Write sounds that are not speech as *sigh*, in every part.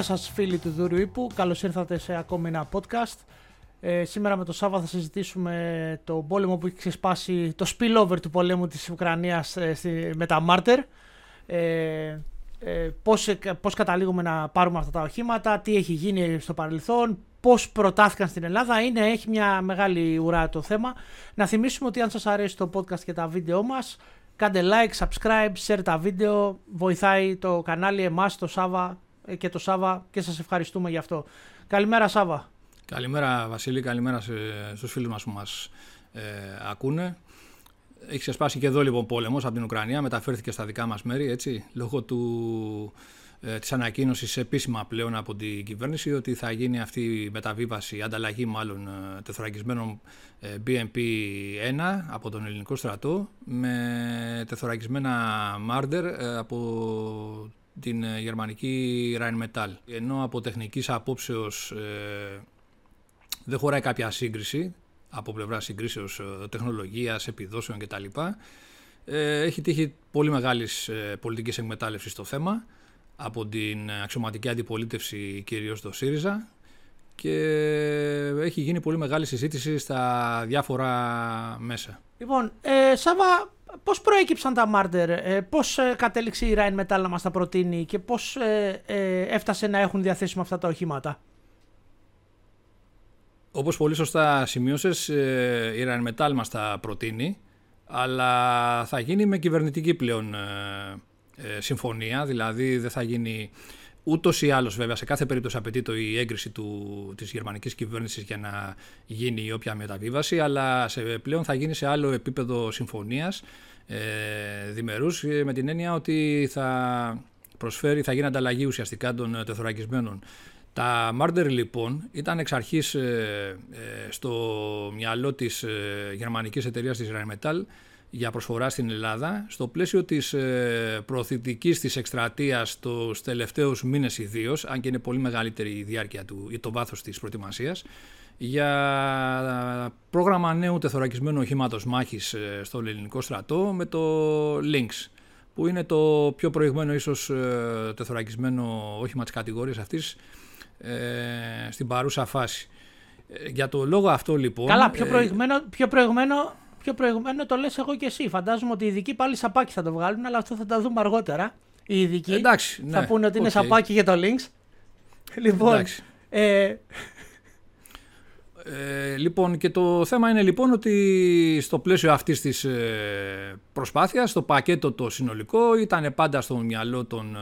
Γεια σας φίλοι του Δούριου Ήπου, καλώς ήρθατε σε ακόμη ένα podcast. Ε, σήμερα με τον Σάββα θα συζητήσουμε το πόλεμο που έχει ξεσπάσει, το spillover του πολέμου της Ουκρανίας ε, στη, με τα Μάρτερ. Ε, ε, πώς, ε, πώς καταλήγουμε να πάρουμε αυτά τα οχήματα, τι έχει γίνει στο παρελθόν, πώς προτάθηκαν στην Ελλάδα. Είναι, έχει μια μεγάλη ουρά το θέμα. Να θυμίσουμε ότι αν σας αρέσει το podcast και τα βίντεό μας, κάντε like, subscribe, share τα βίντεο, βοηθάει το κανάλι εμάς, το Σάβα ε, και το Σάβα και σας ευχαριστούμε γι' αυτό. Καλημέρα Σάβα. Καλημέρα Βασίλη, καλημέρα στους φίλους μας που μας ε, ακούνε. Έχει ξεσπάσει και εδώ λοιπόν πόλεμος από την Ουκρανία, μεταφέρθηκε στα δικά μας μέρη, έτσι, λόγω του, ε, της ανακοίνωσης επίσημα πλέον από την κυβέρνηση ότι θα γίνει αυτή η μεταβίβαση, η ανταλλαγή μάλλον ε, τεθωρακισμένων ε, BMP-1 από τον ελληνικό στρατό με τεθωρακισμένα Marder ε, από την γερμανική Rheinmetall. Ενώ από τεχνικής απόψεως δεν χωράει κάποια σύγκριση από πλευρά συγκρίσεως ε, τεχνολογίας, επιδόσεων κτλ. Ε, έχει τύχει πολύ μεγάλης ε, πολιτικής εκμετάλλευσης στο θέμα από την αξιωματική αντιπολίτευση κυρίως το ΣΥΡΙΖΑ και έχει γίνει πολύ μεγάλη συζήτηση στα διάφορα μέσα. Λοιπόν, ε, Σάβα, πώς προέκυψαν τα Μάρτερ, ε, πώς κατέληξε η Ράιν Μετάλ να μας τα προτείνει και πώς έφτασε να έχουν διαθέσιμα αυτά τα οχήματα; Όπως πολύ σωστά σημείωσες, ε, η Rheinmetall μας τα προτείνει, αλλά θα γίνει με κυβερνητική πλέον ε, ε, συμφωνία, δηλαδή δεν θα γίνει ούτως ή άλλως βέβαια, σε κάθε περίπτωση απαιτείται η έγκριση του, της γερμανικής κυβέρνησης για να γίνει η όποια μεταβίβαση, αλλά σε, πλέον θα γίνει σε άλλο επίπεδο συμφωνίας ε, διμερούς, με την έννοια ότι θα προσφέρει, θα γίνει ανταλλαγή ουσιαστικά των τεθωρακισμένων. Τα Μάρντερ λοιπόν ήταν εξ αρχής ε, ε, στο μυαλό της ε, γερμανικής εταιρείας της Rheinmetall για προσφορά στην Ελλάδα στο πλαίσιο της ε, προωθητικής της εκστρατείας τους τελευταίους μήνες ιδίως, αν και είναι πολύ μεγαλύτερη η διάρκεια του ή το βάθος της προετοιμασίας για πρόγραμμα νέου τεθωρακισμένου οχήματος μάχης στο ελληνικό στρατό με το Lynx που είναι το πιο προηγμένο ίσως τεθωρακισμένο όχημα της κατηγορίας αυτής ε, στην παρούσα φάση. Ε, για το λόγο αυτό λοιπόν... Καλά, πιο ε, προηγμένο, πιο προηγμένο, πιο προηγμένο το λες εγώ και εσύ. Φαντάζομαι ότι οι ειδικοί πάλι σαπάκι θα το βγάλουν, αλλά αυτό θα τα δούμε αργότερα. Οι ειδικοί Εντάξει, ναι, θα πούνε ότι είναι σαπάκι για το links. Λοιπόν, ε, ε, λοιπόν, και το θέμα είναι λοιπόν ότι στο πλαίσιο αυτής της ε, προσπάθειας, το πακέτο το συνολικό ήταν πάντα στο μυαλό των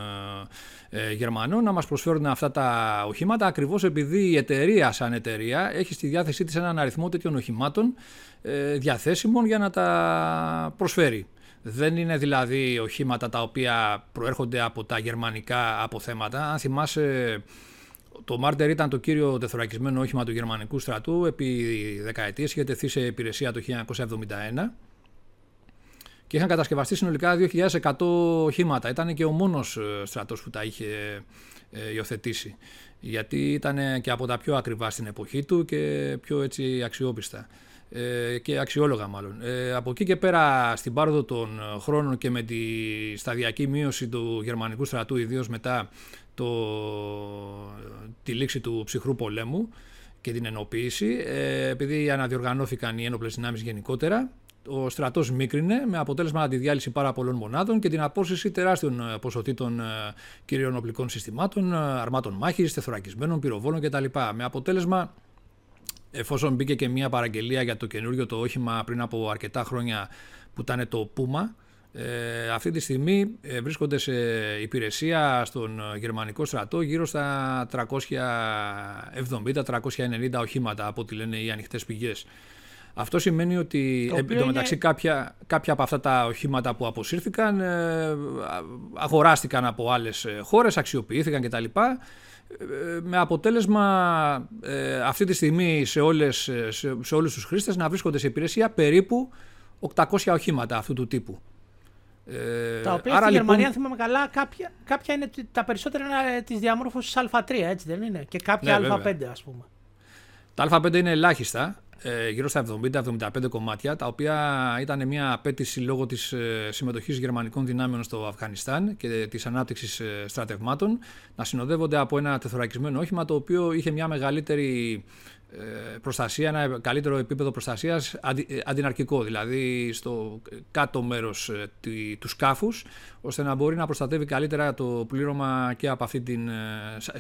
ε, Γερμανών να μας προσφέρουν αυτά τα οχήματα ακριβώς επειδή η εταιρεία σαν εταιρεία έχει στη διάθεσή της έναν αριθμό τέτοιων οχημάτων ε, διαθέσιμων για να τα προσφέρει. Δεν είναι δηλαδή οχήματα τα οποία προέρχονται από τα γερμανικά αποθέματα. Αν θυμάσαι το Μάρτερ ήταν το κύριο τεθωρακισμένο όχημα του γερμανικού στρατού επί δεκαετίες, είχε τεθεί σε υπηρεσία το 1971 και είχαν κατασκευαστεί συνολικά 2.100 οχήματα. Ήταν και ο μόνος ε, στρατός που τα είχε ε, υιοθετήσει γιατί ήταν και από τα πιο ακριβά στην εποχή του και πιο έτσι αξιόπιστα ε, και αξιόλογα μάλλον. από εκεί και πέρα στην πάροδο των χρόνων και με τη σταδιακή μείωση του γερμανικού στρατού ιδίως μετά το, τη λήξη του ψυχρού πολέμου και την ενοποίηση, ε, επειδή αναδιοργανώθηκαν οι ένοπλες δυνάμεις γενικότερα, ο στρατός μίκρινε με αποτέλεσμα τη διάλυση πάρα πολλών μονάδων και την απόσυση τεράστιων ε, ποσοτήτων ε, κυρίων οπλικών συστημάτων, αρμάτων μάχης, τεθωρακισμένων, πυροβόλων κτλ. Με αποτέλεσμα, εφόσον μπήκε και μια παραγγελία για το καινούριο το όχημα πριν από αρκετά χρόνια που ήταν το Puma, ε, αυτή τη στιγμή ε, βρίσκονται σε υπηρεσία στον γερμανικό στρατό γύρω στα 370-390 οχήματα από ό,τι λένε οι ανοιχτές πηγές. Αυτό σημαίνει ότι εντωμεταξύ είναι... κάποια, κάποια από αυτά τα οχήματα που αποσύρθηκαν ε, αγοράστηκαν από άλλες ε, χώρες, αξιοποιήθηκαν κτλ. Ε, με αποτέλεσμα ε, αυτή τη στιγμή σε, όλες, σε, σε όλους τους χρήστες να βρίσκονται σε υπηρεσία περίπου 800 οχήματα αυτού του τύπου. Ε, τα οποία άρα, στη Γερμανία, λοιπόν... αν θυμάμαι καλά, κάποια, κάποια είναι τα περισσότερα είναι της διαμόρφωσης Α3, έτσι δεν είναι; Και κάποια ναι, Α5, ας πούμε. Τα Α5 είναι ελάχιστα. ε, γύρω στα 70-75 κομμάτια, τα οποία ήταν μια απέτηση λόγω της ε, συμμετοχής γερμανικών δυνάμεων στο Αφγανιστάν και της ανάπτυξης ε, στρατευμάτων, να συνοδεύονται από ένα τεθωρακισμένο όχημα το οποίο είχε μια μεγαλύτερη προστασία, ένα καλύτερο επίπεδο προστασίας αντιναρκικό, δηλαδή στο κάτω μέρος του σκάφους, ώστε να μπορεί να προστατεύει καλύτερα το πλήρωμα και από αυτή την,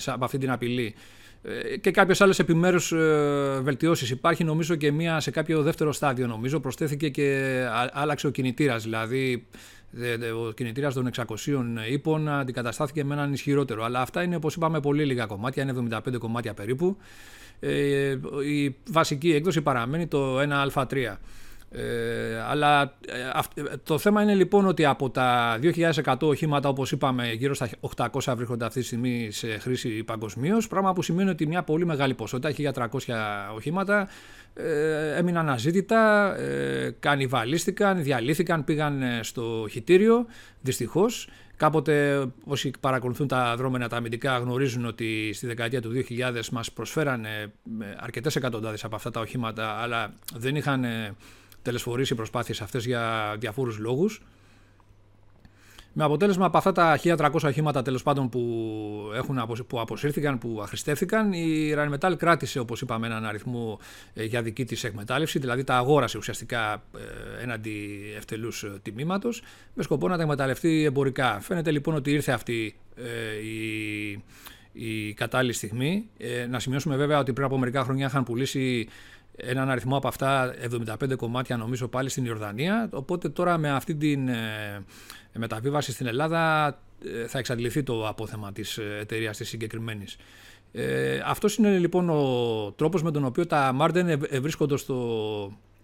από αυτή την απειλή. Ε, και κάποιες άλλες επιμέρους ε, βελτιώσεις. Υπάρχει νομίζω και μία σε κάποιο δεύτερο στάδιο. Νομίζω προσθέθηκε και άλλαξε ο κινητήρας. Δηλαδή ο κινητήρας των 600 ύπων αντικαταστάθηκε με έναν ισχυρότερο. Αλλά αυτά είναι όπως είπαμε πολύ λίγα κομμάτια, είναι 75 κομμάτια περίπου. Ε, η βασική έκδοση παραμένει το 1α3. Ε, αλλά ε, ε, το θέμα είναι λοιπόν ότι από τα 2.100 οχήματα όπως είπαμε γύρω στα 800 βρίσκονται αυτή τη στιγμή σε χρήση παγκοσμίως, πράγμα που σημαίνει ότι μια πολύ μεγάλη ποσότητα, 1.300 οχήματα ε, έμειναν αζήτητα, ε, κανιβαλίστηκαν, διαλύθηκαν, πήγαν στο χιτήριο δυστυχώς. Κάποτε όσοι παρακολουθούν τα δρόμενα τα αμυντικά γνωρίζουν ότι στη δεκαετία του 2000 μας προσφέρανε αρκετές εκατοντάδες από αυτά τα οχήματα αλλά δεν είχαν τελεσφορήσει οι προσπάθειες αυτές για διαφόρους λόγους. Με αποτέλεσμα από αυτά τα 1300 οχήματα τέλος πάντων που, έχουν, που αποσύρθηκαν, που αχρηστεύθηκαν, η Rheinmetall κράτησε όπως είπαμε έναν αριθμό ε, για δική της εκμετάλλευση, δηλαδή τα αγόρασε ουσιαστικά ε, έναντι ευτελούς ε, τιμήματος με σκοπό να τα εκμεταλλευτεί εμπορικά. Φαίνεται λοιπόν ότι ήρθε αυτή η, η κατάλληλη στιγμή. να σημειώσουμε βέβαια ότι πριν από μερικά χρόνια είχαν πουλήσει έναν αριθμό από αυτά 75 κομμάτια νομίζω πάλι στην Ιορδανία οπότε τώρα με αυτή την ε, μεταβίβαση στην Ελλάδα ε, θα εξαντληθεί το απόθεμα της ε, εταιρείας της συγκεκριμένης. Ε, αυτός είναι λοιπόν ο τρόπος με τον οποίο τα Μάρτεν βρίσκονται στο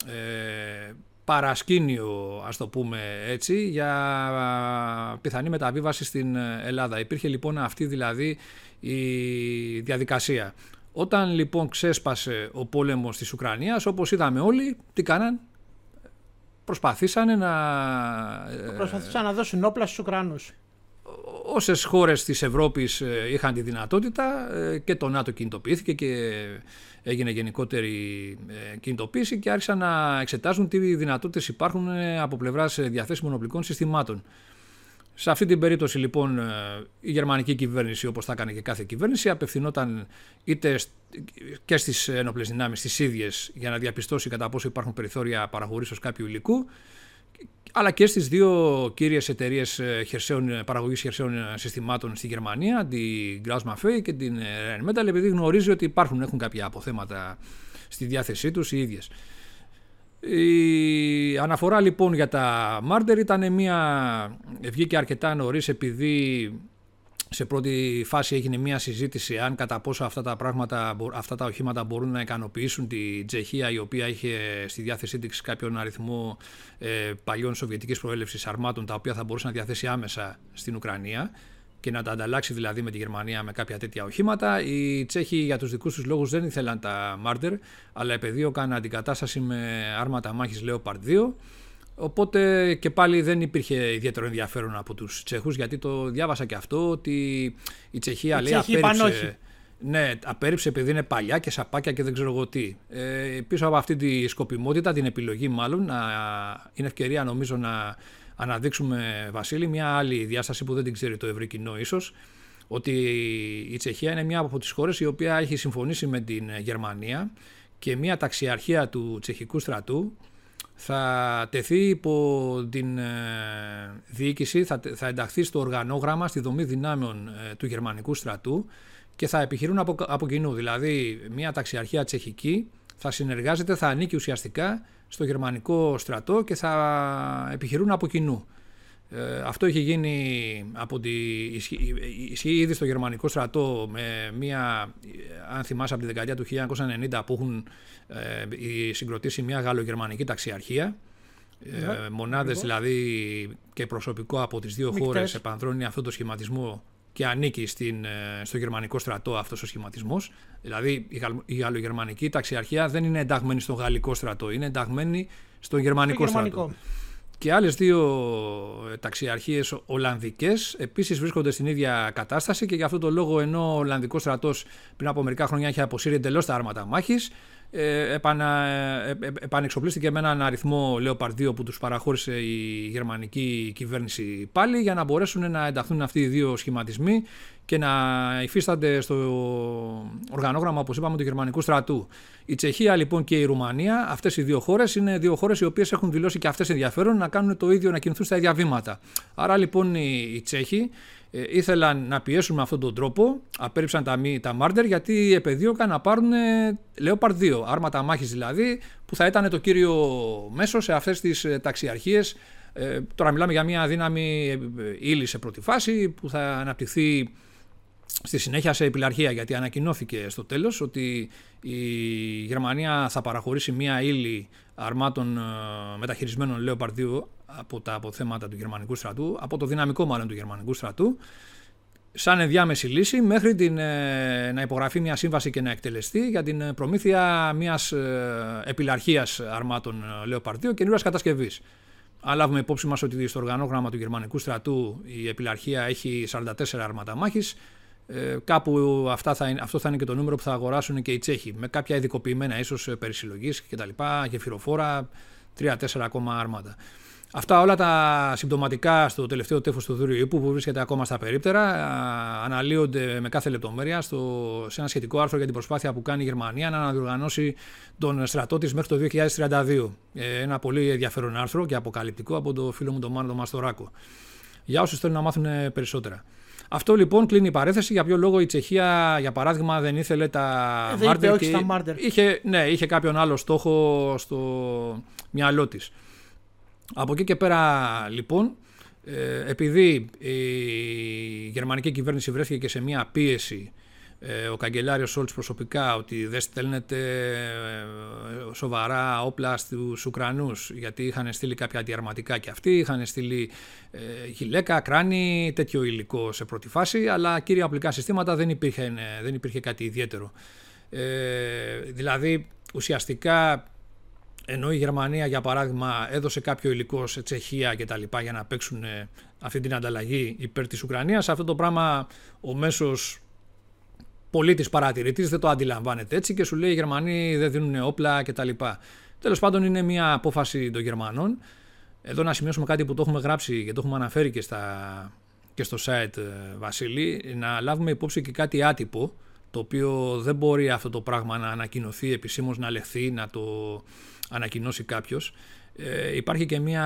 ε, παρασκήνιο ας το πούμε έτσι για πιθανή μεταβίβαση στην Ελλάδα. Υπήρχε λοιπόν αυτή δηλαδή η διαδικασία. Όταν λοιπόν ξέσπασε ο πόλεμος της Ουκρανίας, όπως είδαμε όλοι, τι κάναν, προσπαθήσανε να... Ε, προσπαθήσαν να δώσουν όπλα στους Ουκρανούς. Όσες χώρες της Ευρώπης ε, είχαν τη δυνατότητα ε, και το ΝΑΤΟ κινητοποιήθηκε και έγινε γενικότερη κινητοποίηση και άρχισαν να εξετάζουν τι δυνατότητες υπάρχουν από πλευράς διαθέσιμων οπλικών συστημάτων. Σε αυτή την περίπτωση λοιπόν ε, η γερμανική κυβέρνηση όπως θα έκανε και κάθε κυβέρνηση απευθυνόταν είτε και στις ενόπλες δυνάμεις τις ίδιες για να διαπιστώσει κατά πόσο υπάρχουν περιθώρια παραγωγής κάποιου υλικού αλλά και στις δύο κύριες εταιρείες ε, χερσαίων, ε, παραγωγής χερσαίων συστημάτων στη Γερμανία, την Grauss και την Rheinmetall, επειδή γνωρίζει ότι υπάρχουν, έχουν κάποια αποθέματα στη διάθεσή τους οι ίδιες. Η αναφορά λοιπόν για τα Μάρτερ ήταν μια. βγήκε αρκετά νωρίς επειδή σε πρώτη φάση έγινε μια συζήτηση αν κατά πόσο αυτά τα, πράγματα, αυτά τα οχήματα μπορούν να ικανοποιήσουν τη Τσεχία η οποία είχε στη διάθεσή της κάποιον αριθμό ε, παλιών σοβιετικής προέλευσης αρμάτων τα οποία θα μπορούσε να διαθέσει άμεσα στην Ουκρανία και να τα ανταλλάξει δηλαδή με τη Γερμανία με κάποια τέτοια οχήματα. Οι Τσέχοι για τους δικούς τους λόγους δεν ήθελαν τα Μάρτερ, αλλά επεδίωκαν αντικατάσταση με άρματα μάχης Leopard 2. Οπότε και πάλι δεν υπήρχε ιδιαίτερο ενδιαφέρον από τους Τσέχους, γιατί το διάβασα και αυτό, ότι η Τσεχία λέει απέρριψε... Ναι, απέρριψε επειδή είναι παλιά και σαπάκια και δεν ξέρω εγώ τι. Ε, πίσω από αυτή τη σκοπιμότητα, την επιλογή μάλλον, να, είναι ευκαιρία νομίζω να αναδείξουμε, Βασίλη, μια άλλη διάσταση που δεν την ξέρει το ευρύ κοινό ίσως. Ότι η Τσεχία είναι μια από τις χώρες η οποία έχει συμφωνήσει με την Γερμανία και μια ταξιαρχία του τσεχικού στρατού θα τεθεί υπό την ε, διοίκηση, θα, θα ενταχθεί στο οργανόγραμμα, στη δομή δυνάμεων ε, του γερμανικού στρατού και θα επιχειρούν από, από κοινού. Δηλαδή, μια ταξιαρχία τσεχική θα συνεργάζεται, θα ανήκει ουσιαστικά στο γερμανικό στρατό και θα επιχειρούν από κοινού. Ε, αυτό είχε γίνει από τη, ισχύει ήδη στο γερμανικό στρατό με μια, αν θυμάσαι από τη δεκαετία του 1990 που έχουν ε, συγκροτήσει μια γαλλογερμανική ταξιαρχία ε, μονάδες δηλαδή και προσωπικό από τις δύο Μικτές. χώρες επανδρώνει αυτό το σχηματισμό και ανήκει στην, ε, στο γερμανικό στρατό αυτός ο σχηματισμός. Δηλαδή η, γαλλογερμανική ταξιαρχία δεν είναι ενταγμένη στο γαλλικό στρατό, είναι ενταγμένη στο γερμανικό, στρατό. Και άλλες δύο ε, ταξιαρχίες Ολλανδικές επίσης βρίσκονται στην ίδια κατάσταση και γι' αυτό το λόγο ενώ ο Ολλανδικός στρατός πριν από μερικά χρόνια είχε αποσύρει εντελώς τα άρματα μάχης, ε, επανα, ε, ε, επανεξοπλίστηκε με έναν αριθμό Leopard 2 που τους παραχώρησε η γερμανική κυβέρνηση πάλι για να μπορέσουν να ενταχθούν αυτοί οι δύο σχηματισμοί και να υφίστανται στο οργανόγραμμα, όπως είπαμε, του γερμανικού στρατού. Η Τσεχία λοιπόν και η Ρουμανία, αυτές οι δύο χώρες, είναι δύο χώρες οι οποίες έχουν δηλώσει και αυτές ενδιαφέρον να κάνουν το ίδιο, να κινηθούν στα ίδια βήματα. Άρα λοιπόν οι, οι Τσέχοι ε, ήθελαν να πιέσουν με αυτόν τον τρόπο, απέρριψαν τα, τα Μάρντερ γιατί επεδίωκαν να πάρουν Leopard 2, άρματα μάχης δηλαδή, που θα ήταν το κύριο μέσο σε αυτές τις ε, ταξιαρχίες. Ε, τώρα μιλάμε για μια δύναμη ε, ύλη σε πρώτη φάση που θα αναπτυχθεί στη συνέχεια σε επιλαρχία γιατί ανακοινώθηκε στο τέλος ότι η Γερμανία θα παραχωρήσει μια ύλη αρμάτων μεταχειρισμένων Leopard 2 από τα αποθέματα του γερμανικού στρατού, από το δυναμικό μάλλον του γερμανικού στρατού, σαν ενδιάμεση λύση μέχρι την, ε, να υπογραφεί μια σύμβαση και να εκτελεστεί για την ε, προμήθεια μιας ε, επιλαρχίας αρμάτων Leopard 2 καινούργιας κατασκευής. Αν λάβουμε υπόψη μας ότι στο οργανόγραμμα του γερμανικού στρατού η επιλαρχία έχει 44 άρματα μάχης, κάπου αυτά θα είναι, αυτό θα είναι και το νούμερο που θα αγοράσουν και οι Τσέχοι, με κάποια ειδικοποιημένα ίσως περισυλλογής κτλ. γεφυροφόρα, 3-4 ακόμα άρματα. Αυτά όλα τα συμπτωματικά στο τελευταίο τέφο του Δούριου που βρίσκεται ακόμα στα περίπτερα αναλύονται με κάθε λεπτομέρεια στο, σε ένα σχετικό άρθρο για την προσπάθεια που κάνει η Γερμανία να αναδιοργανώσει τον στρατό της μέχρι το 2032. Ε, ένα πολύ ενδιαφέρον άρθρο και αποκαλυπτικό από το φίλο μου τον Μάνο Μαστοράκο. Για όσους θέλουν να μάθουν περισσότερα. Αυτό λοιπόν κλείνει η παρέθεση. Για ποιο λόγο η Τσεχία, για παράδειγμα, δεν ήθελε τα Μάρτερ. Δεν είχε, ναι, είχε κάποιον άλλο στόχο στο μυαλό της. Από εκεί και πέρα λοιπόν, ε, επειδή η γερμανική κυβέρνηση βρέθηκε και σε μια πίεση ε, ο καγκελάριος Σόλτς προσωπικά ότι δεν στέλνετε ε, σοβαρά όπλα στους Ουκρανούς γιατί είχαν στείλει κάποια αντιαρματικά και αυτοί, είχαν στείλει γυλαίκα, κράνη, τέτοιο υλικό σε πρώτη φάση αλλά κύρια απλικά συστήματα δεν υπήρχε, δεν υπήρχε κάτι ιδιαίτερο. δηλαδή ουσιαστικά ενώ η Γερμανία, για παράδειγμα, έδωσε κάποιο υλικό σε Τσεχία και τα λοιπά για να παίξουν ε, αυτή την ανταλλαγή υπέρ της Ουκρανίας, αυτό το πράγμα ο μέσος πολίτης παρατηρητής δεν το αντιλαμβάνεται έτσι και σου λέει οι Γερμανοί δεν δίνουν όπλα και τα λοιπά. Τέλος πάντων είναι μια απόφαση των Γερμανών. Εδώ να σημειώσουμε κάτι που το έχουμε γράψει και το έχουμε αναφέρει και, στα, και στο site ε, Βασίλη, να λάβουμε υπόψη και κάτι άτυπο, το οποίο δεν μπορεί αυτό το πράγμα να ανακοινωθεί επισήμως, να λεχθεί, να το ανακοινώσει κάποιος. Ε, υπάρχει και μια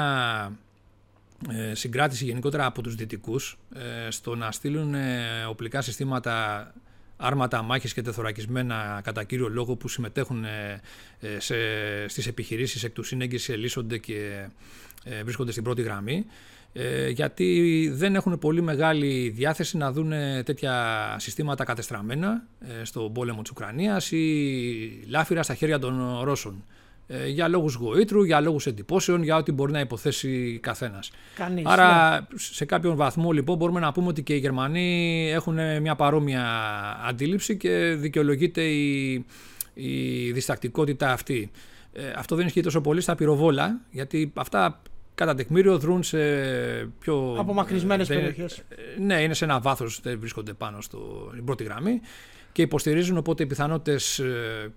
ε, συγκράτηση γενικότερα από τους δυτικούς ε, στο να στείλουν ε, οπλικά συστήματα άρματα μάχης και τεθωρακισμένα κατά κύριο λόγο που συμμετέχουν σε, στις επιχειρήσεις εκ του σύνεγγυς ελίσσονται και βρίσκονται στην πρώτη γραμμή γιατί δεν έχουν πολύ μεγάλη διάθεση να δουν τέτοια συστήματα κατεστραμμένα στον πόλεμο της Ουκρανίας ή λάφυρα στα χέρια των Ρώσων. Ε, για λόγους γοήτρου, για λόγους εντυπώσεων, για ό,τι μπορεί να υποθέσει καθένας. Άρα ναι. σε κάποιον βαθμό λοιπόν μπορούμε να πούμε ότι και οι Γερμανοί έχουν μια παρόμοια αντίληψη και δικαιολογείται η, η διστακτικότητα αυτή. Ε, αυτό δεν ισχύει τόσο πολύ στα πυροβόλα, γιατί αυτά κατά τεκμήριο δρούν σε πιο... Απομακρυσμένες περιοχές. Ναι, είναι σε ένα βάθος, δεν βρίσκονται πάνω στην πρώτη γραμμή και υποστηρίζουν οπότε οι πιθανότητες ε,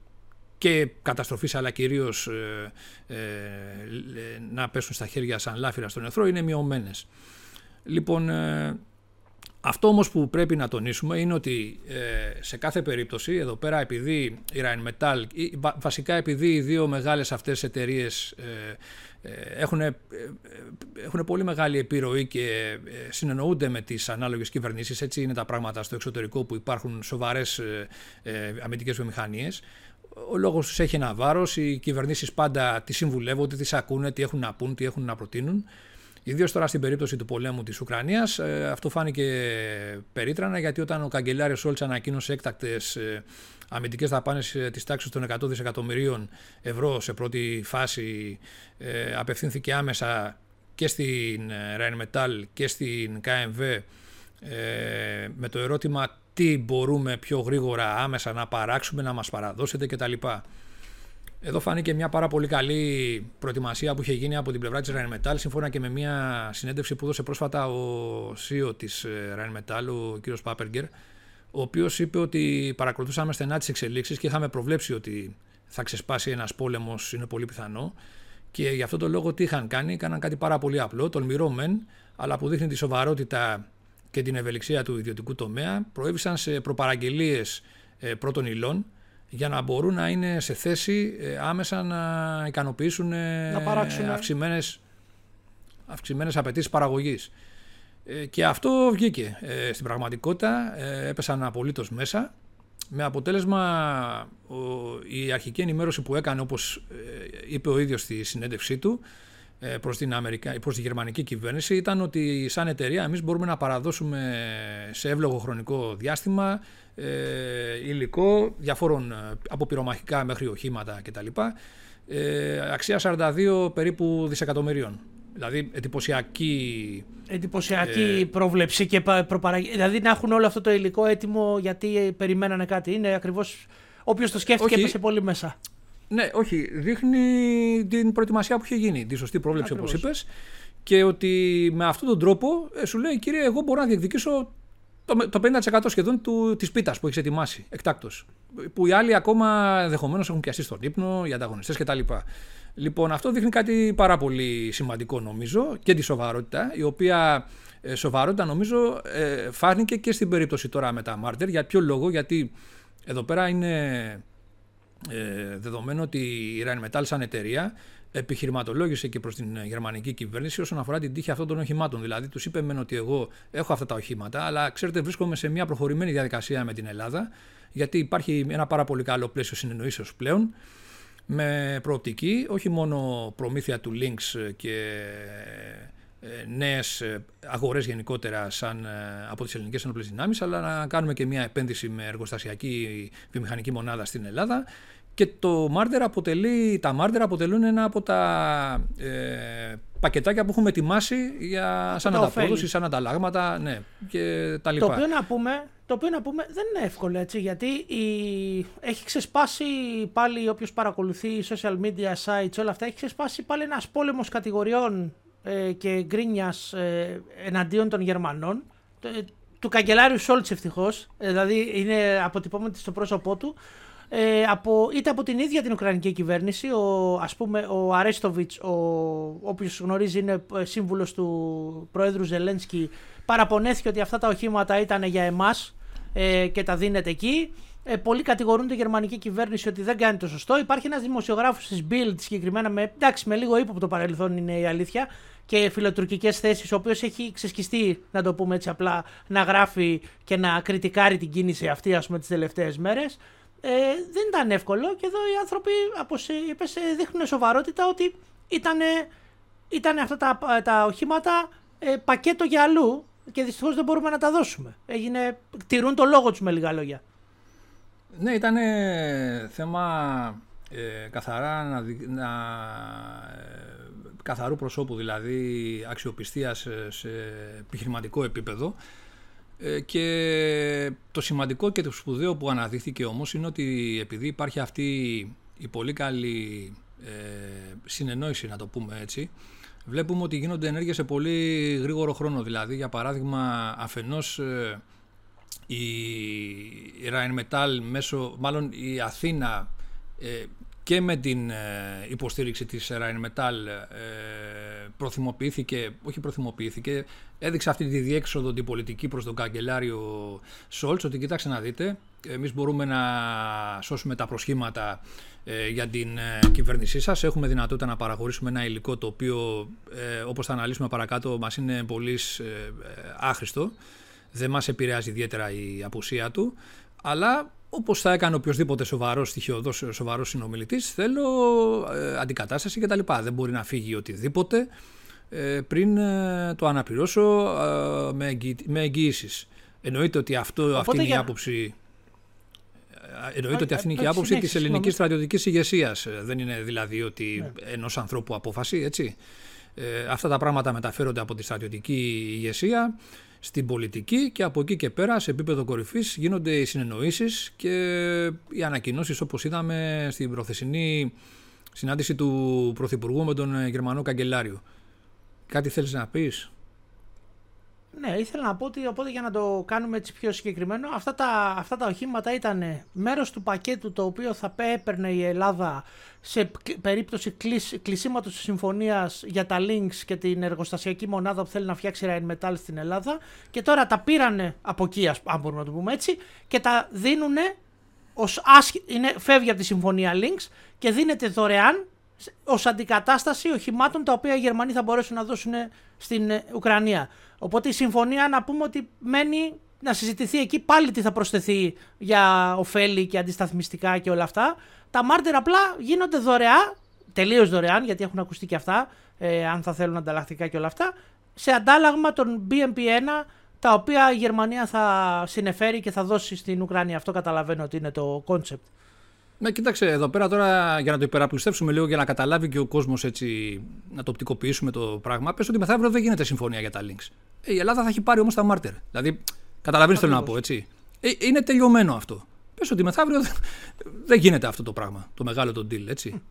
και καταστροφής αλλά κυρίως ε, ε, να πέσουν στα χέρια σαν λάφυρα στον εχθρό είναι μειωμένες. Λοιπόν, ε, αυτό όμως που πρέπει να τονίσουμε είναι ότι σε κάθε περίπτωση εδώ πέρα επειδή η Rheinmetall, βασικά επειδή οι δύο μεγάλες αυτές εταιρείες έχουν, έχουν πολύ μεγάλη επιρροή και συνεννοούνται με τις ανάλογες κυβερνήσεις, έτσι είναι τα πράγματα στο εξωτερικό που υπάρχουν σοβαρές αμυντικές βιομηχανίες, ο λόγος τους έχει ένα βάρος, οι κυβερνήσεις πάντα τις συμβουλεύονται, τις ακούνε, τι έχουν να πούν, τι έχουν να προτείνουν. Ιδίως τώρα στην περίπτωση του πολέμου της Ουκρανίας, ε, αυτό φάνηκε περίτρανα γιατί όταν ο καγκελάριος Σόλτς ανακοίνωσε έκτακτες αμυντικές δαπάνες ε, της τάξης των 100 δισεκατομμυρίων ευρώ σε πρώτη φάση, ε, απευθύνθηκε άμεσα και στην Rheinmetall και στην KMV με το ερώτημα τι μπορούμε πιο γρήγορα άμεσα να παράξουμε, να μας παραδώσετε κτλ. Εδώ φάνηκε μια πάρα πολύ καλή προετοιμασία που είχε γίνει από την πλευρά της Rheinmetall σύμφωνα και με μια συνέντευξη που έδωσε πρόσφατα ο CEO της ε, Rheinmetall, ο κ. Πάπεργκερ, ο οποίος είπε ότι παρακολουθούσαμε στενά τις εξελίξεις και είχαμε προβλέψει ότι θα ξεσπάσει ένας πόλεμος είναι πολύ πιθανό και γι' αυτό το λόγο τι είχαν κάνει, έκαναν κάτι πάρα πολύ απλό, τολμηρό μεν, αλλά που δείχνει τη σοβαρότητα και την ευελιξία του ιδιωτικού τομέα, προέβησαν σε προπαραγγελίες ε, πρώτων υλών για να μπορούν να είναι σε θέση ε, άμεσα να ικανοποιήσουν να αυξημένες, αυξημένες απαιτήσεις παραγωγής. Ε, και αυτό βγήκε στην πραγματικότητα, έπεσαν απολύτως μέσα με αποτέλεσμα η αρχική ενημέρωση που έκανε όπως είπε ο ίδιος στη συνέντευξή του ε, προς την, Αμερικα... προς τη γερμανική κυβέρνηση ήταν ότι σαν εταιρεία εμείς μπορούμε να παραδώσουμε σε εύλογο χρονικό διάστημα ε, υλικό διαφόρων ε, από πυρομαχικά μέχρι οχήματα κτλ. Ε, αξία 42 περίπου δισεκατομμυρίων. Δηλαδή εντυπωσιακή, εντυπωσιακή ε, πρόβλεψη και προπαραγγελία. Δηλαδή να έχουν όλο αυτό το υλικό έτοιμο γιατί περιμένανε κάτι. Είναι ακριβώς όποιος το σκέφτηκε έπεσε πολύ μέσα. Ναι, όχι. Δείχνει την προετοιμασία που είχε γίνει. Τη σωστή πρόβλεψη, όπως είπες. Και ότι με αυτόν τον τρόπο ε, σου λέει, κύριε, εγώ μπορώ να διεκδικήσω το, το 50% σχεδόν της πίτας που έχεις ετοιμάσει εκτάκτο. Που οι άλλοι ακόμα ενδεχομένως έχουν πιαστεί στον ύπνο, οι ανταγωνιστές κτλ. Λοιπόν, αυτό δείχνει κάτι πάρα πολύ σημαντικό νομίζω και τη σοβαρότητα, η οποία ε, σοβαρότητα νομίζω ε, φάνηκε και στην περίπτωση τώρα με τα Μάρτερ. Για ποιο λόγο, γιατί εδώ πέρα είναι ε, δεδομένου ότι η Rheinmetall σαν εταιρεία επιχειρηματολόγησε και προς την γερμανική κυβέρνηση όσον αφορά την τύχη αυτών των οχημάτων. Δηλαδή, τους είπε μεν ότι εγώ έχω αυτά τα οχήματα, αλλά ξέρετε, βρίσκομαι σε μια προχωρημένη διαδικασία με την Ελλάδα, γιατί υπάρχει ένα πάρα πολύ καλό πλαίσιο συνεννοήσεως πλέον, με προοπτική όχι μόνο προμήθεια του Links και ε, νέες αγορές γενικότερα σαν ε, από τις ελληνικές ενόπλες δυνάμεις, αλλά να κάνουμε και μια επένδυση με εργοστασιακή βιομηχανική μονάδα στην Ελλάδα. Και το Μάρτερ αποτελεί, τα Μάρτερ αποτελούν ένα από τα ε, πακετάκια που έχουμε ετοιμάσει για, σαν ανταπόδοση, σαν ανταλλάγματα ναι, και τα λοιπά. Το οποίο να πούμε, το οποίο να πούμε δεν είναι εύκολο έτσι, γιατί η... έχει ξεσπάσει πάλι όποιος παρακολουθεί social media sites, όλα αυτά, έχει ξεσπάσει πάλι ένας πόλεμος κατηγοριών ε, και γκρίνιας ε, εναντίον των Γερμανών. Ε, του καγκελάριου Σόλτς ευτυχώς, ε, δηλαδή είναι αποτυπώμενη στο πρόσωπό του. Ε, από, είτε από την ίδια την Ουκρανική κυβέρνηση, ο, ας πούμε ο Αρέστοβιτς, ο, όποιος γνωρίζει είναι σύμβουλος του Προέδρου Ζελένσκι, παραπονέθηκε ότι αυτά τα οχήματα ήταν για εμάς ε, και τα δίνεται εκεί. Ε, πολλοί κατηγορούν τη γερμανική κυβέρνηση ότι δεν κάνει το σωστό. Υπάρχει ένας δημοσιογράφος της Bild συγκεκριμένα με, εντάξει, με λίγο ύποπτο παρελθόν είναι η αλήθεια και φιλοτουρκικές θέσεις, ο οποίος έχει ξεσκιστεί, να το πούμε έτσι απλά, να γράφει και να κριτικάρει την κίνηση αυτή, ας πούμε, τις τελευταίες μέρες. Ε, δεν ήταν εύκολο και εδώ οι άνθρωποι, όπω είπες, δείχνουν σοβαρότητα ότι ήταν αυτά τα, τα οχήματα ε, πακέτο για αλλού και δυστυχώς δεν μπορούμε να τα δώσουμε. Έγινε, τηρούν το λόγο τους με λίγα λόγια. Ναι, ήταν θέμα ε, καθαρά να, να ε, καθαρού προσώπου, δηλαδή αξιοπιστίας σε επιχειρηματικό επίπεδο. Ε, και το σημαντικό και το σπουδαίο που αναδείχθηκε όμως είναι ότι επειδή υπάρχει αυτή η πολύ καλή ε, συνεννόηση, να το πούμε έτσι, βλέπουμε ότι γίνονται ενέργειες σε πολύ γρήγορο χρόνο. Δηλαδή, για παράδειγμα, αφενός ε, η Rheinmetall μέσω, μάλλον η Αθήνα ε, και με την ε, υποστήριξη της Rheinmetall ε, προθυμοποιήθηκε, όχι προθυμοποιήθηκε, έδειξε αυτή τη διέξοδο την πολιτική προς τον καγκελάριο Σόλτς ότι κοιτάξτε να δείτε, εμείς μπορούμε να σώσουμε τα προσχήματα ε, για την κυβέρνησή σας. Έχουμε δυνατότητα να παραχωρήσουμε ένα υλικό το οποίο όπως θα αναλύσουμε παρακάτω μας είναι πολύς άχρηστο. Δεν μας επηρεάζει ιδιαίτερα η απουσία του αλλά όπως θα έκανε οποιοδήποτε σοβαρός στοιχειοδός, σοβαρός συνομιλητής, θέλω ε, αντικατάσταση κτλ. Δεν μπορεί να φύγει οτιδήποτε ε, πριν ε, το αναπληρώσω ε, με, εγγυ, με εγγυήσεις. Εννοείται ότι αυτό, αυτή είναι η άποψη... Ε, εννοείται ότι αυτή είναι και η άποψη της ελληνικής στρατιωτικής ηγεσίας. Δεν είναι δηλαδή ότι ναι. ενός ανθρώπου απόφαση, έτσι. Ε, αυτά τα πράγματα μεταφέρονται από τη στρατιωτική ηγεσία στην πολιτική και από εκεί και πέρα σε επίπεδο κορυφής γίνονται οι συνεννοήσεις και οι ανακοινώσεις όπως είδαμε στην προθεσινή συνάντηση του Πρωθυπουργού με τον Γερμανό Καγκελάριο. Κάτι θέλεις να πεις; Ναι, ήθελα να πω ότι οπότε για να το κάνουμε έτσι πιο συγκεκριμένο, αυτά τα, αυτά τα οχήματα ήταν μέρος του πακέτου το οποίο θα έπαιρνε η Ελλάδα σε περίπτωση κλεισ, κλεισίματος της συμφωνίας για τα links και την εργοστασιακή μονάδα που θέλει να φτιάξει Rheinmetall στην Ελλάδα. Και τώρα τα πήρανε από εκεί, αν μπορούμε να το πούμε έτσι, και τα δίνουν ως άσχη, είναι, φεύγει από τη συμφωνία links και δίνεται δωρεάν ω αντικατάσταση οχημάτων τα οποία οι Γερμανοί θα μπορέσουν να δώσουν στην ε, Ουκρανία. Οπότε η συμφωνία να πούμε ότι μένει να συζητηθεί εκεί πάλι τι θα προσθεθεί για ωφέλη και αντισταθμιστικά και όλα αυτά. Τα μάρτυρα απλά γίνονται δωρεά, τελείως δωρεάν γιατί έχουν ακουστεί και αυτά, ε, αν θα θέλουν ανταλλακτικά και όλα αυτά, σε αντάλλαγμα των BMP1 τα οποία η Γερμανία θα συνεφέρει και θα δώσει στην Ουκρανία. Αυτό καταλαβαίνω ότι είναι το concept. Ναι, κοίταξε εδώ πέρα τώρα για να το υπεραπλουστεύσουμε λίγο για να καταλάβει και ο κόσμος έτσι να το οπτικοποιήσουμε το πράγμα. Πες ότι μεθαύριο δεν γίνεται συμφωνία για τα Lynx. Ε, η Ελλάδα θα έχει πάρει όμως τα Marder. Δηλαδή, καταλαβαίνεις τι θέλω να πω, έτσι. Ε, είναι τελειωμένο αυτό. Πες ότι μεθαύριο δεν γίνεται αυτό το πράγμα, το μεγάλο το deal, έτσι.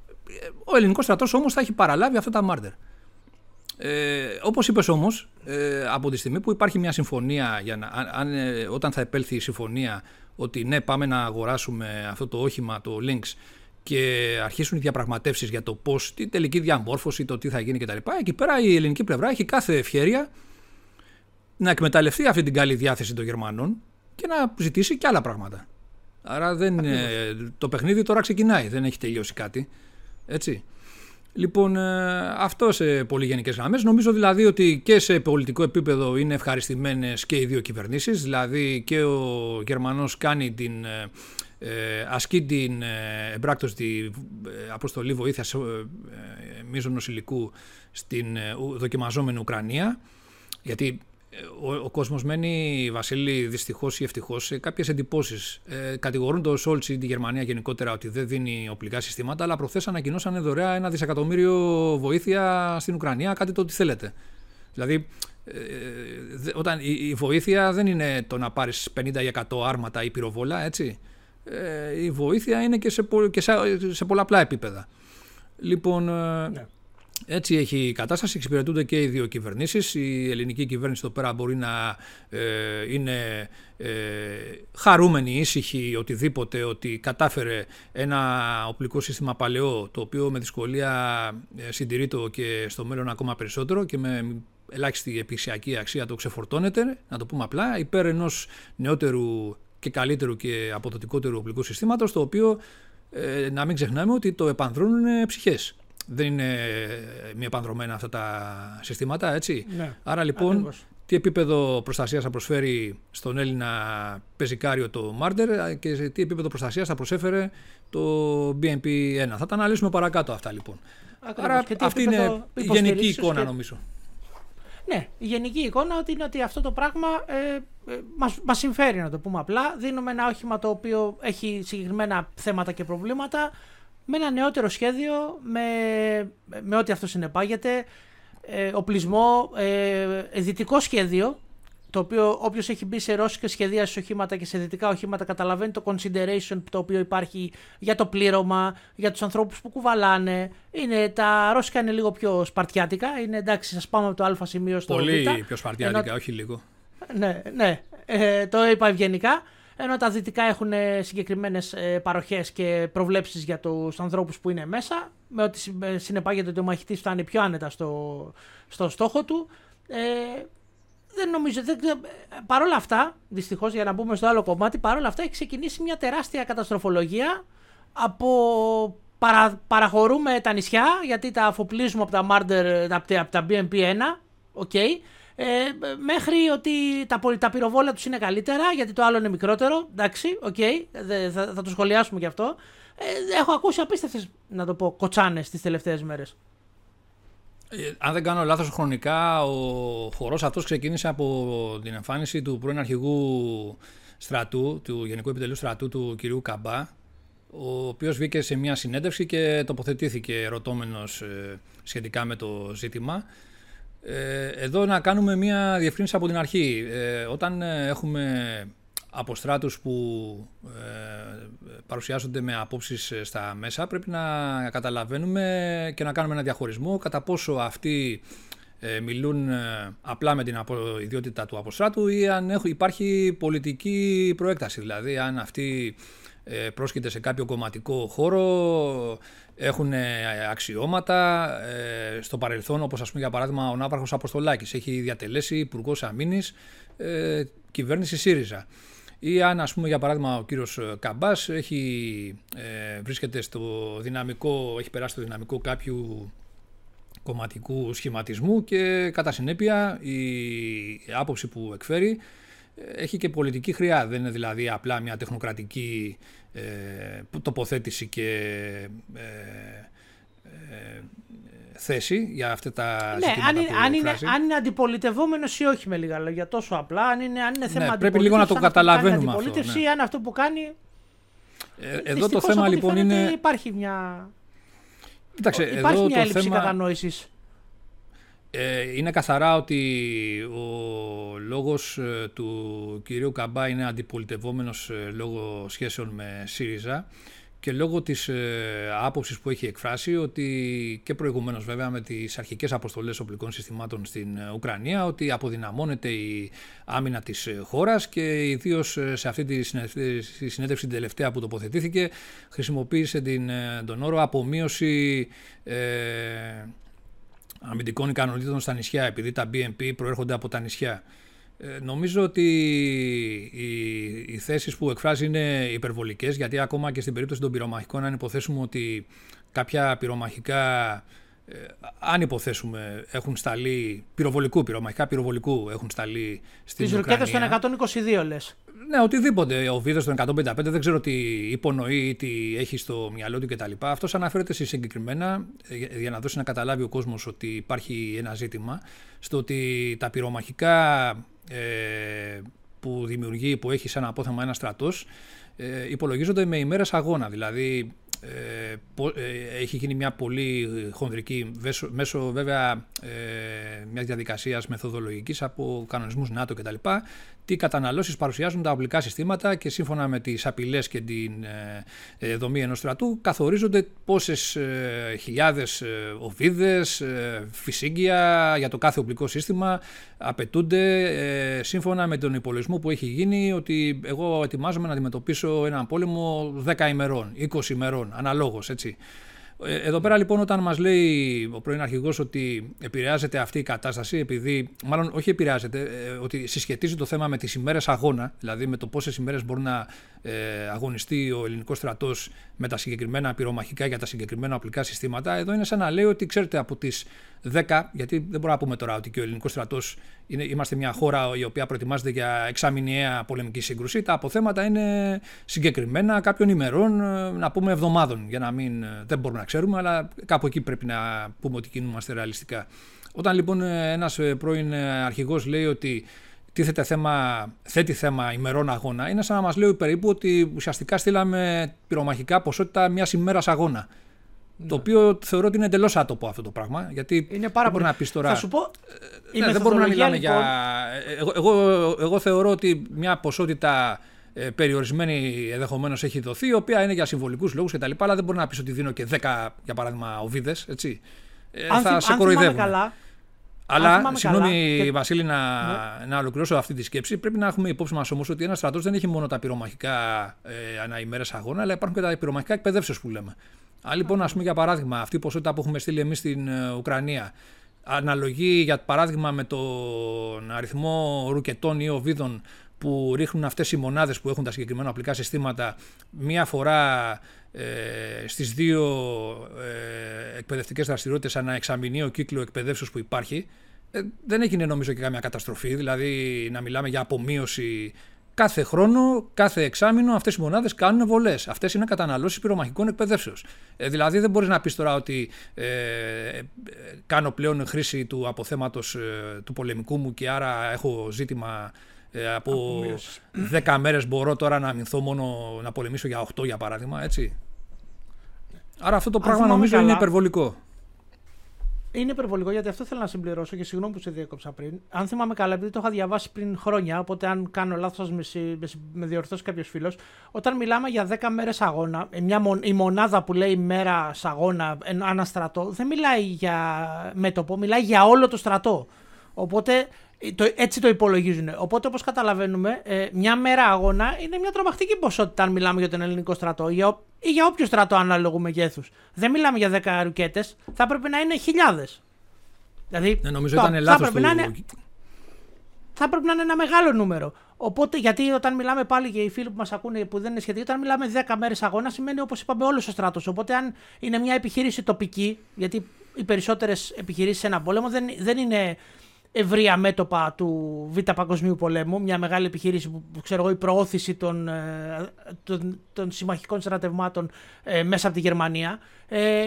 Ε, ο ελληνικός στρατός όμως θα έχει παραλάβει αυτά τα Marder. Ε, Όπως είπες όμως, ε, από τη στιγμή που υπάρχει μια συμφωνία, για να, αν, ε, όταν θα επέλθει η συμφωνία ότι ναι, πάμε να αγοράσουμε αυτό το όχημα, το Lynx, και αρχίσουν οι διαπραγματεύσεις για το πώς, τη τελική διαμόρφωση, το τι θα γίνει κτλ. Εκεί πέρα η ελληνική πλευρά έχει κάθε ευκαιρία να εκμεταλλευτεί αυτή την καλή διάθεση των Γερμανών και να ζητήσει και άλλα πράγματα. Άρα δεν, το παιχνίδι τώρα ξεκινάει, δεν έχει τελειώσει κάτι. Έτσι. Λοιπόν, ε, αυτό σε πολύ γενικές γραμμές. Νομίζω δηλαδή ότι και σε πολιτικό επίπεδο είναι ευχαριστημένες και οι δύο κυβερνήσεις. Δηλαδή και ο Γερμανός κάνει την. Ε, ε ασκεί την ε, εμπράκτοστη αποστολή βοήθειας ε, μίζωνος υλικού στην δοκιμαζόμενη Ουκρανία γιατί ο, ο κόσμος μένει, Βασίλη, δυστυχώς ή ευτυχώς, σε κάποιες εντυπώσεις. Ε, κατηγορούν το Σόλτς ή τη Γερμανία γενικότερα ότι δεν δίνει οπλικά συστήματα, αλλά προχθές ανακοινώσανε δωρεά ένα δισεκατομμύριο βοήθεια στην Ουκρανία, κάτι το ότι θέλετε. Δηλαδή, ε, όταν η, βοήθεια δεν είναι το να πάρεις 50 ή 100 άρματα ή πυροβόλα, έτσι. Ε, η βοήθεια είναι και σε, και σε, σε πολλαπλά επίπεδα. Λοιπόν, ε, ναι. Έτσι έχει η κατάσταση, εξυπηρετούνται και οι δύο κυβερνήσεις. Η ελληνική κυβέρνηση εδώ πέρα μπορεί να ε, είναι ε, χαρούμενη, ήσυχη, οτιδήποτε, ότι κατάφερε ένα οπλικό σύστημα παλαιό, το οποίο με δυσκολία ε, συντηρεί το και στο μέλλον ακόμα περισσότερο και με ελάχιστη επισιακή αξία το ξεφορτώνεται, να το πούμε απλά, υπέρ ενός νεότερου και καλύτερου και αποδοτικότερου οπλικού συστήματος, το οποίο ε, να μην ξεχνάμε ότι το επανδρώνουν ψυχές δεν είναι μη επανδρομένα αυτά τα συστήματα, έτσι. Ναι, Άρα λοιπόν, τι επίπεδο προστασίας θα προσφέρει στον Έλληνα πεζικάριο το Marder και σε τι επίπεδο προστασίας θα προσέφερε το BNP1. Θα τα αναλύσουμε παρακάτω αυτά λοιπόν. Άρα αυτή είναι η γενική εικόνα νομίζω. Ναι, η γενική εικόνα ότι είναι ότι αυτό το πράγμα ε, ε, μας, μας συμφέρει να το πούμε απλά. Δίνουμε ένα όχημα το οποίο έχει συγκεκριμένα θέματα και προβλήματα με ένα νεότερο σχέδιο, με, με ό,τι αυτό συνεπάγεται, ε, οπλισμό, ε, δυτικό σχέδιο, το οποίο όποιος έχει μπει σε ρώσικα σχεδία σε οχήματα και σε δυτικά οχήματα καταλαβαίνει το consideration το οποίο υπάρχει για το πλήρωμα, για τους ανθρώπους που κουβαλάνε. Είναι, τα ρώσικα είναι λίγο πιο σπαρτιάτικα, είναι εντάξει σας πάμε από το α σημείο στο Πολύ πιο σπαρτιάτικα, όχι λίγο. Ναι, ναι, ε, το είπα ευγενικά ενώ τα δυτικά έχουν συγκεκριμένες ε, παροχές και προβλέψεις για τους ανθρώπους που είναι μέσα, με ότι συνεπάγεται ότι ο μαχητής φτάνει πιο άνετα στο, στο στόχο του. Ε, δεν νομίζω, δεν, παρόλα αυτά, δυστυχώς για να μπούμε στο άλλο κομμάτι, παρόλα αυτά έχει ξεκινήσει μια τεράστια καταστροφολογία από παρα, παραχωρούμε τα νησιά, γιατί τα αφοπλίζουμε από τα Marder, από τα BMP1, okay, ε, μέχρι ότι τα, τα πυροβόλα τους είναι καλύτερα, γιατί το άλλο είναι μικρότερο. Εντάξει, OK, okay, θα, θα το σχολιάσουμε γι' αυτό. Ε, έχω ακούσει απίστευτες, να το πω, κοτσάνες τις τελευταίες μέρες. Ε, αν δεν κάνω λάθος χρονικά, ο χορός αυτός ξεκίνησε από την εμφάνιση του πρώην αρχηγού στρατού, του Γενικού Επιτελείου Στρατού του κυρίου Καμπά, ο οποίος βγήκε σε μια συνέντευξη και τοποθετήθηκε ερωτώμενος ε, σχετικά με το ζήτημα. Ε, εδώ να κάνουμε μια διευκρίνηση από την αρχή. Ε, όταν ε, έχουμε αποστράτους που ε, παρουσιάζονται με απόψεις στα μέσα πρέπει να καταλαβαίνουμε και να κάνουμε ένα διαχωρισμό κατά πόσο αυτοί ε, μιλούν ε, απλά με την ιδιότητα του αποστράτου ή αν έχουν, υπάρχει πολιτική προέκταση. Δηλαδή, αν αυτοί ε, πρόσκειται σε κάποιο κομματικό χώρο, έχουν αξιώματα. Ε, στο παρελθόν, όπως ας πούμε για παράδειγμα ο Ναύαρχος Αποστολάκης, έχει διατελέσει υπουργός Αμήνης ε, κυβέρνηση ΣΥΡΙΖΑ. Ή αν ας πούμε για παράδειγμα ο κύριος Καμπάς έχει, ε, βρίσκεται στο δυναμικό, έχει περάσει στο δυναμικό κάποιου κομματικού σχηματισμού και κατά συνέπεια η άποψη που εκφέρει ε, έχει και πολιτική χρειά. Δεν είναι δηλαδή απλά μια τεχνοκρατική ε, τοποθέτηση και ε, ε, θέση για αυτά τα ναι, ζητήματα αν, που αν, είναι, εκφράζει. αν είναι αντιπολιτευόμενος ή όχι με λίγα λόγια. Τόσο απλά, αν είναι, αν είναι θέμα Ναι, πρέπει λίγο να το αντιπολίτευσης, αν αυτό που κάνει καταλαβαίνουμε αυτό, αντιπολίτευση ναι. ή αν αυτό που κάνει. Ε, εδώ το δυστυχώς, θέμα από ό,τι λοιπόν φαίνεται, είναι. Υπάρχει μια, Κοίταξε, υπάρχει εδώ μια το έλλειψη θέμα κατανόησης. Ε, είναι καθαρά ότι ο λόγος ε, του κυρίου Καμπά είναι αντιπολιτευόμενος ε, λόγω σχέσεων με ΣΥΡΙΖΑ και λόγω της ε, άποψης που έχει εκφράσει ότι και προηγουμένως βέβαια με τις αρχικές αποστολές οπλικών συστημάτων στην ε, Ουκρανία ότι αποδυναμώνεται η άμυνα της ε, χώρας και ιδίως ε, σε αυτή τη συνέντευξη, τη συνέντευξη την τελευταία που τοποθετήθηκε χρησιμοποίησε την, ε, τον όρο απομείωση ε, αμυντικών ικανοτήτων στα νησιά επειδή τα BNP προέρχονται από τα νησιά. Ε, νομίζω ότι οι, οι θέσεις που εκφράζει είναι υπερβολικές γιατί ακόμα και στην περίπτωση των πυρομαχικών αν υποθέσουμε ότι κάποια πυρομαχικά ε, αν υποθέσουμε έχουν σταλεί πυροβολικού, πυρομαχικά πυροβολικού έχουν σταλεί στην Τις Ουκρανία. ρουκέτε των 122 λες. Ναι, οτιδήποτε. Ο Βίδος των 155 δεν ξέρω τι υπονοεί ή τι έχει στο μυαλό του κτλ. Αυτός αναφέρεται σε συγκεκριμένα ε, για- για να δώσει να καταλάβει ο κόσμος ότι υπάρχει ένα ζήτημα στο ότι τα πυρομαχικά ε, που δημιουργεί, που έχει σαν απόθεμα ένα στρατός, ε, υπολογίζονται με ημέρες αγώνα. Δηλαδή ε, πο- ε, έχει γίνει μια πολύ χονδρική μέσω, μέσω βέβαια ε, μιας διαδικασίας μεθοδολογικής από κανονισμούς ΝΑΤΟ κτλ. Τι καταναλώσεις παρουσιάζουν τα οπλικά συστήματα και σύμφωνα με τις απειλές και την ε, ε, δομή ενός στρατού καθορίζονται πόσες ε, χιλιάδες ε, οβίδες, ε, φυσίγγια για το κάθε οπλικό σύστημα απαιτούνται ε, σύμφωνα με τον υπολογισμό που έχει γίνει ότι εγώ ετοιμάζομαι να αντιμετωπίσω έναν πόλεμο 10 ημερών, 20 ημερών, αναλόγως έτσι. Ε, Εδώ πέρα λοιπόν όταν μας λέει ο πρώην αρχηγός ότι επηρεάζεται αυτή η κατάσταση επειδή, μάλλον όχι επηρεάζεται, ε, ότι συσχετίζει το θέμα με τις ημέρες αγώνα, δηλαδή με το πόσες ημέρες μπορεί να ε, αγωνιστεί ο ελληνικός στρατός με τα συγκεκριμένα πυρομαχικά για τα συγκεκριμένα οπλικά συστήματα, εδώ είναι σαν να λέει ότι ξέρετε από τις 10, γιατί δεν μπορούμε να πούμε τώρα ότι και ο ελληνικός στρατός είναι, είμαστε μια χώρα η οποία προετοιμάζεται για εξαμηνιαία πολεμική σύγκρουση. Τα αποθέματα είναι συγκεκριμένα κάποιων ημερών, ε, να πούμε εβδομάδων, για να μην. ε, Δεν μπορούμε να ξέρουμε, αλλά κάπου εκεί πρέπει να πούμε ότι κινούμαστε ρεαλιστικά. Όταν λοιπόν ε, ένας ε, πρώην ε, αρχηγός λέει ότι τίθεται θέμα, θέτει θέμα ημερών αγώνα, είναι σαν να μας λέει περίπου ότι ουσιαστικά στείλαμε πυρομαχικά ποσότητα μιας ημέρας αγώνα. Το οποίο θεωρώ ότι είναι εντελώς άτοπο αυτό το πράγμα. Γιατί Είναι πάρα δεν μπορεί πολύ. να πεις τώρα. Θα σου πω. η Ναι, δεν μπορούμε να μεθοδολογία, μιλάμε λοιπόν, για. Εγώ, εγώ, εγώ θεωρώ ότι μια ποσότητα ε, περιορισμένη ενδεχομένως έχει δοθεί, η οποία είναι για συμβολικούς λόγους κτλ. Αλλά δεν μπορεί να πεις ότι δίνω και 10 για παράδειγμα οβίδες. Έτσι. Ε, αν, θα θυμ- σε αν θυμάμαι κοροϊδεύουν. καλά, αν Αλλά, θυμάμαι συγγνώμη καλά, και- Βασίλη, να, να ολοκληρώσω αυτή τη σκέψη. Πρέπει να έχουμε υπόψη μας όμως ότι ένας στρατός δεν έχει μόνο τα πυρομαχικά ε, ανά ημέρες αγώνα, αλλά υπάρχουν και τα πυρομαχικά εκπαιδεύσεως που λέμε. Αν λοιπόν, ας πούμε για παράδειγμα, αυτή η ποσότητα που έχουμε στείλει εμείς στην ε, Ουκρανία αναλογεί για παράδειγμα με τον αριθμό ρουκετών ή οβίδων που ρίχνουν αυτές οι μονάδες που έχουν τα συγκεκριμένα οπλικά συστήματα μία φορά ε, στις δύο ε, εκπαιδευτικές δραστηριότητες ανά εξαμηνίο κύκλο εκπαιδεύσεως που υπάρχει ε, δεν έγινε νομίζω και καμία καταστροφή δηλαδή να μιλάμε για απομείωση Κάθε χρόνο, κάθε εξάμεινο αυτές οι μονάδες κάνουν βολές. Αυτές είναι καταναλώσεις πυρομαχικών εκπαιδεύσεως. Ε, δηλαδή δεν μπορείς να πεις τώρα ότι ε, ε, κάνω πλέον χρήση του αποθέματος ε, του πολεμικού μου και άρα έχω ζήτημα ε, από Απομείωσης. 10 μέρες μπορώ τώρα να αμυνθώ μόνο να πολεμήσω για 8 για παράδειγμα. Έτσι. Άρα αυτό το Αν πράγμα θυμάμαι νομίζω είναι καλά, υπερβολικό. είναι υπερβολικό γιατί αυτό θέλω να συμπληρώσω και συγγνώμη που σε διέκοψα πριν. Αν θυμάμαι καλά, επειδή το είχα διαβάσει πριν χρόνια, οπότε αν κάνω λάθος, με, με, με διορθώσει κάποιος φίλος. Όταν μιλάμε για 10 μέρες αγώνα, ε, μια, η μονάδα που λέει μέρα αγώνα, ένα στρατό, δεν μιλάει για μέτωπο, μιλάει για όλο το στρατό. Οπότε το, έτσι το υπολογίζουν. Οπότε, όπως καταλαβαίνουμε, ε, μια μέρα αγώνα είναι μια τρομακτική ποσότητα αν μιλάμε για τον ελληνικό στρατό ή για, ή για όποιο στρατό ανάλογο μεγέθους. Δεν μιλάμε για 10 ρουκέτες, θα έπρεπε να είναι χιλιάδες. Δηλαδή, ναι, νομίζω το, ήταν λάθος του... Να είναι, θα έπρεπε να είναι ένα μεγάλο νούμερο. Οπότε, γιατί όταν μιλάμε πάλι και οι φίλοι που μας ακούνε που δεν είναι σχετικοί, όταν μιλάμε 10 μέρες αγώνα, σημαίνει όπως είπαμε όλος ο στρατός. Οπότε, αν είναι μια επιχείρηση τοπική, γιατί οι περισσότερες επιχειρήσεις σε ένα πόλεμο δεν, δεν είναι ευρεία μέτωπα του Β' Παγκοσμίου Πολέμου, μια μεγάλη επιχείρηση που, ξέρω εγώ, η προώθηση των, ε, των, των συμμαχικών στρατευμάτων ε, μέσα από τη Γερμανία. Ε,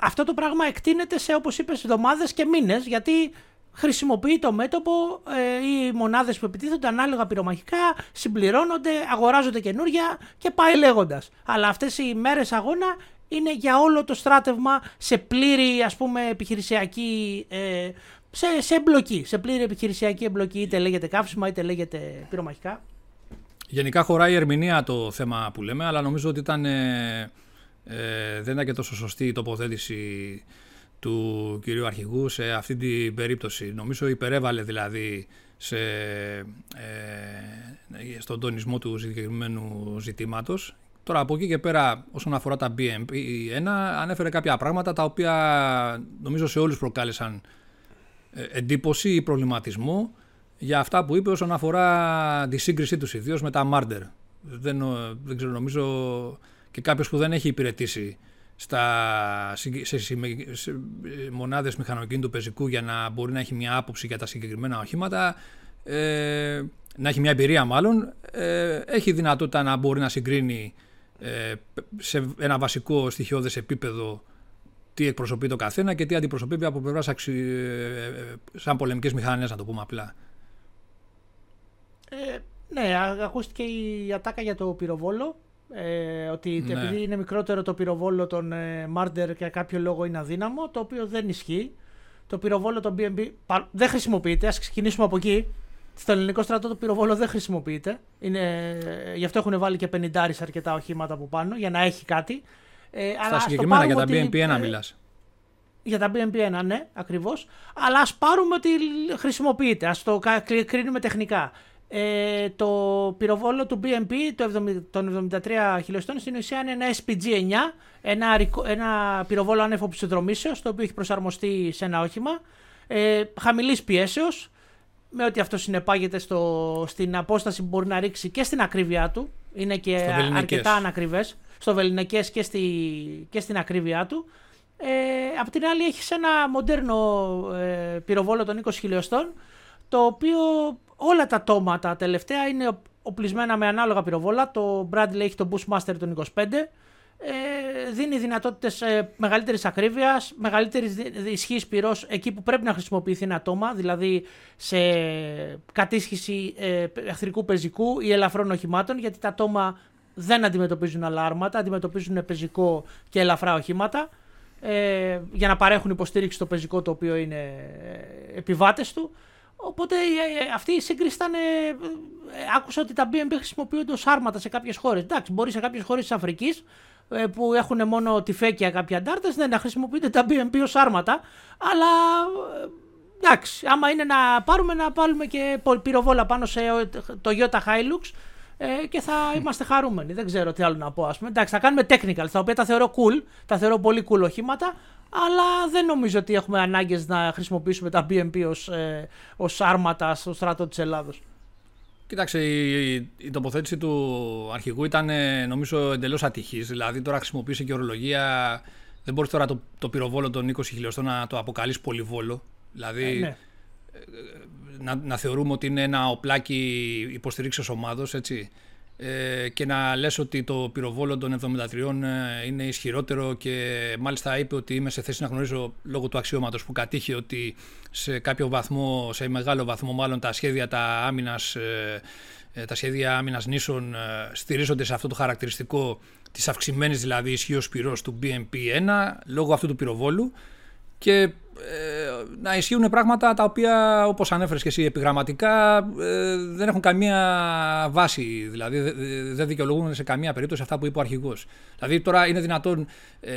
αυτό το πράγμα εκτείνεται σε, όπως είπες, εβδομάδες και μήνες, γιατί χρησιμοποιεί το μέτωπο, ε, οι μονάδες που επιτίθενται ανάλογα πυρομαχικά, συμπληρώνονται, αγοράζονται καινούρια και πάει λέγοντας. Αλλά αυτές οι μέρες αγώνα είναι για όλο το στράτευμα σε πλήρη ας πούμε επιχειρησιακή ε, σε, σε εμπλοκή, σε πλήρη επιχειρησιακή εμπλοκή, είτε λέγεται καύσιμα είτε λέγεται πυρομαχικά. Γενικά χωράει η ερμηνεία το θέμα που λέμε, αλλά νομίζω ότι ήταν, ε, ε, δεν ήταν και τόσο σωστή η τοποθέτηση του κυρίου Αρχηγού σε αυτή την περίπτωση. Νομίζω υπερέβαλε δηλαδή σε, ε, στον τονισμό του συγκεκριμένου ζητήματος. Τώρα από εκεί και πέρα όσον αφορά τα BMP1 ανέφερε κάποια πράγματα τα οποία νομίζω σε όλους προκάλεσαν ε, εντύπωση ή προβληματισμό για αυτά που είπε όσον αφορά τη σύγκρισή τους ιδίως με τα Μάρντερ. Δεν, δεν ξέρω, νομίζω και κάποιος που δεν έχει υπηρετήσει στα, σε, σε, σε μονάδες μηχανοκίνητου πεζικού για να μπορεί να έχει μια άποψη για τα συγκεκριμένα οχήματα, ε, να έχει μια εμπειρία μάλλον, ε, έχει δυνατότητα να μπορεί να συγκρίνει ε, σε ένα βασικό στοιχειώδες επίπεδο τι εκπροσωπεί το καθένα και τι αντιπροσωπεύει από πλευράς αξι... Ε, ε, σαν πολεμικές μηχανές, να το πούμε απλά. Ε, ναι, ακούστηκε η ατάκα για το πυροβόλο. Ε, ότι ναι. επειδή είναι μικρότερο το πυροβόλο των ε, Μάρντερ και κάποιο λόγο είναι αδύναμο, το οποίο δεν ισχύει. Το πυροβόλο των BNB δεν χρησιμοποιείται. Α ξεκινήσουμε από εκεί. Στο ελληνικό στρατό το πυροβόλο δεν χρησιμοποιείται. Είναι, γι' αυτό έχουν βάλει και 50 αρκετά οχήματα από πάνω για να έχει κάτι. Ε, Στα συγκεκριμένα για τα BNP1 ε, μιλάς. Για τα BNP1, ναι, ακριβώς. Αλλά ας πάρουμε ότι χρησιμοποιείται. Α το κρίνουμε τεχνικά. Ε, το πυροβόλο του BNP το 70, των 73 χιλιοστών στην ουσία είναι ένα SPG-9, ένα, ένα πυροβόλο άνευ ψευδρομήσεως, το οποίο έχει προσαρμοστεί σε ένα όχημα, ε, χαμηλής πιέσεως, με ό,τι αυτό συνεπάγεται στο, στην απόσταση που μπορεί να ρίξει και στην ακρίβειά του. Είναι και αρκετά ανακριβές στο Βελινεκές και, στη, και στην ακρίβειά του. Ε, απ' την άλλη έχεις ένα μοντέρνο ε, πυροβόλο των 20 χιλιοστών το οποίο όλα τα τόματα τελευταία είναι οπλισμένα με ανάλογα πυροβόλα. Το Bradley έχει το Bushmaster των 25. Ε, δίνει δυνατότητες ε, μεγαλύτερης ακρίβειας, μεγαλύτερης ισχύς πυρός εκεί που πρέπει να χρησιμοποιηθεί ένα τόμα, δηλαδή σε κατήσχηση ε, εχθρικού πεζικού ή ελαφρών οχημάτων, γιατί τα τόμα δεν αντιμετωπίζουν άλλα άρματα, αντιμετωπίζουν πεζικό και ελαφρά οχήματα ε, για να παρέχουν υποστήριξη στο πεζικό το οποίο είναι ε, επιβάτες του. Οπότε ε, ε, αυτή η σύγκριση ήταν. Ε, άκουσα ότι τα BNP χρησιμοποιούνται ως άρματα σε κάποιες χώρες. Εντάξει, μπορεί σε κάποιες χώρες της Αφρικής που έχουν μόνο τυφέκια κάποια αντάρτες δεν να χρησιμοποιούνται τα BNP ως άρματα. Αλλά εντάξει, άμα είναι να πάρουμε, να πάρουμε και πυροβόλα πάνω σε το Toyota Hilux ε, και θα είμαστε χαρούμενοι. Δεν ξέρω τι άλλο να πω. Ας πούμε. Εντάξει, θα κάνουμε technical, τα οποία τα θεωρώ cool, τα θεωρώ πολύ cool οχήματα, αλλά δεν νομίζω ότι έχουμε ανάγκες να χρησιμοποιήσουμε τα BMP ως ε, ως άρματα στο στρατό της Ελλάδος. Κοίταξε, η, η, τοποθέτηση του αρχηγού ήταν νομίζω εντελώς ατυχής. Δηλαδή, τώρα χρησιμοποίησε και ορολογία. Δεν μπορείς τώρα το, το πυροβόλο των 20 χιλιοστών να το αποκαλείς πολυβόλο. Δηλαδή, ε, ναι να, να θεωρούμε ότι είναι ένα οπλάκι υποστηρίξεως ομάδος, έτσι. Ε, και να λες ότι το πυροβόλο των 73 ε, είναι ισχυρότερο και μάλιστα είπε ότι είμαι σε θέση να γνωρίζω λόγω του αξιώματος που κατήχε ότι σε κάποιο βαθμό, σε μεγάλο βαθμό μάλλον τα σχέδια τα άμυνας, ε, ε τα σχέδια άμυνας νήσων στηρίζονται σε αυτό το χαρακτηριστικό της αυξημένης δηλαδή ισχύως πυρός του BMP-1 λόγω αυτού του πυροβόλου και να ισχύουν πράγματα τα οποία όπως ανέφερες και εσύ επιγραμματικά δεν έχουν καμία βάση. Δηλαδή δεν δικαιολογούν σε καμία περίπτωση αυτά που είπε ο αρχηγός. Δηλαδή τώρα είναι δυνατόν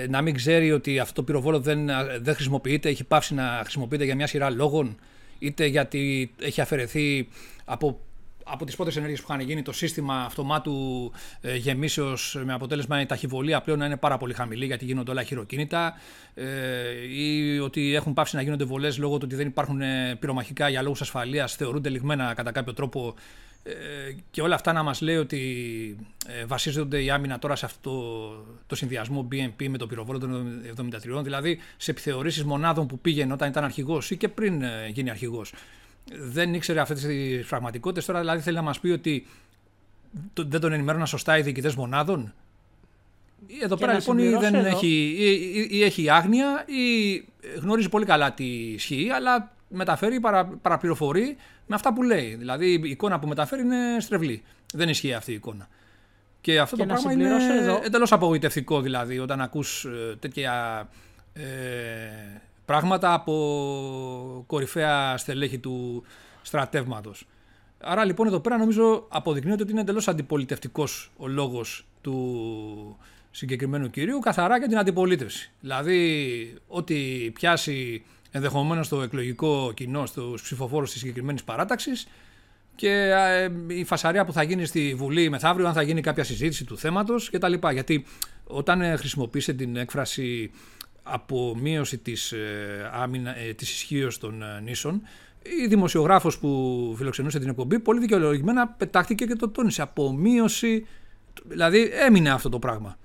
να μην ξέρει ότι αυτό το πυροβόλο δεν, δεν χρησιμοποιείται έχει πάυσει να χρησιμοποιείται για μια σειρά λόγων είτε γιατί έχει αφαιρεθεί από από τις πρώτες ενέργειες που είχαν γίνει το σύστημα αυτομάτου ε, γεμίσεως με αποτέλεσμα η ταχυβολία πλέον να είναι πάρα πολύ χαμηλή γιατί γίνονται όλα χειροκίνητα. Ε, ή ότι έχουν πάψει να γίνονται βολές λόγω του ότι δεν υπάρχουν ε, πυρομαχικά για λόγους ασφαλείας, θεωρούνται λιγμένα κατά κάποιο τρόπο. Ε, και όλα αυτά να μας λέει ότι ε, βασίζονται η άμυνα τώρα σε αυτό το, το συνδυασμό BNP με το πυροβόλο των 73, δηλαδή σε επιθεωρήσεις μονάδων που πήγαινε όταν ήταν αρχηγός ή και πριν ε, γίνει αρχηγός δεν ήξερε αυτές τις πραγματικότητες. Τώρα δηλαδή θέλει να μας πει ότι δεν τον ενημέρωναν σωστά οι διοικητές μονάδων. Εδώ πέρα λοιπόν ή, δεν Έχει, ή, ή, έχει άγνοια ή γνωρίζει πολύ καλά τι ισχύει, αλλά μεταφέρει, παρα, παραπληροφορεί με αυτά που λέει. Δηλαδή η εικόνα που μεταφέρει είναι στρεβλή. Δεν ισχύει αυτή η εικόνα. Και αυτό το πράγμα είναι εντελώς απογοητευτικό δηλαδή όταν ακούς ε, τέτοια ε, πράγματα από κορυφαία στελέχη του στρατεύματος. Άρα λοιπόν εδώ πέρα νομίζω αποδεικνύεται ότι είναι εντελώς αντιπολιτευτικός ο λόγος του συγκεκριμένου κυρίου καθαρά για την αντιπολίτευση. Δηλαδή ό,τι πιάσει ενδεχομένως το εκλογικό κοινό στους ψηφοφόρους της συγκεκριμένης παράταξης και ε, η φασαρία που θα γίνει στη Βουλή μεθαύριο, αν θα γίνει κάποια συζήτηση του θέματος κτλ. Γιατί όταν ε, χρησιμοποιήσετε την έκφραση από μείωση της, ε, άμυνα, ε, της ισχύως των ε, νήσων, η δημοσιογράφος που φιλοξενούσε την εκπομπή πολύ δικαιολογημένα πετάχτηκε και το τόνισε. Από μείωση, δηλαδή έμεινε αυτό το πράγμα.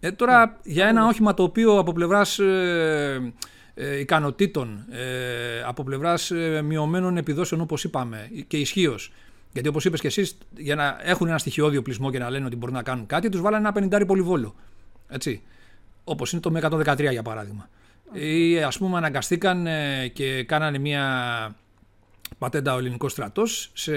Ε, τώρα ναι. για ένα όχημα το οποίο από πλευράς ε, ε, ικανοτήτων, ε, από πλευράς ε, μειωμένων επιδόσεων όπως είπαμε και ισχύως. Γιατί όπως είπες και εσύ, για να έχουν ένα στοιχειώδιο πλεισμό και να λένε ότι μπορούν να κάνουν κάτι, τους βάλανε ένα πενιντάρι πολυβόλο. Έτσι. Όπως είναι το με 113 για παράδειγμα. Ή ας πούμε αναγκαστήκαν ε, και κάνανε μια πατέντα ο ελληνικός στρατός σε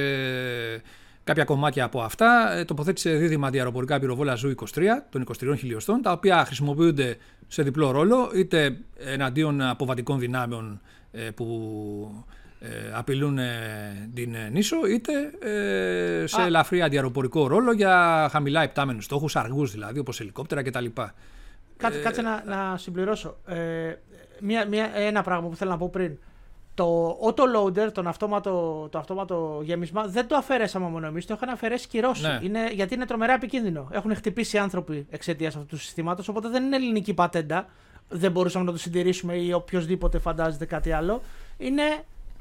κάποια κομμάτια από αυτά. Ε, τοποθέτησε δίδυμα αντιαεροπορικά πυροβόλα ZU 23 των 23 χιλιοστών, τα οποία χρησιμοποιούνται σε διπλό ρόλο, είτε εναντίον αποβατικών δυνάμεων ε, που απειλούν την νήσο, είτε σε ελαφρύ αντιαεροπορικό ρόλο για χαμηλά υπτάμενους στόχους, αργούς δηλαδή, όπως ελικόπτερα κτλ. Κάτσε, κάτσε να, να συμπληρώσω. Ε, μια, μια, ένα πράγμα που θέλω να πω πριν. Το auto-loader, τον αυτόματο, το αυτόματο γέμισμα, δεν το αφαιρέσαμε μόνο εμείς, το είχαν αφαιρέσει και οι Ρώσοι. Ναι. Είναι, γιατί είναι τρομερά επικίνδυνο. Έχουν χτυπήσει άνθρωποι εξαιτίας αυτού του συστήματος, οπότε δεν είναι ελληνική πατέντα. Δεν μπορούσαμε να το συντηρήσουμε ή οποιοδήποτε φαντάζεται κάτι άλλο. Είναι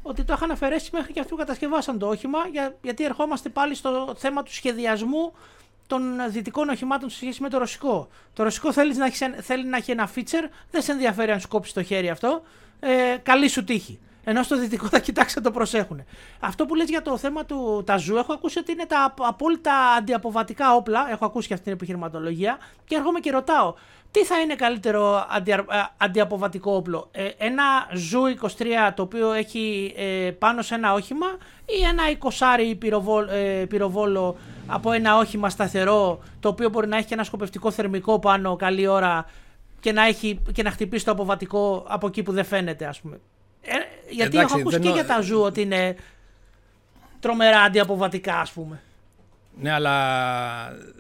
ότι το είχαν αφαιρέσει μέχρι και αυτοί που κατασκευάσαν το όχημα, για, γιατί ερχόμαστε πάλι στο θέμα του σχεδιασμού των δυτικών οχημάτων σε σχέση με το ρωσικό. Το ρωσικό θέλεις να έχεις, θέλει να έχει ένα feature, δεν σε ενδιαφέρει αν σου κόψει το χέρι αυτό. Ε, καλή σου τύχη. Ενώ στο δυτικό θα κοιτάξει να το προσέχουν. Αυτό που λες για το θέμα τα ZU, έχω ακούσει ότι είναι τα απόλυτα αντιαποβατικά όπλα. Έχω ακούσει και αυτή την επιχειρηματολογία. Και έρχομαι και ρωτάω, τι θα είναι καλύτερο αντι, αντιαποβατικό όπλο, ε, ένα ZU 23 το οποίο έχει ε, πάνω σε ένα όχημα ή ένα 20 πυροβόλ, ε, πυροβόλο από ένα όχημα σταθερό το οποίο μπορεί να έχει και ένα σκοπευτικό θερμικό πάνω καλή ώρα και να, έχει, και να χτυπήσει το αποβατικό από εκεί που δεν φαίνεται ας πούμε. Ε, γιατί έχω ακούσει και για τα ZU ότι είναι τρομερά αντιαποβατικά ας πούμε. Ναι, αλλά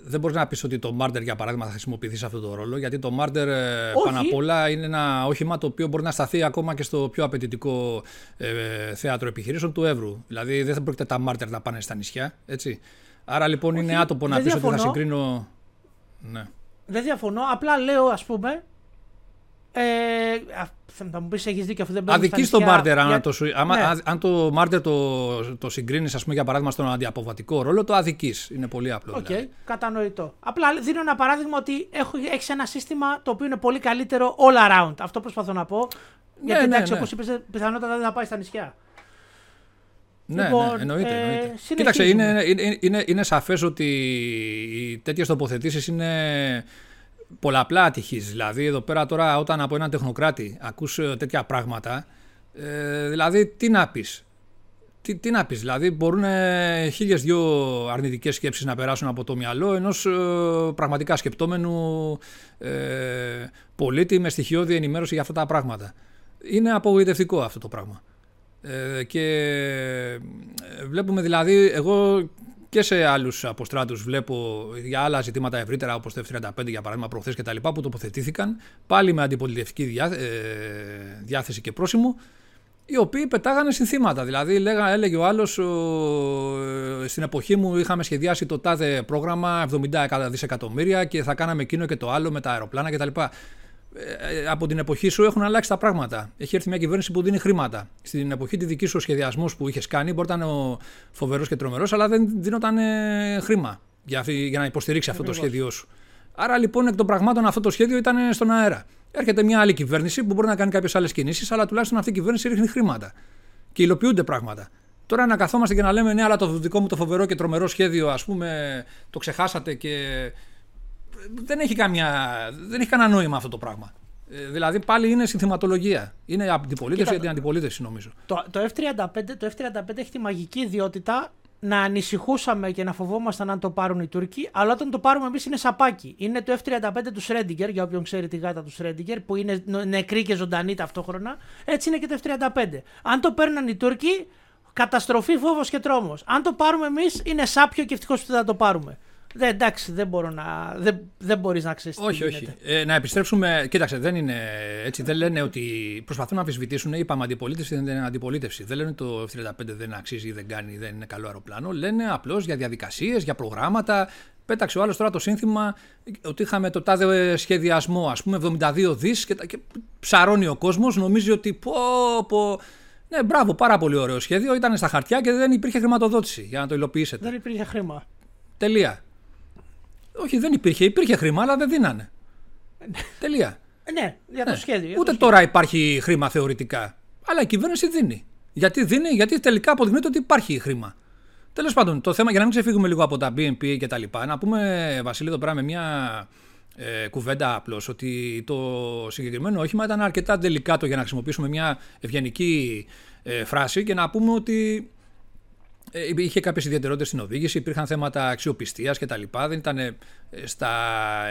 δεν μπορείς να πεις ότι το Murder για παράδειγμα θα χρησιμοποιηθεί σε αυτό το ρόλο. Γιατί το Murder ε, πάνω απ' όλα είναι ένα όχημα το οποίο μπορεί να σταθεί ακόμα και στο πιο απαιτητικό ε, θέατρο επιχειρήσεων του Έβρου. Δηλαδή δεν θα πρόκειται τα Murder να πάνε στα νησιά. Έτσι. Άρα λοιπόν είναι άτοπο να πεις ότι θα συγκρίνω. Ναι. Δεν διαφωνώ. Απλά λέω, ας πούμε, ε, θα μου πεις: Έχεις δίκιο αυτό δεν αδικεί το Marder. Αν, το, ναι. αν το Marder το, το συγκρίνεις, ας πούμε, για παράδειγμα, στον αντιαποβατικό ρόλο, το αδικεί. Είναι πολύ απλό. OK, okay, δηλαδή. κατανοητό. Απλά δίνω ένα παράδειγμα ότι έχεις ένα σύστημα το οποίο είναι πολύ καλύτερο all around. Αυτό προσπαθώ να πω. Ναι, γιατί ναι, εντάξει, ναι. όπως είπες, πιθανότατα δεν θα πάει στα νησιά. Ναι, ναι, λοιπόν, εννοείται. Ε, εννοείται. Κοίταξε, είναι, είναι, είναι, είναι σαφές ότι οι τέτοιες τοποθετήσεις είναι πολλαπλά ατυχή. Δηλαδή, εδώ πέρα τώρα, όταν από έναν τεχνοκράτη ακούς ε, τέτοια πράγματα, ε, δηλαδή, τι να πεις; Τι, τι να πεις, δηλαδή μπορούν ε, χίλιες δυο αρνητικές σκέψεις να περάσουν από το μυαλό ενός ε, πραγματικά σκεπτόμενου ε, πολίτη με στοιχειώδη ενημέρωση για αυτά τα πράγματα. Είναι απογοητευτικό αυτό το πράγμα. Ε, και ε, βλέπουμε δηλαδή, εγώ και σε άλλους αποστράτους βλέπω για άλλα ζητήματα ευρύτερα, όπως το F-35 για παράδειγμα, προχθές και τα λοιπά, που τοποθετήθηκαν πάλι με αντιπολιτευτική ε, διάθεση και πρόσημο, οι οποίοι πετάγανε συνθήματα. Δηλαδή, λέγα, έλεγε ο άλλος, ε, στην εποχή μου είχαμε σχεδιάσει το τάδε πρόγραμμα 70 δισεκατομμύρια και θα κάναμε εκείνο και το άλλο με τα αεροπλάνα κτλ. Ε, από την εποχή σου έχουν αλλάξει τα πράγματα. Έχει έρθει μια κυβέρνηση που δίνει χρήματα. Στην εποχή τη δική σου σχεδιασμός που είχες κάνει, μπορεί να ήταν φοβερός και τρομερός, αλλά δεν δίνονταν ε, χρήμα για, για να υποστηρίξει αυτό το σχέδιό σου. Άρα λοιπόν εκ των πραγμάτων αυτό το σχέδιο ήταν στον αέρα. Έρχεται μια άλλη κυβέρνηση που μπορεί να κάνει κάποιες άλλες κινήσεις, αλλά τουλάχιστον αυτή η κυβέρνηση ρίχνει χρήματα. Και υλοποιούνται πράγματα. Τώρα να καθόμαστε και να λέμε ναι, αλλά το δικό μου το φοβερό και τρομερό σχέδιο, ας πούμε, το ξεχάσατε και δεν έχει, καμιά, δεν έχει κανένα νόημα αυτό το πράγμα. Ε, δηλαδή πάλι είναι συνθηματολογία. Είναι αντιπολίτευση για την αντιπολίτευση νομίζω. Το, το, F-35, το F-35 έχει τη μαγική ιδιότητα να ανησυχούσαμε και να φοβόμασταν αν το πάρουν οι Τούρκοι, αλλά όταν το πάρουμε εμείς είναι σαπάκι. Είναι το F-35 του Σρέντιγκερ, για όποιον ξέρει τη γάτα του Σρέντιγκερ, που είναι νεκρή και ζωντανή ταυτόχρονα. Έτσι είναι και το F-35. Αν το παίρναν οι Τούρκοι, καταστροφή, φόβος και τρόμος. Αν το πάρουμε εμείς, είναι σάπιο και ευτυχώς που δεν θα το πάρουμε. Δεν, εντάξει, δεν μπορώ να. Δεν, δεν μπορείς να ξέρεις. Όχι, όχι. Ε, να επιστρέψουμε. Κοίταξε, δεν είναι έτσι. Δεν λένε ότι προσπαθούν να αμφισβητήσουν. Είπαμε αντιπολίτευση, δεν είναι αντιπολίτευση. Δεν λένε ότι το F-35 δεν αξίζει, δεν κάνει, δεν είναι καλό αεροπλάνο. Λένε απλώς για διαδικασίες, για προγράμματα. Πέταξε ο άλλος τώρα το σύνθημα ότι είχαμε το τάδε σχεδιασμό, ας πούμε, 72 δις και, και ψαρώνει ο κόσμος. Νομίζει ότι πω, πω, ναι, μπράβο, πάρα πολύ ωραίο σχέδιο. Ήταν στα χαρτιά και δεν υπήρχε χρηματοδότηση για να το υλοποιήσετε. Δεν υπήρχε χρήμα. Τελεία. Όχι, δεν υπήρχε. Υπήρχε χρήμα, αλλά δεν δίνανε. Τελεία. Ναι, για το ναι. σχέδιο. Ούτε τώρα υπάρχει χρήμα θεωρητικά. Αλλά η κυβέρνηση δίνει. Γιατί δίνει, γιατί τελικά αποδεικνύεται ότι υπάρχει χρήμα. Τέλος πάντων, το θέμα για να μην ξεφύγουμε λίγο από τα BNP και τα λοιπά, να πούμε, Βασίλη, εδώ πέρα με μια ε, κουβέντα απλώς ότι το συγκεκριμένο όχημα ήταν αρκετά τελικάτο για να χρησιμοποιήσουμε μια ευγενική ε, φράση και να πούμε ότι ε, είχε κάποιες ιδιαιτερότητες στην οδήγηση, υπήρχαν θέματα αξιοπιστίας κτλ. Δεν ήταν ε, στα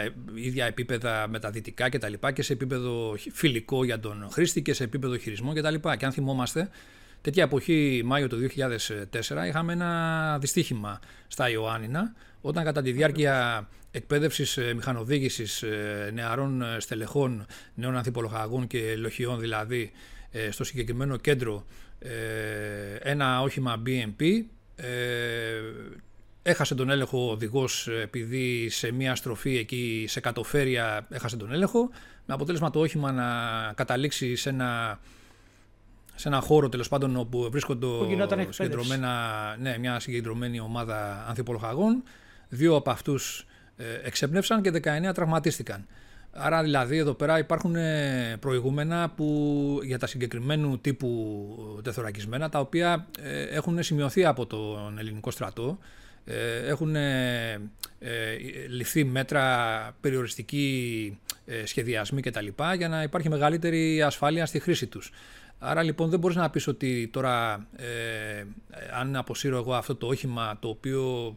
ε, ίδια επίπεδα με τα δυτικά κτλ. Και, και σε επίπεδο φιλικό για τον χρήστη και σε επίπεδο χειρισμού κτλ. Και, και αν θυμόμαστε, τέτοια εποχή, Μάιο του 2004, είχαμε ένα δυστύχημα στα Ιωάννινα, όταν κατά τη διάρκεια εκπαίδευσης μηχανοδήγησης νεαρών στελεχών, νέων ανθιπολογαγών και λοχιών δηλαδή, στο συγκεκριμένο κέντρο ένα όχημα BMP ε, έχασε τον έλεγχο ο οδηγός επειδή σε μια στροφή εκεί σε κατοφέρεια έχασε τον έλεγχο με αποτέλεσμα το όχημα να καταλήξει σε ένα, σε ένα χώρο τέλος πάντων όπου βρίσκονται συγκεντρωμένα, ναι, μια συγκεντρωμένη ομάδα ανθιπολογαγών. Δύο από αυτούς ε, εξέπνευσαν και 19 τραυματίστηκαν. Άρα δηλαδή εδώ πέρα υπάρχουν ε, προηγούμενα που, για τα συγκεκριμένου τύπου τεθωρακισμένα τα οποία ε, έχουν σημειωθεί από τον ελληνικό στρατό έχουν ε, ληφθεί μέτρα περιοριστικοί σχεδιασμοί κτλ. για να υπάρχει μεγαλύτερη ασφάλεια στη χρήση τους. Άρα λοιπόν δεν μπορείς να πεις ότι τώρα αν αποσύρω εγώ αυτό το όχημα το οποίο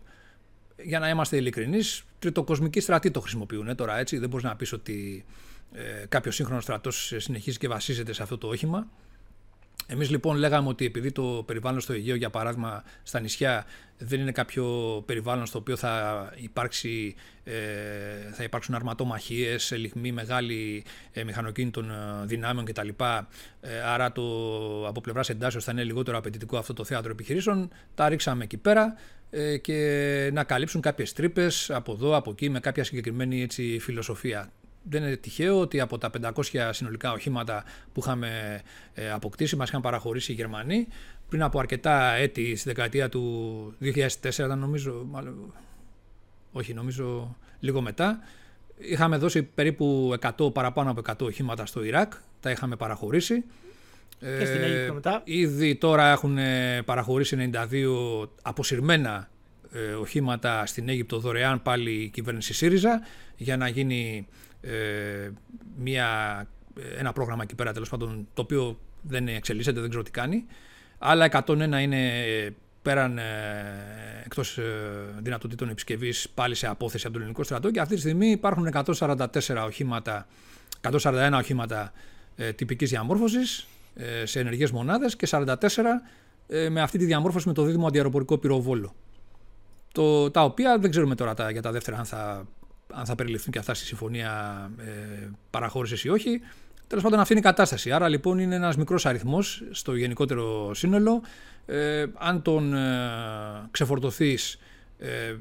για να είμαστε ειλικρινείς, τριτοκοσμικοί στρατοί το χρησιμοποιούν τώρα έτσι. Δεν μπορείς να πεις ότι ε, κάποιος σύγχρονος στρατός συνεχίζει και βασίζεται σε αυτό το όχημα. Εμείς λοιπόν λέγαμε ότι επειδή το περιβάλλον στο Αιγαίο, για παράδειγμα, στα νησιά δεν είναι κάποιο περιβάλλον στο οποίο θα, υπάρξει, ε, θα υπάρξουν αρματομαχίες, ελιχμοί μεγάλη ε, μηχανοκίνητων ε, δυνάμεων κτλ. Ε, άρα το, από πλευράς εντάσσεω θα είναι λιγότερο απαιτητικό αυτό το θέατρο επιχειρήσεων. Τα ρίξαμε εκεί πέρα ε, και να καλύψουν κάποιες τρύπες από εδώ, από εκεί με κάποια συγκεκριμένη έτσι, φιλοσοφία. Δεν είναι τυχαίο ότι από τα 500 συνολικά οχήματα που είχαμε ε, αποκτήσει μας είχαν παραχωρήσει οι Γερμανοί πριν από αρκετά έτη στη δεκαετία του 2004 ήταν νομίζω, μάλλον, όχι νομίζω λίγο μετά είχαμε δώσει περίπου 100 παραπάνω από 100 οχήματα στο Ιράκ τα είχαμε παραχωρήσει και στην Αίγυπτο μετά. Ήδη τώρα έχουν παραχωρήσει 92 αποσυρμένα ε, οχήματα στην Αίγυπτο δωρεάν πάλι η κυβέρνηση ΣΥΡΙΖΑ για να γίνει ε, μια, ένα πρόγραμμα εκεί πέρα τέλος πάντων το οποίο δεν εξελίσσεται, δεν ξέρω τι κάνει. Άλλα 101 είναι πέραν ε, εκτός ε, δυνατοτήτων επισκευής πάλι σε απόθεση από τον ελληνικό στρατό και αυτή τη στιγμή υπάρχουν 144 οχήματα, 141 οχήματα ε, τυπικής διαμόρφωσης ε, σε ενεργές μονάδες και 44 ε, με αυτή τη διαμόρφωση με το δίδυμο αντιαεροπορικό πυροβόλο. Το, τα οποία δεν ξέρουμε τώρα τα, για τα δεύτερα αν θα, αν θα περιληφθούν και αυτά στη συμφωνία ε, παραχώρησης ή όχι. Τέλος πάντων, αυτή είναι η κατάσταση. Άρα λοιπόν είναι ένας μικρός αριθμός στο γενικότερο σύνολο. Ε, αν τον ε, ξεφορτωθείς, ε, ε,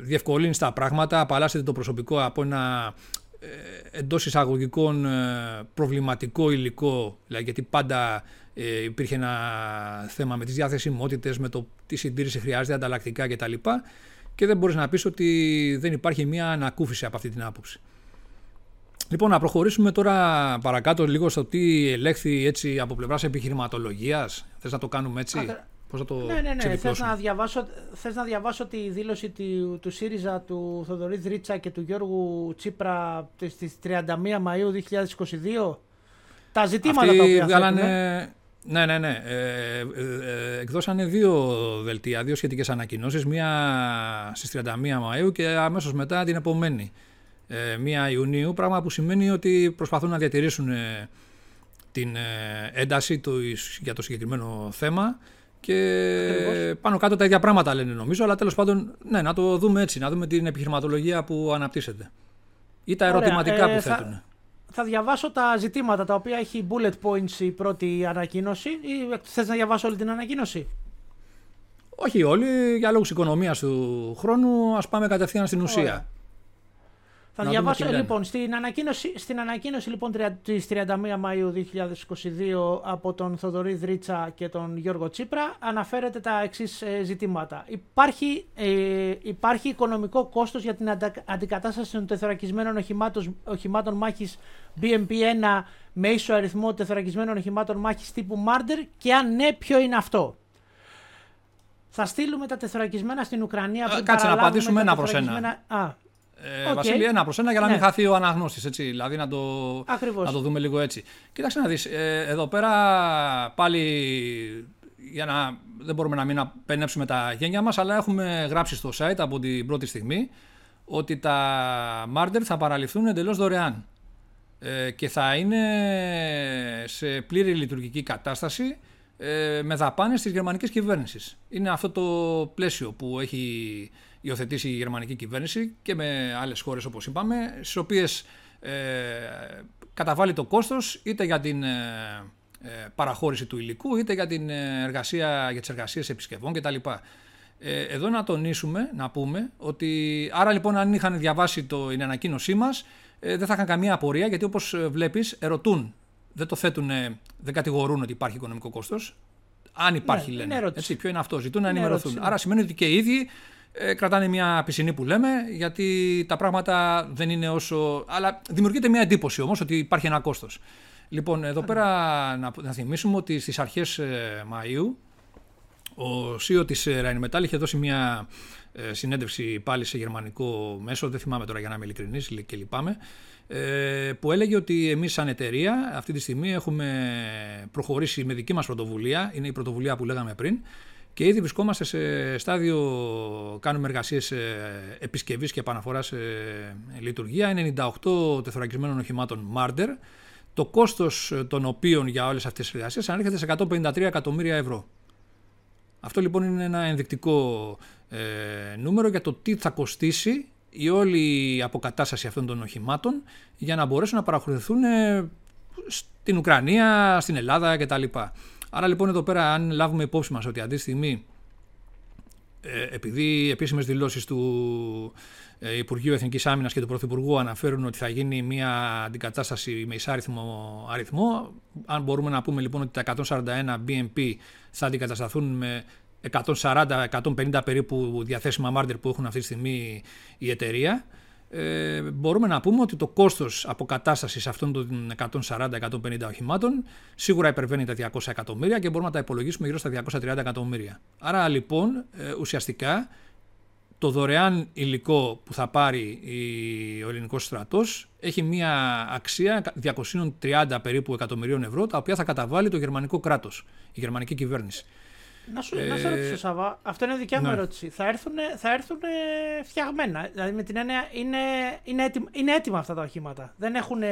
διευκολύνεις τα πράγματα, απαλλάσσεται το προσωπικό από ένα ε, εντός εισαγωγικών ε, προβληματικό υλικό, δηλαδή γιατί πάντα ε, υπήρχε ένα θέμα με τις διαθεσιμότητες, με το τι συντήρηση χρειάζεται, ανταλλακτικά κτλ. Και δεν μπορείς να πεις ότι δεν υπάρχει μια ανακούφιση από αυτή την άποψη. Λοιπόν, να προχωρήσουμε τώρα παρακάτω λίγο στο τι ελέγχθη έτσι από πλευράς επιχειρηματολογίας. Θες να το κάνουμε έτσι; Πώς θα το ναι, ναι, ναι. Θες να, διαβάσω, θες να διαβάσω τη δήλωση του, του ΣΥΡΙΖΑ, του Θοδωρή Δρίτσα και του Γιώργου Τσίπρα στις 31 Μαΐου 2022. Τα ζητήματα Αυτοί τα οποία βγάλανε... Ναι, ναι, ναι. Ε, ε, ε, εκδώσανε δύο δελτία, δύο σχετικές ανακοινώσεις. Μία στις 31 Μαΐου και αμέσως μετά την επομένη. Ε, 1 Ιουνίου, πράγμα που σημαίνει ότι προσπαθούν να διατηρήσουν ε, την ε, ένταση του, για το συγκεκριμένο θέμα και Ακριβώς. πάνω κάτω τα ίδια πράγματα λένε νομίζω, αλλά τέλος πάντων ναι, να το δούμε έτσι, να δούμε την επιχειρηματολογία που αναπτύσσεται ή τα ερωτηματικά Ωραία, που θα, θέτουν. Θα διαβάσω τα ζητήματα τα οποία έχει bullet points η πρώτη ανακοίνωση ή θες να διαβάσω όλη την ανακοίνωση; Όχι όλοι, για λόγους οικονομίας του χρόνου ας πάμε κατευθείαν στην ουσία. Θα διαβάσω λοιπόν στην ανακοίνωση, στην ανακοίνωση λοιπόν της 31 Μαΐου 2022 από τον Θοδωρή Δρίτσα και τον Γιώργο Τσίπρα αναφέρεται τα εξής ε, ζητήματα. Υπάρχει, ε, υπάρχει οικονομικό κόστος για την αντικατάσταση των τεθωρακισμένων οχημάτων, οχημάτων μάχης BMP-1 με ίσο αριθμό τεθωρακισμένων οχημάτων μάχης τύπου Marder και αν ναι ποιο είναι αυτό. Θα στείλουμε τα τεθωρακισμένα στην Ουκρανία. Κάτσε να απαντήσουμε ένα προς ένα. Α, ε, okay. Βασίλη, ένα προς ένα για να ναι. μην χαθεί ο αναγνώστης. Δηλαδή να το, να το δούμε λίγο έτσι. Κοίταξε να δεις. Ε, εδώ πέρα πάλι για να δεν μπορούμε να μην απενέψουμε τα γένια μας αλλά έχουμε γράψει στο site από την πρώτη στιγμή ότι τα Marder θα παραλυφθούν εντελώς δωρεάν ε, και θα είναι σε πλήρη λειτουργική κατάσταση ε, με δαπάνες της γερμανικής κυβέρνησης. Είναι αυτό το πλαίσιο που έχει υιοθετήσει η γερμανική κυβέρνηση και με άλλες χώρες όπως είπαμε, στις οποίες ε, καταβάλει το κόστος είτε για την ε, ε, παραχώρηση του υλικού είτε για, την εργασία, για τις εργασίες επισκευών κτλ. Ε, εδώ να τονίσουμε, να πούμε ότι άρα λοιπόν αν είχαν διαβάσει το, την ανακοίνωσή μας ε, δεν θα είχαν καμία απορία γιατί όπως βλέπεις ερωτούν, δεν το θέτουν, δεν κατηγορούν ότι υπάρχει οικονομικό κόστος. Αν υπάρχει ναι, λένε. Έτσι, ποιο είναι αυτό, ζητούν να ενημερωθούν. Ναι. Άρα σημαίνει ότι και οι ίδιοι ε, κρατάνε μια πισινή που λέμε, γιατί τα πράγματα δεν είναι όσο. Αλλά δημιουργείται μια εντύπωση όμως ότι υπάρχει ένα κόστος. Λοιπόν, εδώ πέρα να, να θυμίσουμε ότι στις αρχές ε, Μαΐου ο CEO της ε, Rheinmetall είχε δώσει μια ε, συνέντευξη πάλι σε γερμανικό μέσο, δεν θυμάμαι τώρα για να είμαι ειλικρινής και λυπάμαι, ε, που έλεγε ότι εμείς σαν εταιρεία αυτή τη στιγμή έχουμε προχωρήσει με δική μας πρωτοβουλία, είναι η πρωτοβουλία που λέγαμε πριν, και ήδη βρισκόμαστε σε στάδιο, κάνουμε εργασίες επισκευής και επαναφοράς σε λειτουργία. Είναι 98 τεθωρακισμένων οχημάτων Marder, το κόστος των οποίων για όλες αυτές τις εργασίες ανέρχεται σε 153 εκατομμύρια ευρώ. Αυτό λοιπόν είναι ένα ενδεικτικό ε, νούμερο για το τι θα κοστίσει η όλη αποκατάσταση αυτών των οχημάτων για να μπορέσουν να παραχωρηθούν ε, στην Ουκρανία, στην Ελλάδα κτλ. Άρα λοιπόν εδώ πέρα αν λάβουμε υπόψη μας ότι αντί στιγμή ε, επειδή επίσημες δηλώσεις του ε, Υπουργείου Εθνικής Άμυνας και του Πρωθυπουργού αναφέρουν ότι θα γίνει μια αντικατάσταση με εισάριθμο αριθμό, αν μπορούμε να πούμε λοιπόν ότι τα 141 BMP θα αντικατασταθούν με 140-150 περίπου διαθέσιμα μάρτερ που έχουν αυτή τη στιγμή η εταιρεία, ε, μπορούμε να πούμε ότι το κόστος αποκατάστασης αυτών των 140-150 οχημάτων σίγουρα υπερβαίνει τα 200 εκατομμύρια και μπορούμε να τα υπολογίσουμε γύρω στα 230 εκατομμύρια. Άρα λοιπόν ε, ουσιαστικά το δωρεάν υλικό που θα πάρει ο ελληνικός στρατός έχει μια αξία 230 περίπου εκατομμυρίων ευρώ τα οποία θα καταβάλει το γερμανικό κράτος, η γερμανική κυβέρνηση. Να σου, ε, να σε ρωτήσω, Σαββά, αυτό είναι δικιά μου ναι. ερώτηση. Θα έρθουν, θα έρθουν φτιαγμένα; Δηλαδή με την έννοια είναι, είναι, έτοιμα, είναι έτοιμα αυτά τα οχήματα; Δεν έχουν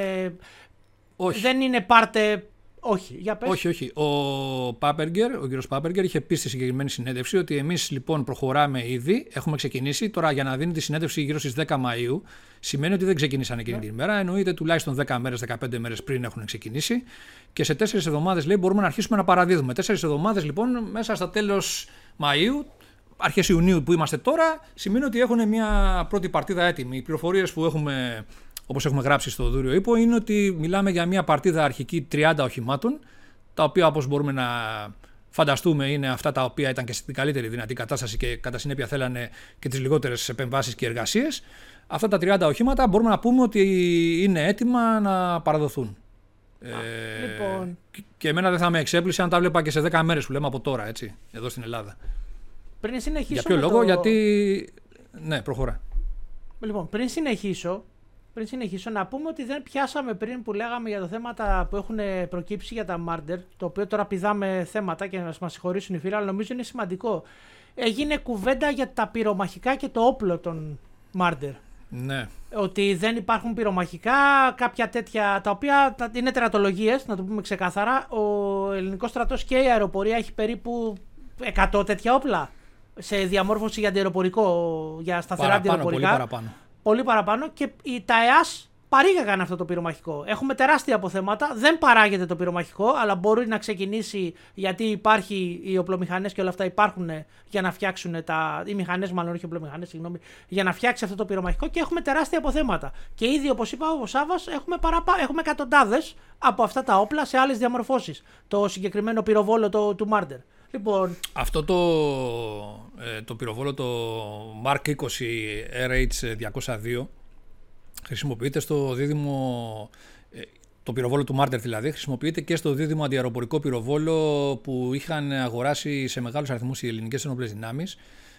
Όχι. Δεν είναι πάρτε. Όχι, για πες. Όχι, όχι. Ο Πάπεργκερ, ο κύριος Πάπεργκερ είχε πει στη συγκεκριμένη συνέντευξη ότι εμείς λοιπόν προχωράμε ήδη, έχουμε ξεκινήσει. Τώρα για να δίνει τη συνέντευξη γύρω στις 10 Μαΐου, σημαίνει ότι δεν ξεκινήσαν εκείνη Ναι. την ημέρα. Εννοείται τουλάχιστον 10 μέρες, 15 μέρες πριν έχουν ξεκινήσει. Και σε 4 εβδομάδες λέει μπορούμε να αρχίσουμε να παραδίδουμε. 4 εβδομάδες λοιπόν μέσα στα τέλος Μαΐου, αρχές Ιουνίου που είμαστε τώρα, σημαίνει ότι έχουν μια πρώτη παρτίδα έτοιμη. Οι πληροφορίες που έχουμε όπως έχουμε γράψει στο Δούριο Ήπο, είναι ότι μιλάμε για μια παρτίδα αρχική 30 οχημάτων, τα οποία όπως μπορούμε να φανταστούμε είναι αυτά τα οποία ήταν και στην καλύτερη δυνατή κατάσταση και κατά συνέπεια θέλανε και τις λιγότερες επεμβάσεις και εργασίες. Αυτά τα 30 οχήματα μπορούμε να πούμε ότι είναι έτοιμα να παραδοθούν. Ε, λοιπόν. και- Και εμένα δεν θα με εξέπλησε αν τα βλέπα και σε 10 μέρες που λέμε από τώρα, έτσι, εδώ στην Ελλάδα. Πριν συνεχίσω. Για ποιο με λόγο, το- γιατί... Ναι, προχωρά. Λοιπόν, πριν συνεχίσω, πριν συνεχίσω, να πούμε ότι δεν πιάσαμε πριν που λέγαμε για τα θέματα που έχουν προκύψει για τα Murder, το οποίο τώρα πηδάμε θέματα και να μας συγχωρήσουν οι φίλοι, αλλά νομίζω είναι σημαντικό. Έγινε κουβέντα για τα πυρομαχικά και το όπλο των Murder. Ναι. Ότι δεν υπάρχουν πυρομαχικά, κάποια τέτοια, τα οποία τα- είναι τερατολογίες, να το πούμε ξεκάθαρα. Ο ελληνικός στρατός και η αεροπορία έχει περίπου 100 τέτοια όπλα σε διαμόρφωση για αντιεροπορικό, για σταθερά Παραπάνω, πολύ αντιεροπορικά παραπάνω. Πολύ παραπάνω και οι, τα ΕΑΣ παρήγαγαν αυτό το πυρομαχικό. Έχουμε τεράστια αποθέματα, δεν παράγεται το πυρομαχικό, αλλά μπορεί να ξεκινήσει γιατί υπάρχει οι οπλομηχανές και όλα αυτά υπάρχουν για να φτιάξουν τα. οι μηχανές, μάλλον όχι οπλομηχανές, συγγνώμη, για να φτιάξει αυτό το πυρομαχικό και έχουμε τεράστια αποθέματα. Και ήδη, όπως είπα, ο Σάβα, έχουμε, παραπα... έχουμε εκατοντάδες από αυτά τα όπλα σε άλλες διαμορφώσεις. Το συγκεκριμένο πυροβόλο το, του Μάρντερ. Λοιπόν, Αυτό το, ε, το πυροβόλο, το Mark 20 RH202, χρησιμοποιείται στο δίδυμο, ε, το πυροβόλο του Marder δηλαδή, χρησιμοποιείται και στο δίδυμο αντιαεροπορικό πυροβόλο που είχαν αγοράσει σε μεγάλους αριθμούς οι ελληνικές ενόπλες δυνάμεις,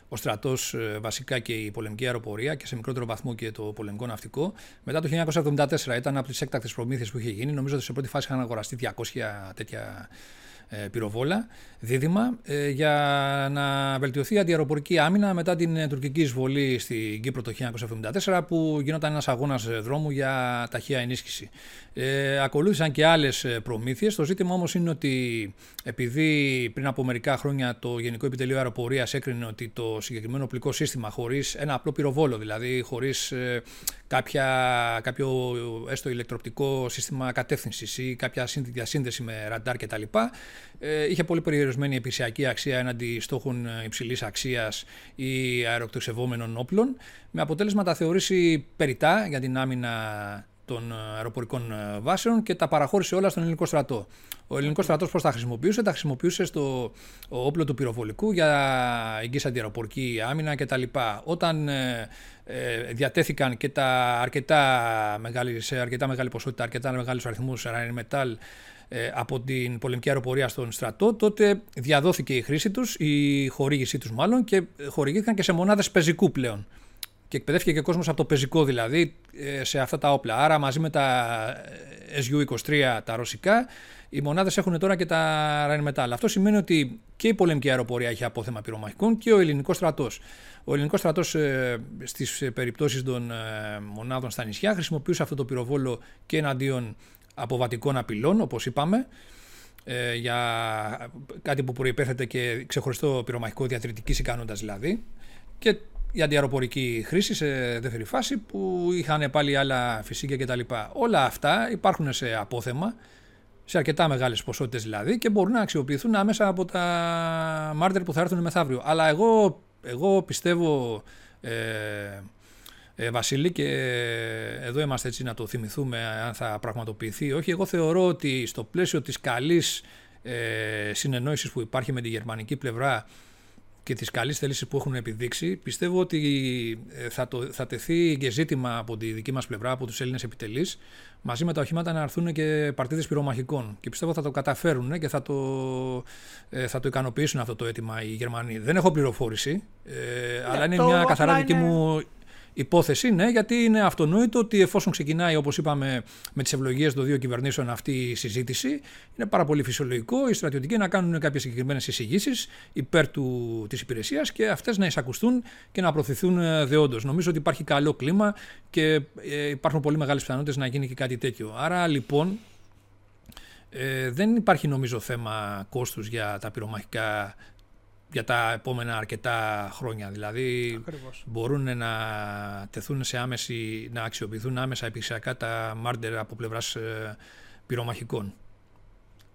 ο στρατός βασικά και η πολεμική αεροπορία και σε μικρότερο βαθμό και το πολεμικό ναυτικό. Μετά το 1974 ήταν από τις έκτακτες προμήθειες που είχε γίνει. Νομίζω ότι σε πρώτη φάση είχαν αγοραστεί 200 τέτοια ε, πυροβόλα, δίδυμα, ε, για να βελτιωθεί η αντιαεροπορική άμυνα μετά την ε, τουρκική εισβολή στην Κύπρο το 1974 που γινόταν ένας αγώνας ε, δρόμου για ταχεία ενίσχυση. Ε, ακολούθησαν και άλλες ε, προμήθειες. Το ζήτημα όμως είναι ότι επειδή πριν από μερικά χρόνια το Γενικό Επιτελείο Αεροπορίας έκρινε ότι το συγκεκριμένο οπλικό σύστημα χωρίς ένα απλό πυροβόλο, δηλαδή χωρίς ε, κάποια, κάποιο έστω ηλεκτροπτικό σύστημα κατεύθυνσης ή κάποια σύνδε- διασύνδεση με ραντάρ κτλ. Ε, είχε πολύ περιορισμένη επισιακή αξία έναντι στόχων ε, υψηλής αξίας ή αεροκτοξευόμενων όπλων, με αποτέλεσμα τα θεωρήσει περιτά για την άμυνα των ε, αεροπορικών ε, βάσεων και τα παραχώρησε όλα στον ελληνικό στρατό. Ο ελληνικός στρατός πώς τα χρησιμοποιούσε, τα χρησιμοποιούσε στο όπλο του πυροβολικού για εγγύηση αντιαεροπορική άμυνα κτλ. Όταν ε, ε, διατέθηκαν και τα αρκετά μεγάλη, σε αρκετά μεγάλη ποσότητα, αρκετά μεγάλους αριθμούς Rheinmetall ε, από την πολεμική αεροπορία στον στρατό, τότε διαδόθηκε η χρήση τους, η χορήγησή τους μάλλον και χορηγήθηκαν και σε μονάδες πεζικού πλέον και εκπαιδεύτηκε και ο κόσμος από το πεζικό δηλαδή ε, σε αυτά τα όπλα. Άρα μαζί με τα ε, SU-23 τα ρωσικά, οι μονάδες έχουν τώρα και τα Rheinmetall. Αυτό σημαίνει ότι και η πολεμική αεροπορία έχει απόθεμα πυρομαχικών και ο ελληνικός στρατός. Ο ελληνικός στρατός ε, στις περιπτώσεις των ε, μονάδων στα νησιά χρησιμοποιούσε αυτό το πυροβόλο και εναντίον αποβατικών απειλών, όπως είπαμε, ε, για κάτι που προϋπέθεται και ξεχωριστό πυρομαχικό διατηρητικής ικανότητας δηλαδή και η αντιαεροπορική χρήση σε δεύτερη φάση που είχαν πάλι άλλα φυσικά κτλ. Όλα αυτά υπάρχουν σε απόθεμα, σε αρκετά μεγάλες ποσότητες δηλαδή και μπορούν να αξιοποιηθούν άμεσα από τα μάρτερ που θα έρθουν μεθαύριο. Αλλά εγώ, εγώ πιστεύω ε, ε, Βασίλη και εδώ είμαστε έτσι να το θυμηθούμε αν θα πραγματοποιηθεί ή όχι. Εγώ θεωρώ ότι στο πλαίσιο της καλής ε, συνεννόησης που υπάρχει με τη γερμανική πλευρά και τις καλές θέλησεις που έχουν επιδείξει, πιστεύω ότι ε, θα, το, θα τεθεί και ζήτημα από τη δική μας πλευρά, από τους Έλληνες επιτελείς, μαζί με τα οχήματα να έρθουν και παρτίδες πυρομαχικών. Και πιστεύω θα το καταφέρουν και θα το, ε, θα το ικανοποιήσουν αυτό το αίτημα οι Γερμανοί. Δεν έχω πληροφόρηση, ε, αλλά είναι το μια απλά καθαρά δική είναι- μου υπόθεση, ναι, γιατί είναι αυτονόητο ότι εφόσον ξεκινάει, όπως είπαμε, με τις ευλογίες των δύο κυβερνήσεων αυτή η συζήτηση, είναι πάρα πολύ φυσιολογικό οι στρατιωτικοί να κάνουν κάποιες συγκεκριμένες εισηγήσεις υπέρ του, της υπηρεσίας και αυτές να εισακουστούν και να προωθηθούν ε, δεόντως. Νομίζω ότι υπάρχει καλό κλίμα και ε, υπάρχουν πολύ μεγάλες πιθανότητες να γίνει και κάτι τέτοιο. Άρα λοιπόν, Ε, δεν υπάρχει νομίζω θέμα κόστους για τα πυρομαχικά για τα επόμενα αρκετά χρόνια. Δηλαδή μπορούν να τεθούν σε άμεση, να αξιοποιηθούν άμεσα επιχειρησιακά τα μάρντερ από πλευράς ε, πυρομαχικών.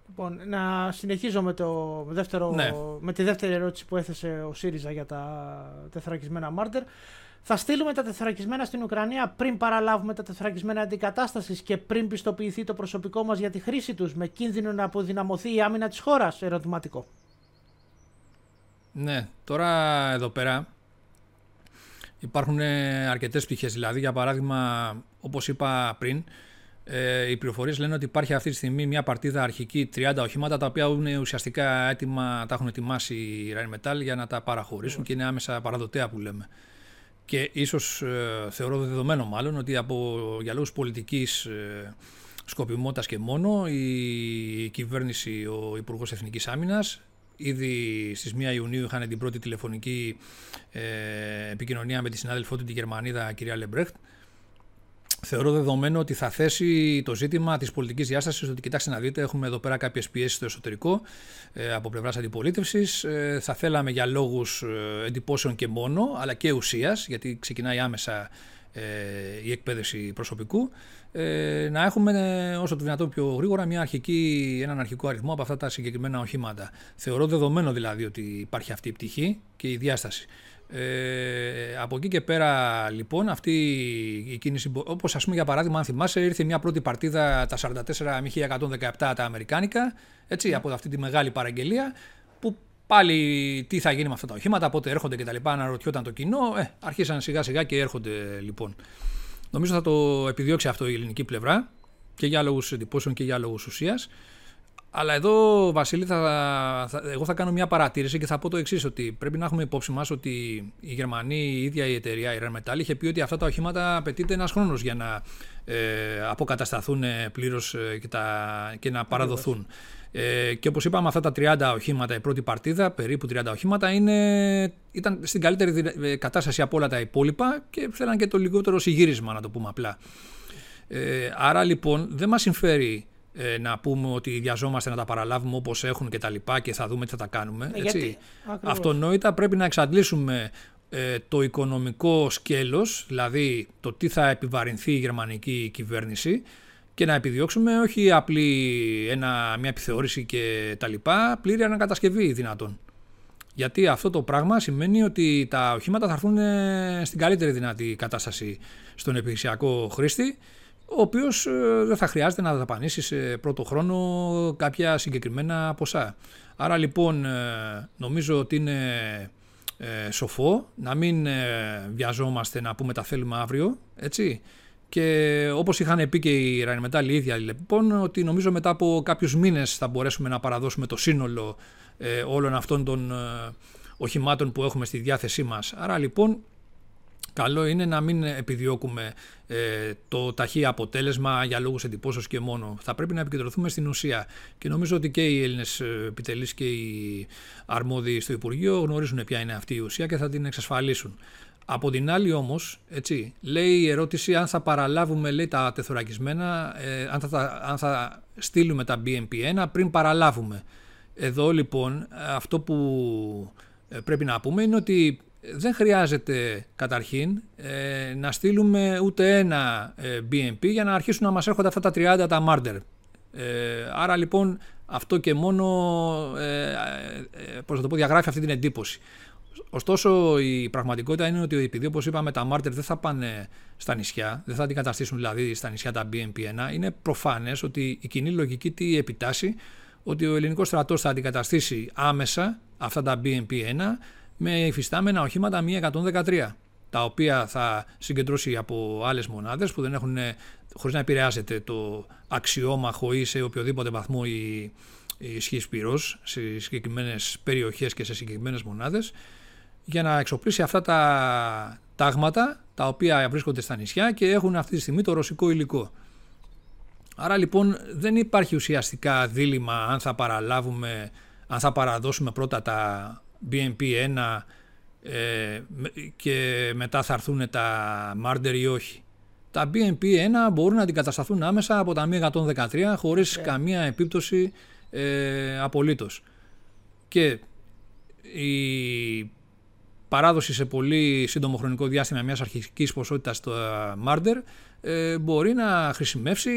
Λοιπόν, να συνεχίζω με, το δεύτερο, Ναι. με τη δεύτερη ερώτηση που έθεσε ο ΣΥΡΙΖΑ για τα τεθρακισμένα μάρτερ. Θα στείλουμε τα τεθρακισμένα στην Ουκρανία πριν παραλάβουμε τα τεθρακισμένα αντικατάστασης και πριν πιστοποιηθεί το προσωπικό μας για τη χρήση τους, με κίνδυνο να αποδυναμωθεί η άμυνα της χώρας; Ερωτηματικό. Ναι, τώρα εδώ πέρα υπάρχουν ε, αρκετές πτυχές. Δηλαδή, για παράδειγμα, όπως είπα πριν, ε, οι πληροφορίες λένε ότι υπάρχει αυτή τη στιγμή μια παρτίδα αρχική 30 οχήματα τα οποία είναι ουσιαστικά έτοιμα, τα έχουν ετοιμάσει οι Rheinmetall για να τα παραχωρήσουν και είναι άμεσα παραδοτέα που λέμε. Και ίσως ε, θεωρώ δεδομένο μάλλον ότι από, για λόγους πολιτικής ε, σκοπιμότητας και μόνο η κυβέρνηση, ο Υπουργός Εθνικής Άμυνας Ήδη στις 1 Ιουνίου είχαν την πρώτη τηλεφωνική ε, επικοινωνία με τη συνάδελφό του τη Γερμανίδα κυρία Λεμπρέχτ. Θεωρώ δεδομένο ότι θα θέσει το ζήτημα της πολιτικής διάστασης ότι κοιτάξτε να δείτε, έχουμε εδώ πέρα κάποιες πιέσεις στο εσωτερικό ε, από πλευράς αντιπολίτευσης. Ε, θα θέλαμε για λόγους ε, εντυπώσεων και μόνο, αλλά και ουσίας, γιατί ξεκινάει άμεσα ε, η εκπαίδευση προσωπικού, ε, να έχουμε ε, όσο το δυνατόν πιο γρήγορα μια αρχική, έναν αρχικό αριθμό από αυτά τα συγκεκριμένα οχήματα. Θεωρώ δεδομένο δηλαδή ότι υπάρχει αυτή η πτυχή και η διάσταση. Ε, από εκεί και πέρα λοιπόν αυτή η κίνηση, όπως ας πούμε για παράδειγμα αν θυμάσαι ήρθε μια πρώτη παρτίδα τα 44 117 τα αμερικάνικα έτσι, από αυτή τη μεγάλη παραγγελία που πάλι τι θα γίνει με αυτά τα οχήματα, πότε έρχονται κτλ. Αναρωτιόταν το κοινό. Ε, αρχίσαν σιγά σιγά και έρχονται λοιπόν. Νομίζω θα το επιδιώξει αυτό η ελληνική πλευρά και για λόγους εντυπώσεων και για λόγους ουσίας. Αλλά εδώ, Βασίλη, θα, θα, εγώ θα κάνω μια παρατήρηση και θα πω το εξής: Ότι πρέπει να έχουμε υπόψη μας ότι η Γερμανία, η ίδια η εταιρεία, η Rheinmetall, είχε πει ότι αυτά τα οχήματα απαιτείται ένας χρόνος για να ε, αποκατασταθούν πλήρως και, και να παραδοθούν. Ε, και όπως είπαμε αυτά τα 30 οχήματα, η πρώτη παρτίδα, περίπου 30 οχήματα, είναι, ήταν στην καλύτερη κατάσταση από όλα τα υπόλοιπα και θέλαν και το λιγότερο συγύρισμα να το πούμε απλά. Ε, άρα λοιπόν δεν μας συμφέρει ε, να πούμε ότι βιαζόμαστε να τα παραλάβουμε όπως έχουν και τα λοιπά και θα δούμε τι θα τα κάνουμε. Ε, έτσι. γιατί, Αυτονόητα πρέπει να εξαντλήσουμε ε, το οικονομικό σκέλος, δηλαδή το τι θα επιβαρυνθεί η γερμανική κυβέρνηση και να επιδιώξουμε όχι απλή ένα, μια επιθεώρηση και τα λοιπά, πλήρη ανακατασκευή δυνατόν. Γιατί αυτό το πράγμα σημαίνει ότι τα οχήματα θα έρθουν στην καλύτερη δυνατή κατάσταση στον επιχειρησιακό χρήστη, ο οποίος δεν θα χρειάζεται να δαπανίσει σε πρώτο χρόνο κάποια συγκεκριμένα ποσά. Άρα λοιπόν νομίζω ότι είναι ε, σοφό να μην ε, βιαζόμαστε να πούμε τα θέλουμε αύριο, έτσι. Και όπως είχαν πει και οι Rheinmetall οι ίδια λοιπόν, ότι νομίζω μετά από κάποιους μήνες θα μπορέσουμε να παραδώσουμε το σύνολο ε, όλων αυτών των ε, οχημάτων που έχουμε στη διάθεσή μας. Άρα λοιπόν, καλό είναι να μην επιδιώκουμε ε, το ταχύ αποτέλεσμα για λόγους εντυπώσεως και μόνο. Θα πρέπει να επικεντρωθούμε στην ουσία. Και νομίζω ότι και οι Έλληνες επιτελείς και οι αρμόδιοι στο Υπουργείο γνωρίζουν ποια είναι αυτή η ουσία και θα την εξασφαλίσουν. Από την άλλη όμως, έτσι, λέει η ερώτηση αν θα παραλάβουμε λέει, τα τεθωρακισμένα, ε, αν, θα, αν θα στείλουμε τα BMP1 πριν παραλάβουμε. Εδώ λοιπόν αυτό που πρέπει να πούμε είναι ότι δεν χρειάζεται καταρχήν ε, να στείλουμε ούτε ένα ε, BMP για να αρχίσουν να μας έρχονται αυτά τα 30 τα Marder. Ε, άρα λοιπόν αυτό και μόνο ε, πώς θα το πω, διαγράφει αυτή την εντύπωση. Ωστόσο, η πραγματικότητα είναι ότι επειδή, όπως είπαμε, τα μάρτερ δεν θα πάνε στα νησιά, δεν θα αντικαταστήσουν δηλαδή στα νησιά τα BMP1, είναι προφανές ότι η κοινή λογική τι επιτάσσει, ότι ο ελληνικός στρατός θα αντικαταστήσει άμεσα αυτά τα BMP1 με υφιστάμενα οχήματα μη 113 τα οποία θα συγκεντρώσει από άλλες μονάδες που δεν έχουν, χωρίς να επηρεάζεται το αξιόμαχο ή σε οποιοδήποτε βαθμό η, η ισχύ πυρός σε συγκεκριμένες περιοχές και σε συγκεκριμένες μονάδες για να εξοπλίσει αυτά τα τάγματα τα οποία βρίσκονται στα νησιά και έχουν αυτή τη στιγμή το ρωσικό υλικό. Άρα λοιπόν δεν υπάρχει ουσιαστικά δίλημα αν θα παραλάβουμε, αν θα παραδώσουμε πρώτα τα BMP1 ε, και μετά θα έρθουν τα Marder ή όχι. τα BNP1 μπορούν να αντικατασταθούν άμεσα από τα Mi-113 χωρίς Yeah. καμία επίπτωση ε, απολύτως. Και η παράδοση σε πολύ σύντομο χρονικό διάστημα μιας αρχικής ποσότητας στο Marder ε, μπορεί να χρησιμεύσει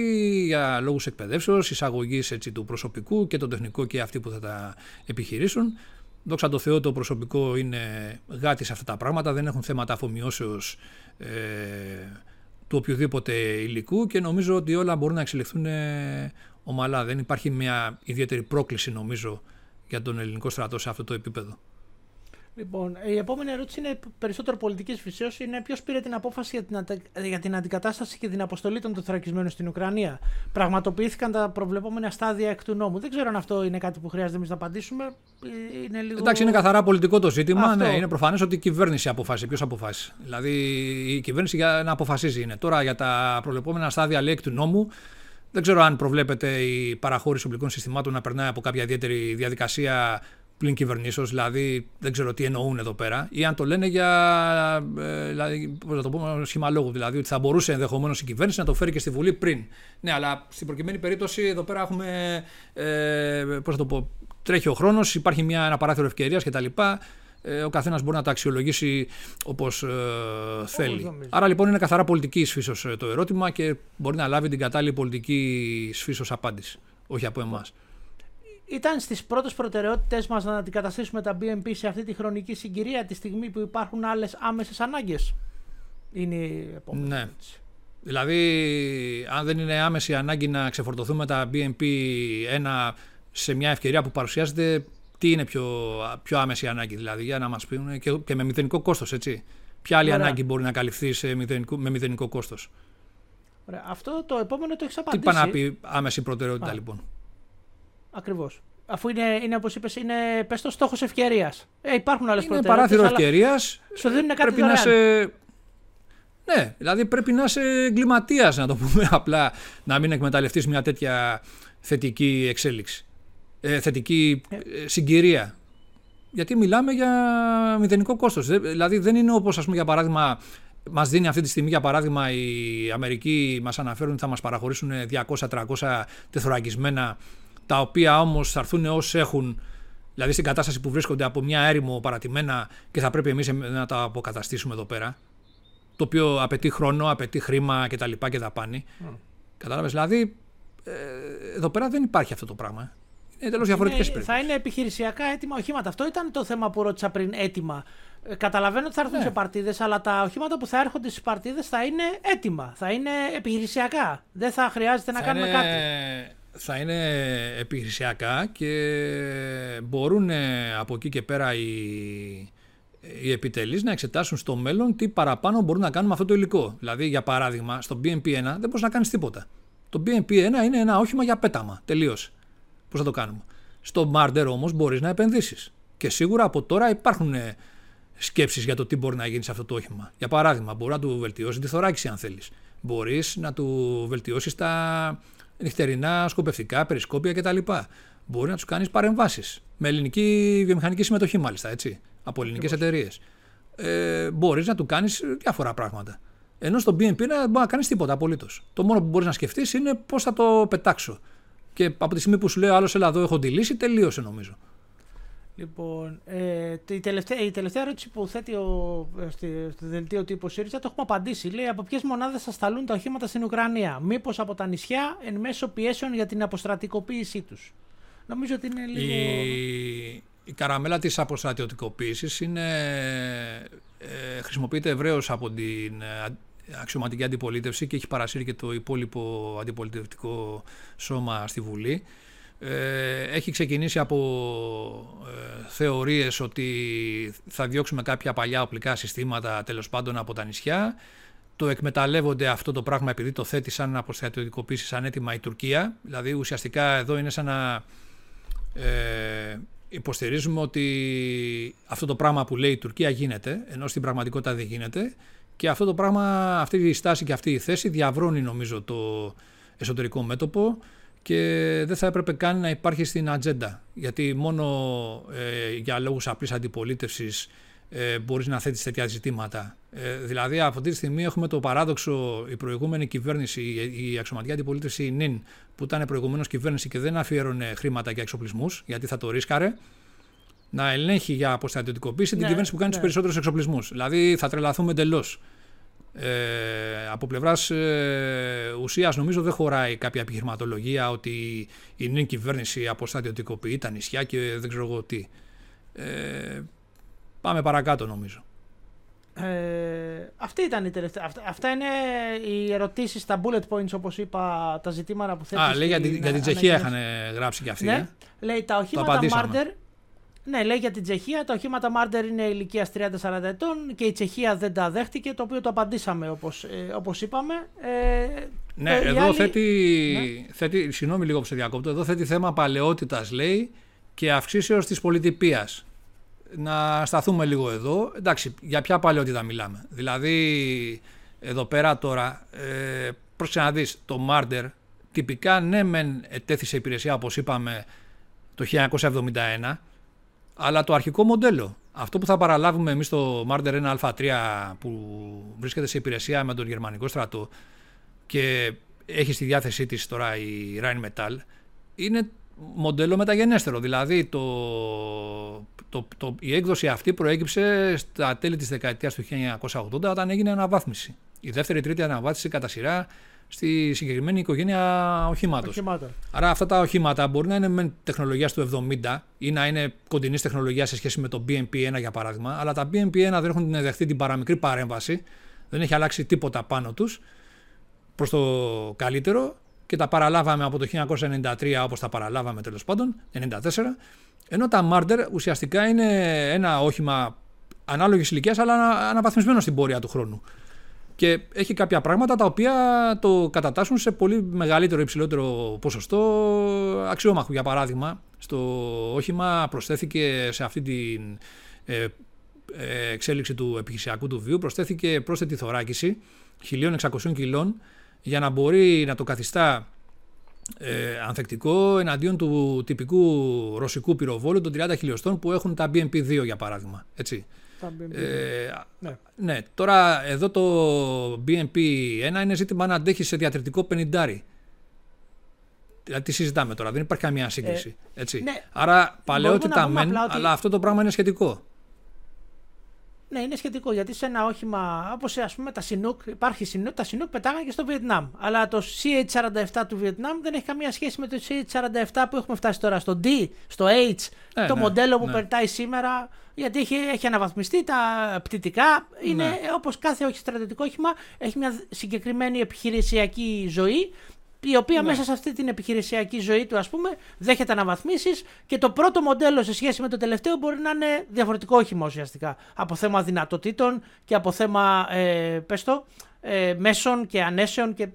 για λόγους εκπαιδεύσεως, εισαγωγής έτσι, του προσωπικού και το τεχνικό και αυτοί που θα τα επιχειρήσουν. Δόξα τω Θεώ το προσωπικό είναι γάτι σε αυτά τα πράγματα, δεν έχουν θέματα αφομοιώσεως ε, του οποιοδήποτε υλικού και νομίζω ότι όλα μπορούν να εξελιχθούν ε, ομαλά. Δεν υπάρχει μια ιδιαίτερη πρόκληση νομίζω για τον ελληνικό στρατό σε αυτό το επίπεδο. Λοιπόν, η επόμενη ερώτηση είναι περισσότερο πολιτικής φυσεω. Είναι ποιος πήρε την απόφαση για την, αντα... για την αντικατάσταση και την αποστολή των τεθωρακισμένων στην Ουκρανία. Πραγματοποιήθηκαν τα προβλεπόμενα στάδια εκ του νόμου. Δεν ξέρω αν αυτό είναι κάτι που χρειάζεται εμείς να απαντήσουμε. Ε, Είναι λίγο... Εντάξει, είναι καθαρά πολιτικό το ζήτημα. Αυτό. Ναι, είναι προφανές ότι η κυβέρνηση αποφάσισε. Ποιος αποφάσισε; Δηλαδή η κυβέρνηση για να αποφασίζει είναι. Τώρα για τα προβλεπόμενα στάδια λέει εκ του νόμου. Δεν ξέρω αν προβλέπεται η παραχώρηση οπλικών συστημάτων να περνάει από κάποια ιδιαίτερη διαδικασία πλην κυβερνήσεως, δηλαδή δεν ξέρω τι εννοούν εδώ πέρα, ή αν το λένε για. Ε, δηλαδή, πώς να το πούμε, σχήμα λόγου, δηλαδή ότι θα μπορούσε ενδεχομένως η κυβέρνηση να το φέρει και στη Βουλή πριν. Ναι, αλλά στην προκειμένη περίπτωση εδώ πέρα έχουμε. Ε, πώς να το πω, τρέχει ο χρόνος, υπάρχει μια, ένα παράθυρο ευκαιρίας κτλ. Ε, ο καθένας μπορεί να τα αξιολογήσει όπως ε, θέλει. νομίζω. Άρα λοιπόν είναι καθαρά πολιτική φύσεω το ερώτημα και μπορεί να λάβει την κατάλληλη πολιτική φύσεω απάντηση. Όχι από εμάς. Ήταν στις πρώτες προτεραιότητες μας να αντικαταστήσουμε τα BNP σε αυτή τη χρονική συγκυρία τη στιγμή που υπάρχουν άλλες άμεσες ανάγκες. Είναι η επόμενη Ναι. ερώτηση. Δηλαδή, αν δεν είναι άμεση ανάγκη να ξεφορτωθούμε τα BNP1 σε μια ευκαιρία που παρουσιάζεται, τι είναι πιο, πιο άμεση ανάγκη, δηλαδή, για να μας πούν και, και με μηδενικό κόστος, έτσι. Ποια άλλη Ωραία. ανάγκη μπορεί να καλυφθεί σε μηδενικό, με μηδενικό κόστος; Ωραία. Αυτό το επόμενο το έχεις Τι απαντήσει. πάει να πει άμεση προτεραιότητα, Α. λοιπόν; Ακριβώς. Αφού είναι, είναι όπως είπες, είναι πες το στόχος ευκαιρίας. Ε, υπάρχουν άλλες Είναι προτεραιότητες. παράθυρο ευκαιρίας. Σου δίνουν κάτι Πρέπει να δωρεάν. είσαι. Ναι, δηλαδή πρέπει να είσαι εγκληματίας, να το πούμε *laughs* απλά, να μην εκμεταλλευτείς μια τέτοια θετική εξέλιξη. Ε, θετική ε, συγκυρία. Γιατί μιλάμε για μηδενικό κόστος. Δε- Δηλαδή δεν είναι όπως ας πούμε για παράδειγμα μας δίνει αυτή τη στιγμή για παράδειγμα οι Αμερικοί μας αναφέρουν ότι θα μας παραχωρήσουν 200-300 τεθωρακισμένα τα οποία όμως θα έρθουν όσοι έχουν δηλαδή στην κατάσταση που βρίσκονται από μια έρημο παρατημένα και θα πρέπει εμείς να τα αποκαταστήσουμε εδώ πέρα το οποίο απαιτεί χρόνο, απαιτεί χρήμα κτλ. και, και δαπάνη. Mm. Κατάλαβες, δηλαδή ε, εδώ πέρα δεν υπάρχει αυτό το πράγμα. Είναι τελώς διαφορετικές Είναι- περιπτώσεις. θα είναι επιχειρησιακά έτοιμα οχήματα. Αυτό ήταν το θέμα που ρώτησα πριν. Έτοιμα. Ε, καταλαβαίνω ότι θα έρθουν Ναι. σε παρτίδες, αλλά τα οχήματα που θα έρχονται στις παρτίδες θα είναι έτοιμα. Θα είναι επιχειρησιακά. Δεν θα χρειάζεται να θα κάνουμε είναι, κάτι. Θα είναι επιχειρησιακά και μπορούν ε, από εκεί και πέρα οι, οι επιτελείς να εξετάσουν στο μέλλον τι παραπάνω μπορούν να κάνουν με αυτό το υλικό. Δηλαδή, για παράδειγμα, στο BMP1 δεν μπορείς να κάνεις τίποτα. Το BMP1 είναι ένα όχημα για πέταμα. Τελείωσε. Πώς θα το κάνουμε; Στο Marder όμως μπορείς να επενδύσεις. Και σίγουρα από τώρα υπάρχουν ε, σκέψεις για το τι μπορεί να γίνει σε αυτό το όχημα. Για παράδειγμα, μπορεί να του βελτιώσει τη θωράκιση αν θέλεις. Μπορείς να του βελτιώσεις τα νυχτερινά σκοπευτικά, περισκόπια κτλ. Μπορεί να τους κάνεις παρεμβάσεις. Με ελληνική βιομηχανική συμμετοχή μάλιστα, έτσι. Από ελληνικές εταιρείες. Ε, μπορείς να του κάνεις διάφορα πράγματα. Ενώ στο BNP δεν μπορεί να κάνεις τίποτα απολύτως. Το μόνο που μπορείς να σκεφτείς είναι πώς θα το πετάξω. Και από τη στιγμή που σου λέει ο άλλος, έλα εδώ έχω τη λύση, τελείωσε νομίζω. Λοιπόν, ε, η, τελευταία, η τελευταία ερώτηση που θέτει ο, ε, στη, στο δελτίο τύπου ΣΥΡΙΖΑ το έχουμε απαντήσει. Λέει από ποιες μονάδες θα σταλούν τα οχήματα στην Ουκρανία; Μήπως από τα νησιά εν μέσω πιέσεων για την αποστρατικοποίησή τους; Νομίζω ότι είναι λίγο. Η, η καραμέλα της αποστρατιωτικοποίησης είναι, ε, χρησιμοποιείται ευρέως από την ε, αξιωματική αντιπολίτευση και έχει παρασύρει και το υπόλοιπο αντιπολιτευτικό σώμα στη Βουλή. Ε, έχει ξεκινήσει από ε, θεωρίες ότι θα διώξουμε κάποια παλιά οπλικά συστήματα τέλος πάντων από τα νησιά. Το εκμεταλλεύονται αυτό το πράγμα επειδή το θέτει σαν αποστρατιωτικοποίηση σαν έτοιμα η Τουρκία. Δηλαδή ουσιαστικά εδώ είναι σαν να ε, υποστηρίζουμε ότι αυτό το πράγμα που λέει η Τουρκία γίνεται, ενώ στην πραγματικότητα δεν γίνεται. Και αυτό το πράγμα, αυτή η στάση και αυτή η θέση διαβρώνει νομίζω το εσωτερικό μέτωπο και δεν θα έπρεπε καν να υπάρχει στην ατζέντα. Γιατί μόνο ε, για λόγους απλής αντιπολίτευσης ε, μπορείς να θέτεις τέτοια ζητήματα. Ε, δηλαδή, αυτή τη στιγμή έχουμε το παράδοξο η προηγούμενη κυβέρνηση, η, η αξιωματική αντιπολίτευση, η ΝΙΝ, που ήταν προηγουμένως κυβέρνηση και δεν αφιέρωνε χρήματα για εξοπλισμούς, γιατί θα το ρίσκαρε, να ελέγχει για αποστατιωτικοποίηση ναι, την κυβέρνηση που κάνει ναι. τους περισσότερους εξοπλισμούς. Δηλαδή, θα τρελαθούμε εντελώς. Ε, από πλευράς ε, ουσίας, νομίζω δεν χωράει κάποια επιχειρηματολογία ότι η νυν κυβέρνηση αποστατιωτικοποιεί τα νησιά και δεν ξέρω εγώ τι. Ε, πάμε παρακάτω, νομίζω. Ε, αυτή ήταν η τελευταία. Αυτά, αυτά είναι οι ερωτήσεις, τα bullet points, όπως είπα, τα ζητήματα που θέλει. Α, λέει για, για την Τσεχία είχαν γράψει και αυτοί. Ναι. Ε. Λέει τα οχήματα Μάρτερ ναι, λέει για την Τσεχία. Τα οχήματα Μάρντερ είναι ηλικίας 30-40 ετών και η Τσεχία δεν τα δέχτηκε, το οποίο το απαντήσαμε όπως ε, όπως είπαμε. Ε, ναι, εδώ άλλη... θέτει, ναι. θέτει. Συγγνώμη λίγο που σε διακόπτω. Εδώ θέτει θέμα παλαιότητας, λέει, και αυξήσεως της πολιτιπία. Να σταθούμε λίγο εδώ. Εντάξει, για ποια παλαιότητα μιλάμε. Δηλαδή, εδώ πέρα τώρα, ε, πρόσεξε να δεις, το Μάρντερ τυπικά ναι, μεν ετέθησε υπηρεσία όπως είπαμε το 1971 αλλά το αρχικό μοντέλο. Αυτό που θα παραλάβουμε εμείς στο Marder 1α3 που βρίσκεται σε υπηρεσία με τον γερμανικό στρατό και έχει στη διάθεσή της τώρα η Rheinmetall είναι μοντέλο μεταγενέστερο. Δηλαδή το, το, το, η έκδοση αυτή προέκυψε στα τέλη της δεκαετίας του 1980 όταν έγινε αναβάθμιση. Η δεύτερη τρίτη αναβάθμιση κατά σειρά στη συγκεκριμένη οικογένεια οχήματο. Άρα αυτά τα οχήματα μπορεί να είναι με τεχνολογίας του 70 ή να είναι κοντινής τεχνολογίας σε σχέση με το BMP1 για παράδειγμα, αλλά τα BMP1 δεν έχουν δεχτεί την παραμικρή παρέμβαση, δεν έχει αλλάξει τίποτα πάνω τους προς το καλύτερο και τα παραλάβαμε από το 1993 όπως τα παραλάβαμε τέλος πάντων, 1994, ενώ τα Marder ουσιαστικά είναι ένα όχημα ανάλογης ηλικίας αλλά αναβαθμισμένο στην πορεία του χρόνου. Και έχει κάποια πράγματα τα οποία το κατατάσσουν σε πολύ μεγαλύτερο ή υψηλότερο ποσοστό αξιόμαχου. Για παράδειγμα, στο όχημα προσθέθηκε σε αυτή την ε, ε, εξέλιξη του επιχειρησιακού του βίου, προσθέθηκε πρόσθετη θωράκιση 1600 κιλών για να μπορεί να το καθιστά ε, ανθεκτικό εναντίον του τυπικού ρωσικού πυροβόλου των 30 χιλιοστών που έχουν τα BMP-2 για παράδειγμα. Έτσι. Ε, ναι. ναι. Τώρα εδώ το BNP1 είναι ζήτημα να αντέχει σε διατριτικό 50. Δηλαδή τι συζητάμε τώρα, δεν υπάρχει καμία σύγκριση. Ε, έτσι. Ναι. Άρα παλαιότητα μεν, αλλά αυτό το πράγμα είναι σχετικό. Ναι, είναι σχετικό γιατί σε ένα όχημα όπως ας πούμε τα Sinook, υπάρχει Sinook, τα Sinook πετάγανε και στο Βιετνάμ. Αλλά το CH-47 του Βιετνάμ δεν έχει καμία σχέση με το CH-47 που έχουμε φτάσει τώρα στο D, στο H, ε, το ναι, μοντέλο που ναι. πετάει σήμερα. Γιατί έχει, έχει αναβαθμιστεί τα πτυτικά. Είναι ναι. όπως κάθε όχι στρατιωτικό όχημα, έχει μια συγκεκριμένη επιχειρησιακή ζωή η οποία ναι. μέσα σε αυτή την επιχειρησιακή ζωή του, ας πούμε, δέχεται αναβαθμίσεις και το πρώτο μοντέλο σε σχέση με το τελευταίο μπορεί να είναι διαφορετικό όχημα ουσιαστικά. Από θέμα δυνατοτήτων και από θέμα ε, πες το, ε, μέσων και ανέσεων. Και,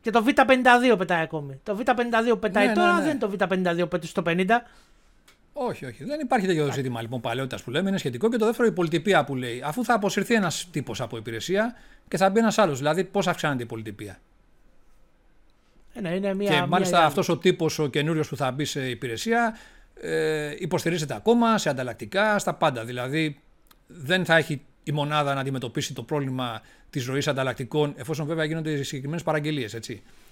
και το Β52 πετάει ακόμη. Το Β52 πετάει ναι, τώρα, ναι, δεν είναι το Β52 πετάει στο 50. Όχι, όχι. Δεν υπάρχει τέτοιο ζήτημα λοιπόν παλαιότητας που λέμε. Είναι σχετικό. Και το δεύτερο, η πολιτιπία που λέει. Αφού θα αποσυρθεί ένας τύπος από υπηρεσία και θα μπει ένας άλλος. Δηλαδή, πώς αυξάνεται η πολιτιπία. Ε, ναι, είναι μια, και μάλιστα αυτός ο τύπος ο καινούριος που θα μπει σε υπηρεσία ε, υποστηρίζεται ακόμα σε ανταλλακτικά, στα πάντα. Δηλαδή δεν θα έχει η μονάδα να αντιμετωπίσει το πρόβλημα της ροής ανταλλακτικών, εφόσον βέβαια γίνονται οι συγκεκριμένες παραγγελίες.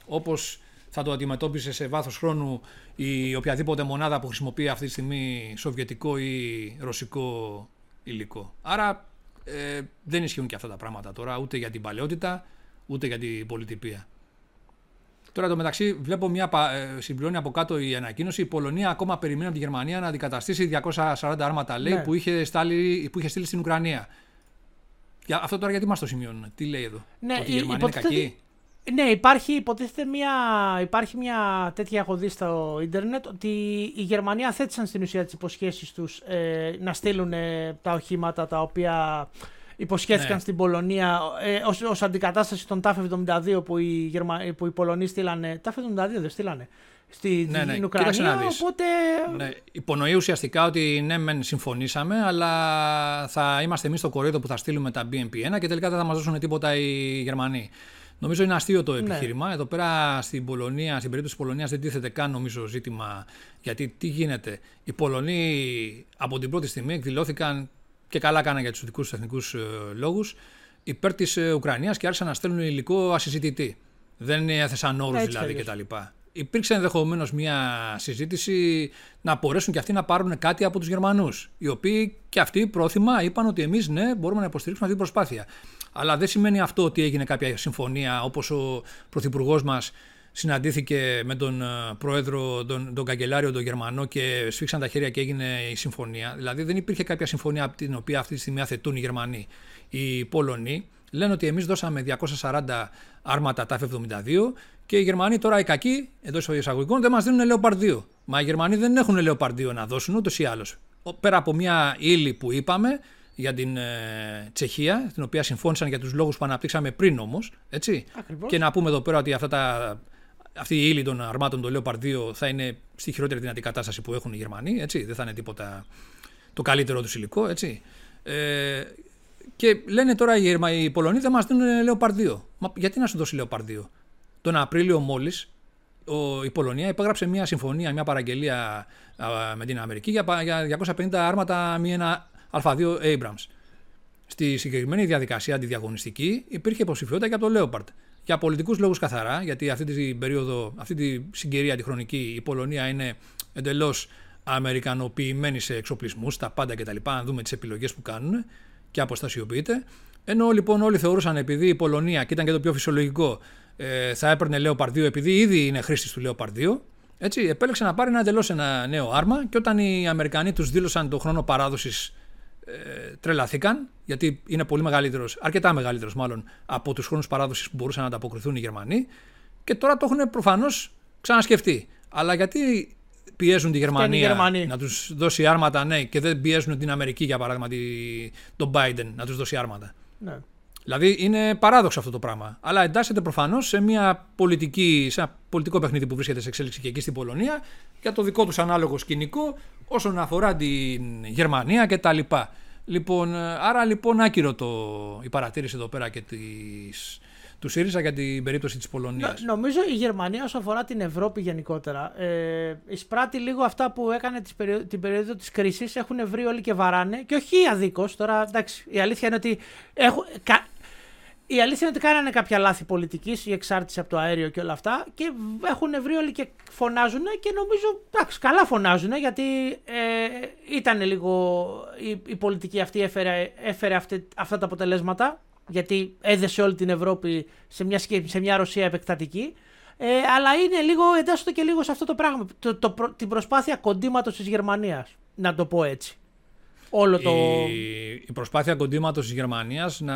Όπως θα το αντιμετώπισε σε βάθος χρόνου η οποιαδήποτε μονάδα που χρησιμοποιεί αυτή τη στιγμή σοβιετικό ή ρωσικό υλικό. Άρα ε, δεν ισχύουν και αυτά τα πράγματα τώρα ούτε για την παλαιότητα ούτε για την πολιτιπία. Τώρα το μεταξύ βλέπω μια ε, συμπληρώνει από κάτω η ανακοίνωση. Η Πολωνία ακόμα περιμένει από τη Γερμανία να αντικαταστήσει 240 άρματα λέει, ναι. που, είχε στάλει, που είχε στείλει στην Ουκρανία. Για, αυτό τώρα γιατί μας το σημειώνουν, τι λέει εδώ; Ναι, ότι η Γερμανία είναι κακή; Ναι, υπάρχει, υποτίθεται μια, υπάρχει μια τέτοια έχω δει στο ίντερνετ ότι η Γερμανία θέτησαν στην ουσία τις υποσχέσεις τους ε, να στείλουν ε, τα οχήματα τα οποία υποσχέθηκαν ναι. στην Πολωνία ε, ως, ως αντικατάσταση των TAF 72 που οι, Γερμα... που οι Πολωνοί στείλανε. TAF 72 δεν στείλανε. Στη ναι, ναι. Ουκρανία, οπότε... Ναι. Υπονοεί ουσιαστικά ότι ναι μεν συμφωνήσαμε αλλά θα είμαστε εμείς στο κορίδο που θα στείλουμε τα BMP1 και τελικά δεν θα μας δώσουν τίποτα οι Γερμανοί. Νομίζω είναι αστείο το ναι. επιχείρημα. Ναι. Εδώ πέρα στην Πολωνία, στην περίπτωση της Πολωνίας δεν τίθεται καν νομίζω ζήτημα γιατί τι γίνεται. Οι Πολωνοί από την πρώτη στιγμή εκδηλώθηκαν και καλά κάνανε για τους δικούς τους εθνικούς ε, λόγους, υπέρ της ε, Ουκρανίας και άρχισαν να στέλνουν υλικό ασυζητητή. Δεν έθεσαν όρους δηλαδή κτλ. Υπήρξε ενδεχομένως μια συζήτηση να μπορέσουν και αυτοί να πάρουν κάτι από τους Γερμανούς. Οι οποίοι και αυτοί πρόθυμα είπαν ότι εμείς ναι, μπορούμε να υποστηρίξουμε αυτή την προσπάθεια. Αλλά δεν σημαίνει αυτό ότι έγινε κάποια συμφωνία όπως ο Πρωθυπουργός μας συναντήθηκε με τον ε, πρόεδρο, τον, τον καγκελάριο, τον Γερμανό και σφίξαν τα χέρια και έγινε η συμφωνία. Δηλαδή δεν υπήρχε κάποια συμφωνία από την οποία αυτή τη στιγμή αθετούν οι Γερμανοί. Οι Πολωνοί λένε ότι εμείς δώσαμε 240 άρματα τα F-72 και οι Γερμανοί τώρα οι κακοί εντός εισαγωγικών δεν μας δίνουν λεοπαρδίο. Μα οι Γερμανοί δεν έχουν λεοπαρδίο να δώσουν ούτως ή άλλως. Πέρα από μια ύλη που είπαμε για την ε, Τσεχία, την οποία συμφώνησαν για τους λόγους που αναπτύξαμε πριν όμως. Και να πούμε εδώ πέρα ότι αυτά τα αυτή η ύλη των αρμάτων του Leopard 2 θα είναι στη χειρότερη δυνατή κατάσταση που έχουν οι Γερμανοί. Έτσι, δεν θα είναι τίποτα το καλύτερο τους υλικό. Έτσι. Ε, και λένε τώρα οι, Γερμανοί, οι Πολωνοί δεν μας δίνουν Leopard 2. Μα γιατί να σου δώσει Leopard 2. Τον Απρίλιο μόλις η Πολωνία υπέγραψε μια συμφωνία, μια παραγγελία με την Αμερική για, για 250 άρματα μη ένα Α2 Abrams. Στη συγκεκριμένη διαδικασία αντιδιαγωνιστική υπήρχε υποψηφιότητα για το Leopard για πολιτικούς λόγους καθαρά, γιατί αυτή την περίοδο, αυτή τη συγκυρία τη χρονική η Πολωνία είναι εντελώς αμερικανοποιημένη σε εξοπλισμούς, τα πάντα κτλ. Αν δούμε τις επιλογές που κάνουν και αποστασιοποιείται. Ενώ λοιπόν όλοι θεωρούσαν επειδή η Πολωνία, και ήταν και το πιο φυσιολογικό, ε, θα έπαιρνε Leopard 2 επειδή ήδη είναι χρήστης του Leopard 2, έτσι, επέλεξε να πάρει ένα εντελώς ένα νέο άρμα και όταν οι Αμερικανοί τους δήλωσαν το χρόνο παράδοσης ε, τρελαθήκαν, γιατί είναι πολύ μεγαλύτερος, αρκετά μεγαλύτερος μάλλον από τους χρόνους παράδοσης που μπορούσαν να ανταποκριθούν οι Γερμανοί. Και τώρα το έχουν προφανώς ξανασκεφτεί. Αλλά γιατί πιέζουν τη Γερμανία να τους δώσει άρματα, ναι, και δεν πιέζουν την Αμερική, για παράδειγμα, τον Biden να τους δώσει άρματα; Ναι. Δηλαδή είναι παράδοξο αυτό το πράγμα. Αλλά εντάσσεται προφανώς σε, μια πολιτική, σε ένα πολιτικό παιχνίδι που βρίσκεται σε εξέλιξη και εκεί στην Πολωνία για το δικό τους ανάλογο σκηνικό όσον αφορά την Γερμανία κτλ. Λοιπόν, άρα λοιπόν άκυρο το, η παρατήρηση εδώ πέρα και της, του ΣΥΡΙΖΑ για την περίπτωση της Πολωνίας. νομίζω η Γερμανία όσο αφορά την Ευρώπη γενικότερα ε, εισπράττει λίγο αυτά που έκανε την περίοδο της κρίσης έχουν βρει όλοι και βαράνε και όχι αδίκως τώρα εντάξει η αλήθεια είναι ότι έχουν, η αλήθεια είναι ότι κάνανε κάποια λάθη πολιτικής, η εξάρτηση από το αέριο και όλα αυτά και έχουν βρει όλοι και φωνάζουν και νομίζω εντάξει, καλά φωνάζουν γιατί ε, ήταν λίγο η, η πολιτική αυτή έφερε, έφερε αυτή, αυτά τα αποτελέσματα γιατί έδεσε όλη την Ευρώπη σε μια, σε μια Ρωσία επεκτατική. Ε, αλλά είναι λίγο, εντάσσεται και λίγο σε αυτό το πράγμα, το, το, την προσπάθεια κοντήματος της Γερμανίας, να το πω έτσι όλο το... Η, προσπάθεια κοντήματος της Γερμανίας να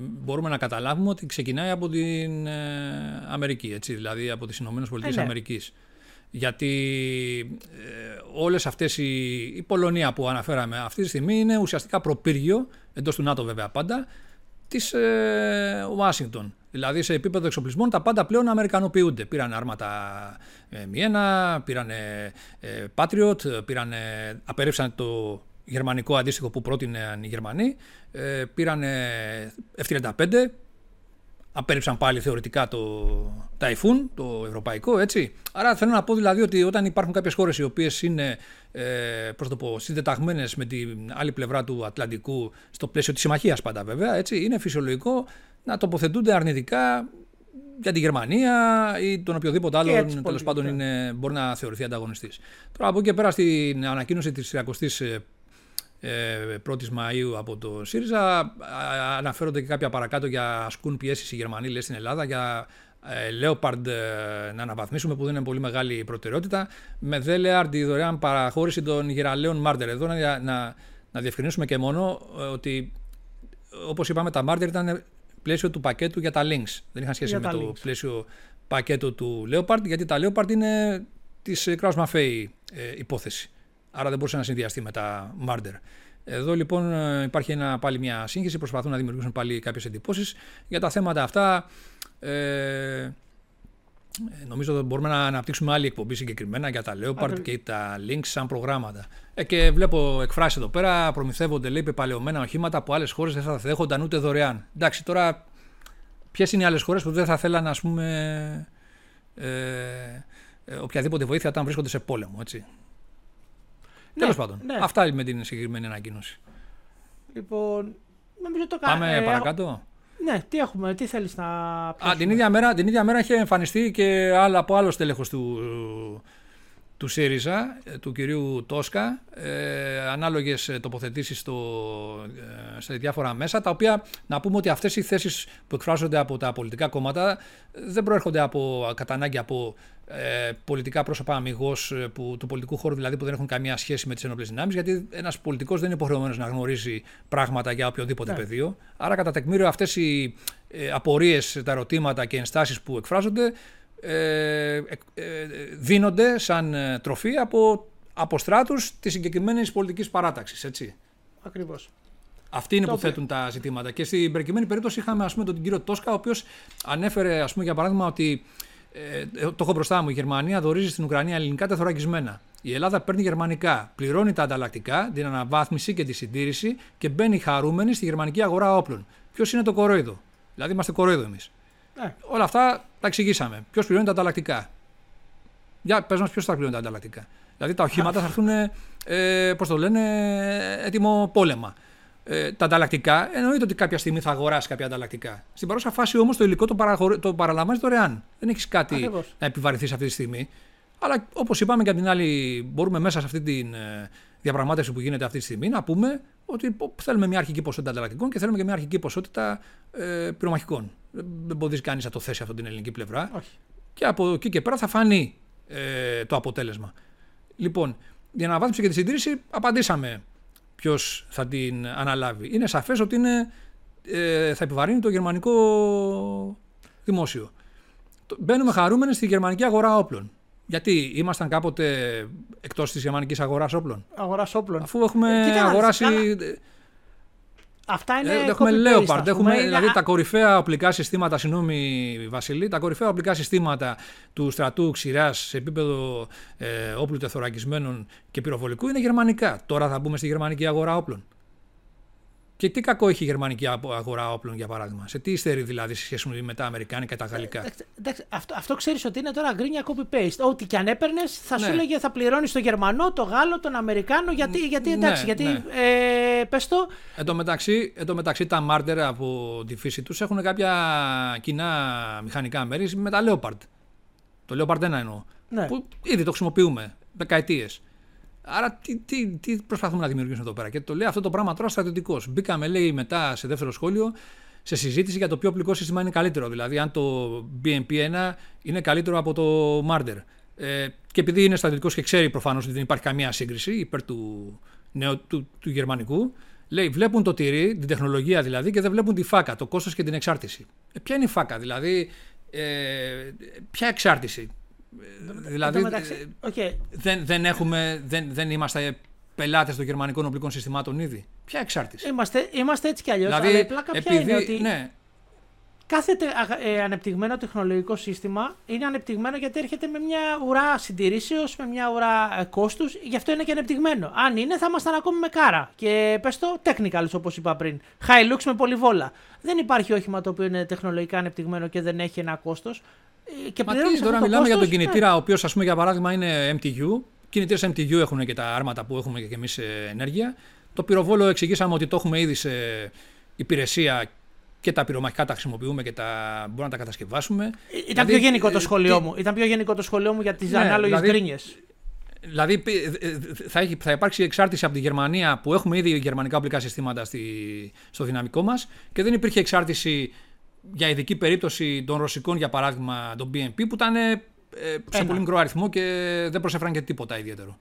μπορούμε να καταλάβουμε ότι ξεκινάει από την ε, Αμερική, έτσι, δηλαδή από τις Ηνωμένες Πολιτείες ε, ναι. Αμερικής. Γιατί ε, όλες αυτές οι, η Πολωνία που αναφέραμε αυτή τη στιγμή είναι ουσιαστικά προπύργιο, εντός του ΝΑΤΟ βέβαια πάντα, της ε, Ουάσιγκτον. Δηλαδή σε επίπεδο εξοπλισμών τα πάντα πλέον αμερικανοποιούνται. Πήραν άρματα ε, Μιένα, πήραν ε, Patriot, πήραν, απέρριψαν το γερμανικό αντίστοιχο που πρότειναν οι Γερμανοί, ε, πήραν F-35, απέρριψαν πάλι θεωρητικά το Typhoon, το ευρωπαϊκό, έτσι. Άρα θέλω να πω δηλαδή ότι όταν υπάρχουν κάποιες χώρες οι οποίες είναι ε, προς το πω, συντεταγμένες με την άλλη πλευρά του Ατλαντικού, στο πλαίσιο της συμμαχίας πάντα βέβαια, έτσι, είναι φυσιολογικό να τοποθετούνται αρνητικά για τη Γερμανία ή τον οποιοδήποτε άλλο τέλος πάντων είναι, μπορεί να θεωρηθεί ανταγωνιστής. Τώρα από εκεί και πέρα στην ανακοίνωση της 30ης ε, 1η Μαΐου από το ΣΥΡΙΖΑ αναφέρονται και κάποια παρακάτω για ασκούν πιέσεις οι Γερμανοί λέει, στην Ελλάδα για ε, Leopard ε, να αναβαθμίσουμε που δεν είναι πολύ μεγάλη προτεραιότητα με Δέλεαρντ η δωρεάν παραχώρηση των γυραλαίων Μάρτερ. Εδώ να, να, να διευκρινίσουμε και μόνο ε, ότι όπως είπαμε τα Μάρτερ ήταν πλαίσιο του πακέτου για τα links. Δεν είχαν σχέση με το πλαίσιο πακέτο του Leopard, γιατί τα Leopard είναι της Kraus Maffei ε, υπόθεση. Άρα δεν μπορούσε να συνδυαστεί με τα Marder. Εδώ λοιπόν ε, υπάρχει ένα, πάλι μια σύγχυση, προσπαθούν να δημιουργήσουν πάλι κάποιες εντυπώσεις. Για τα θέματα αυτά ε, ε, νομίζω ότι μπορούμε να αναπτύξουμε άλλη εκπομπή συγκεκριμένα για τα Leopard και τα links σαν προγράμματα. Ε, και βλέπω εκφράσει εδώ πέρα, προμηθεύονται λέει πεπαλαιωμένα οχήματα που άλλες χώρες δεν θα δέχονταν ούτε δωρεάν. Εντάξει, τώρα ποιες είναι οι άλλες χώρες που δεν θα θέλαν, ας πούμε, ε, ε, οποιαδήποτε βοήθεια όταν βρίσκονται σε πόλεμο, έτσι. Ναι, Τέλος πάντων. Ναι. Αυτά με την συγκεκριμένη ανακοίνωση. Λοιπόν, νομίζω το Πάμε ε, παρακάτω. Ναι, τι έχουμε, τι θέλεις να Α, την, ίδια μέρα, την ίδια μέρα είχε εμφανιστεί και άλλο, από άλλος στέλεχος του, του ΣΥΡΙΖΑ, ε, του κυρίου Τόσκα, ε, ανάλογες τοποθετήσεις στο, ε, σε διάφορα μέσα, τα οποία να πούμε ότι αυτές οι θέσεις που εκφράζονται από τα πολιτικά κόμματα δεν προέρχονται από, κατά ανάγκη από ε, πολιτικά πρόσωπα αμυγός ε, του πολιτικού χώρου, δηλαδή που δεν έχουν καμία σχέση με τις ενόπλες δυνάμεις, γιατί ένας πολιτικός δεν είναι υποχρεωμένος να γνωρίζει πράγματα για οποιοδήποτε ναι. πεδίο. Άρα, κατά τεκμήριο, αυτές οι ε, απορίες, τα ερωτήματα και ενστάσεις που εκφράζονται ε, ε, δίνονται σαν τροφή από, από στράτους της συγκεκριμένης πολιτικής παράταξης. Έτσι. Ακριβώς. Αυτοί είναι που θέτουν τα ζητήματα. Και στην προκειμένη περίπτωση είχαμε ας πούμε, τον κύριο Τόσκα, ο οποίος ανέφερε, ας πούμε, για παράδειγμα, ότι ε, το έχω μπροστά μου. Η Γερμανία δορίζει στην Ουκρανία ελληνικά τεθωρακισμένα. Η Ελλάδα παίρνει γερμανικά, πληρώνει τα ανταλλακτικά, την αναβάθμιση και τη συντήρηση και μπαίνει χαρούμενη στη γερμανική αγορά όπλων. Ποιος είναι το κορόιδο; Δηλαδή είμαστε κορόιδο εμείς. Ε. Όλα αυτά τα εξηγήσαμε. Ποιος πληρώνει τα ανταλλακτικά; Για πες μας, ποιος θα πληρώνει τα ανταλλακτικά. Δηλαδή τα οχήματα θα έρθουν, ε, πώς το λένε, έτοιμο πόλεμα ε, τα ανταλλακτικά, εννοείται ότι κάποια στιγμή θα αγοράσει κάποια ανταλλακτικά. Στην παρούσα φάση όμως το υλικό το, παραχωρ... το παραλαμβάνεις δωρεάν. Δεν έχεις κάτι Ακριβώς. να επιβαρυνθείς αυτή τη στιγμή. Αλλά όπως είπαμε και από την άλλη, μπορούμε μέσα σε αυτή τη ε, διαπραγμάτευση που γίνεται αυτή τη στιγμή να πούμε ότι θέλουμε μια αρχική ποσότητα ανταλλακτικών και θέλουμε και μια αρχική ποσότητα ε, πυρομαχικών. Δεν μπορεί κανείς να το θέσει αυτό την ελληνική πλευρά. Όχι. Και από εκεί και πέρα θα φανεί ε, το αποτέλεσμα. Λοιπόν, για να αναβάθμιση και τη συντήρηση απαντήσαμε ποιος θα την αναλάβει. Είναι σαφές ότι είναι, ε, θα επιβαρύνει το γερμανικό δημόσιο. Μπαίνουμε χαρούμενοι στη γερμανική αγορά όπλων. Γιατί ήμασταν κάποτε εκτός της γερμανικής αγοράς όπλων; Αγοράς όπλων. Αφού έχουμε ε, αγοράσει. Αυτά είναι. Ε, έχουμε Leopard. Έχουμε, είναι... Δηλαδή τα κορυφαία οπλικά συστήματα, συγγνώμη Βασιλή, τα κορυφαία οπλικά συστήματα του στρατού ξηράς σε επίπεδο ε, όπλου τεθωρακισμένων και πυροβολικού είναι γερμανικά. Τώρα θα μπούμε στη γερμανική αγορά όπλων. Και τι κακό έχει η γερμανική αγορά όπλων, για παράδειγμα. Σε τι υστερεί δηλαδή σε σχέση με τα Αμερικάνικα και τα Γαλλικά. Εντάξει, αυτό, αυτό ξέρεις ότι είναι τώρα γκρίνια copy-paste. Ό,τι και αν έπαιρνες, θα ναι. σου έλεγε θα πληρώνεις τον Γερμανό, τον Γάλλο, τον Αμερικάνο. Γιατί, γιατί ναι, εντάξει, γιατί. Ναι. Ε, πες το. Εν τω μεταξύ, εν τω μεταξύ, τα Μάρτερ από τη φύση τους έχουν κάποια κοινά μηχανικά μέρη με τα Leopard. Το Leopard 1 εννοώ. Ναι. Που ήδη το χρησιμοποιούμε δεκαετίες. Άρα τι, τι, τι προσπαθούμε να δημιουργήσουμε εδώ πέρα. Και το λέει αυτό το πράγμα τώρα στρατιωτικός. Μπήκαμε, λέει, μετά σε δεύτερο σχόλιο σε συζήτηση για το ποιο οπλικό σύστημα είναι καλύτερο. Δηλαδή, αν το BMP1 είναι καλύτερο από το Marder. Ε, και επειδή είναι στρατιωτικός και ξέρει προφανώς ότι δεν υπάρχει καμία σύγκριση υπέρ του, νέου, του, του γερμανικού, λέει: Βλέπουν το τυρί, την τεχνολογία δηλαδή, και δεν βλέπουν τη φάκα, το κόστος και την εξάρτηση. Ε, ποια είναι η φάκα, δηλαδή, ε, ποια εξάρτηση; Δηλαδή, okay. δεν, δεν, έχουμε, δεν, δεν είμαστε πελάτες των γερμανικών οπλικών συστημάτων ήδη. Ποια εξάρτηση; Είμαστε, είμαστε έτσι κι αλλιώς. Δηλαδή, αλλά η πλάκα ποια επειδή, είναι ότι ναι. κάθε ε, ανεπτυγμένο τεχνολογικό σύστημα είναι ανεπτυγμένο γιατί έρχεται με μια ουρά συντηρήσεως, με μια ουρά ε, κόστους. Γι' αυτό είναι και ανεπτυγμένο. Αν είναι, θα ήμασταν ακόμη με κάρα. Και πες το technical, όπως είπα πριν. Hilux με πολυβόλα. Δεν υπάρχει όχημα το οποίο είναι τεχνολογικά ανεπτυγμένο και δεν έχει ένα κόστος. Ε, και Μα τι, τώρα μιλάμε για τον κινητήρα, ναι. ο οποίος, ας πούμε, για παράδειγμα είναι MTU. Κινητήρες MTU έχουν και τα άρματα που έχουμε και εμείς ενέργεια. Το πυροβόλο εξηγήσαμε ότι το έχουμε ήδη σε υπηρεσία και τα πυρομαχικά τα χρησιμοποιούμε και τα μπορούμε να τα κατασκευάσουμε. Ε, ήταν δηλαδή, πιο γενικό το ε, σχολείο μου. Ήταν πιο γενικό το σχολείο μου για τις ναι, ανάλογες δηλαδή, γκρίνιε. Δηλαδή θα, έχει, θα υπάρξει εξάρτηση από τη Γερμανία που έχουμε ήδη γερμανικά οπλικά συστήματα στη, στο δυναμικό μας και δεν υπήρχε εξάρτηση για ειδική περίπτωση των ρωσικών, για παράδειγμα, των BNP, που ήταν ε, σε πολύ μικρό αριθμό και δεν προσέφεραν και τίποτα ιδιαίτερο.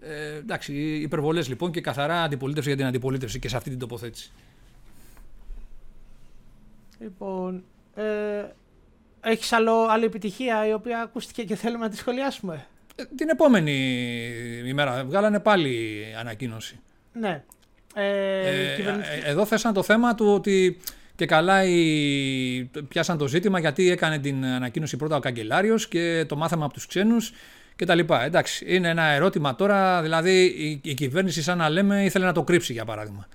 Ε, εντάξει, υπερβολές λοιπόν και καθαρά αντιπολίτευση για την αντιπολίτευση και σε αυτή την τοποθέτηση. Λοιπόν, ε, έχεις άλλο, άλλη επιτυχία η οποία ακούστηκε και θέλουμε να τη σχολιάσουμε; Ε, την επόμενη ημέρα βγάλανε πάλι ανακοίνωση. Ναι. Ε, ε, ε εδώ θέσαν το θέμα του ότι και καλά οι... πιάσαν το ζήτημα γιατί έκανε την ανακοίνωση πρώτα ο καγκελάριος και το μάθαμε από τους ξένους κτλ. Εντάξει, είναι ένα ερώτημα τώρα, δηλαδή η, η κυβέρνηση, σαν να λέμε, ήθελε να το κρύψει για παράδειγμα.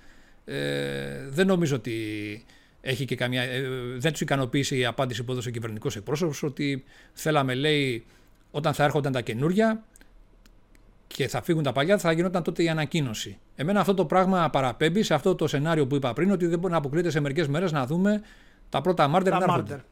Ε, δεν νομίζω ότι έχει και καμία. Ε, δεν τους ικανοποίησε η απάντηση που έδωσε ο κυβερνητικός εκπρόσωπος ότι θέλαμε, λέει, όταν θα έρχονταν τα καινούρια και θα φύγουν τα παλιά, θα γινόταν τότε η ανακοίνωση. Εμένα αυτό το πράγμα παραπέμπει σε αυτό το σενάριο που είπα πριν, ότι δεν μπορεί να αποκλείεται σε μερικές μέρες να δούμε τα πρώτα μάρτερ να έρχονται.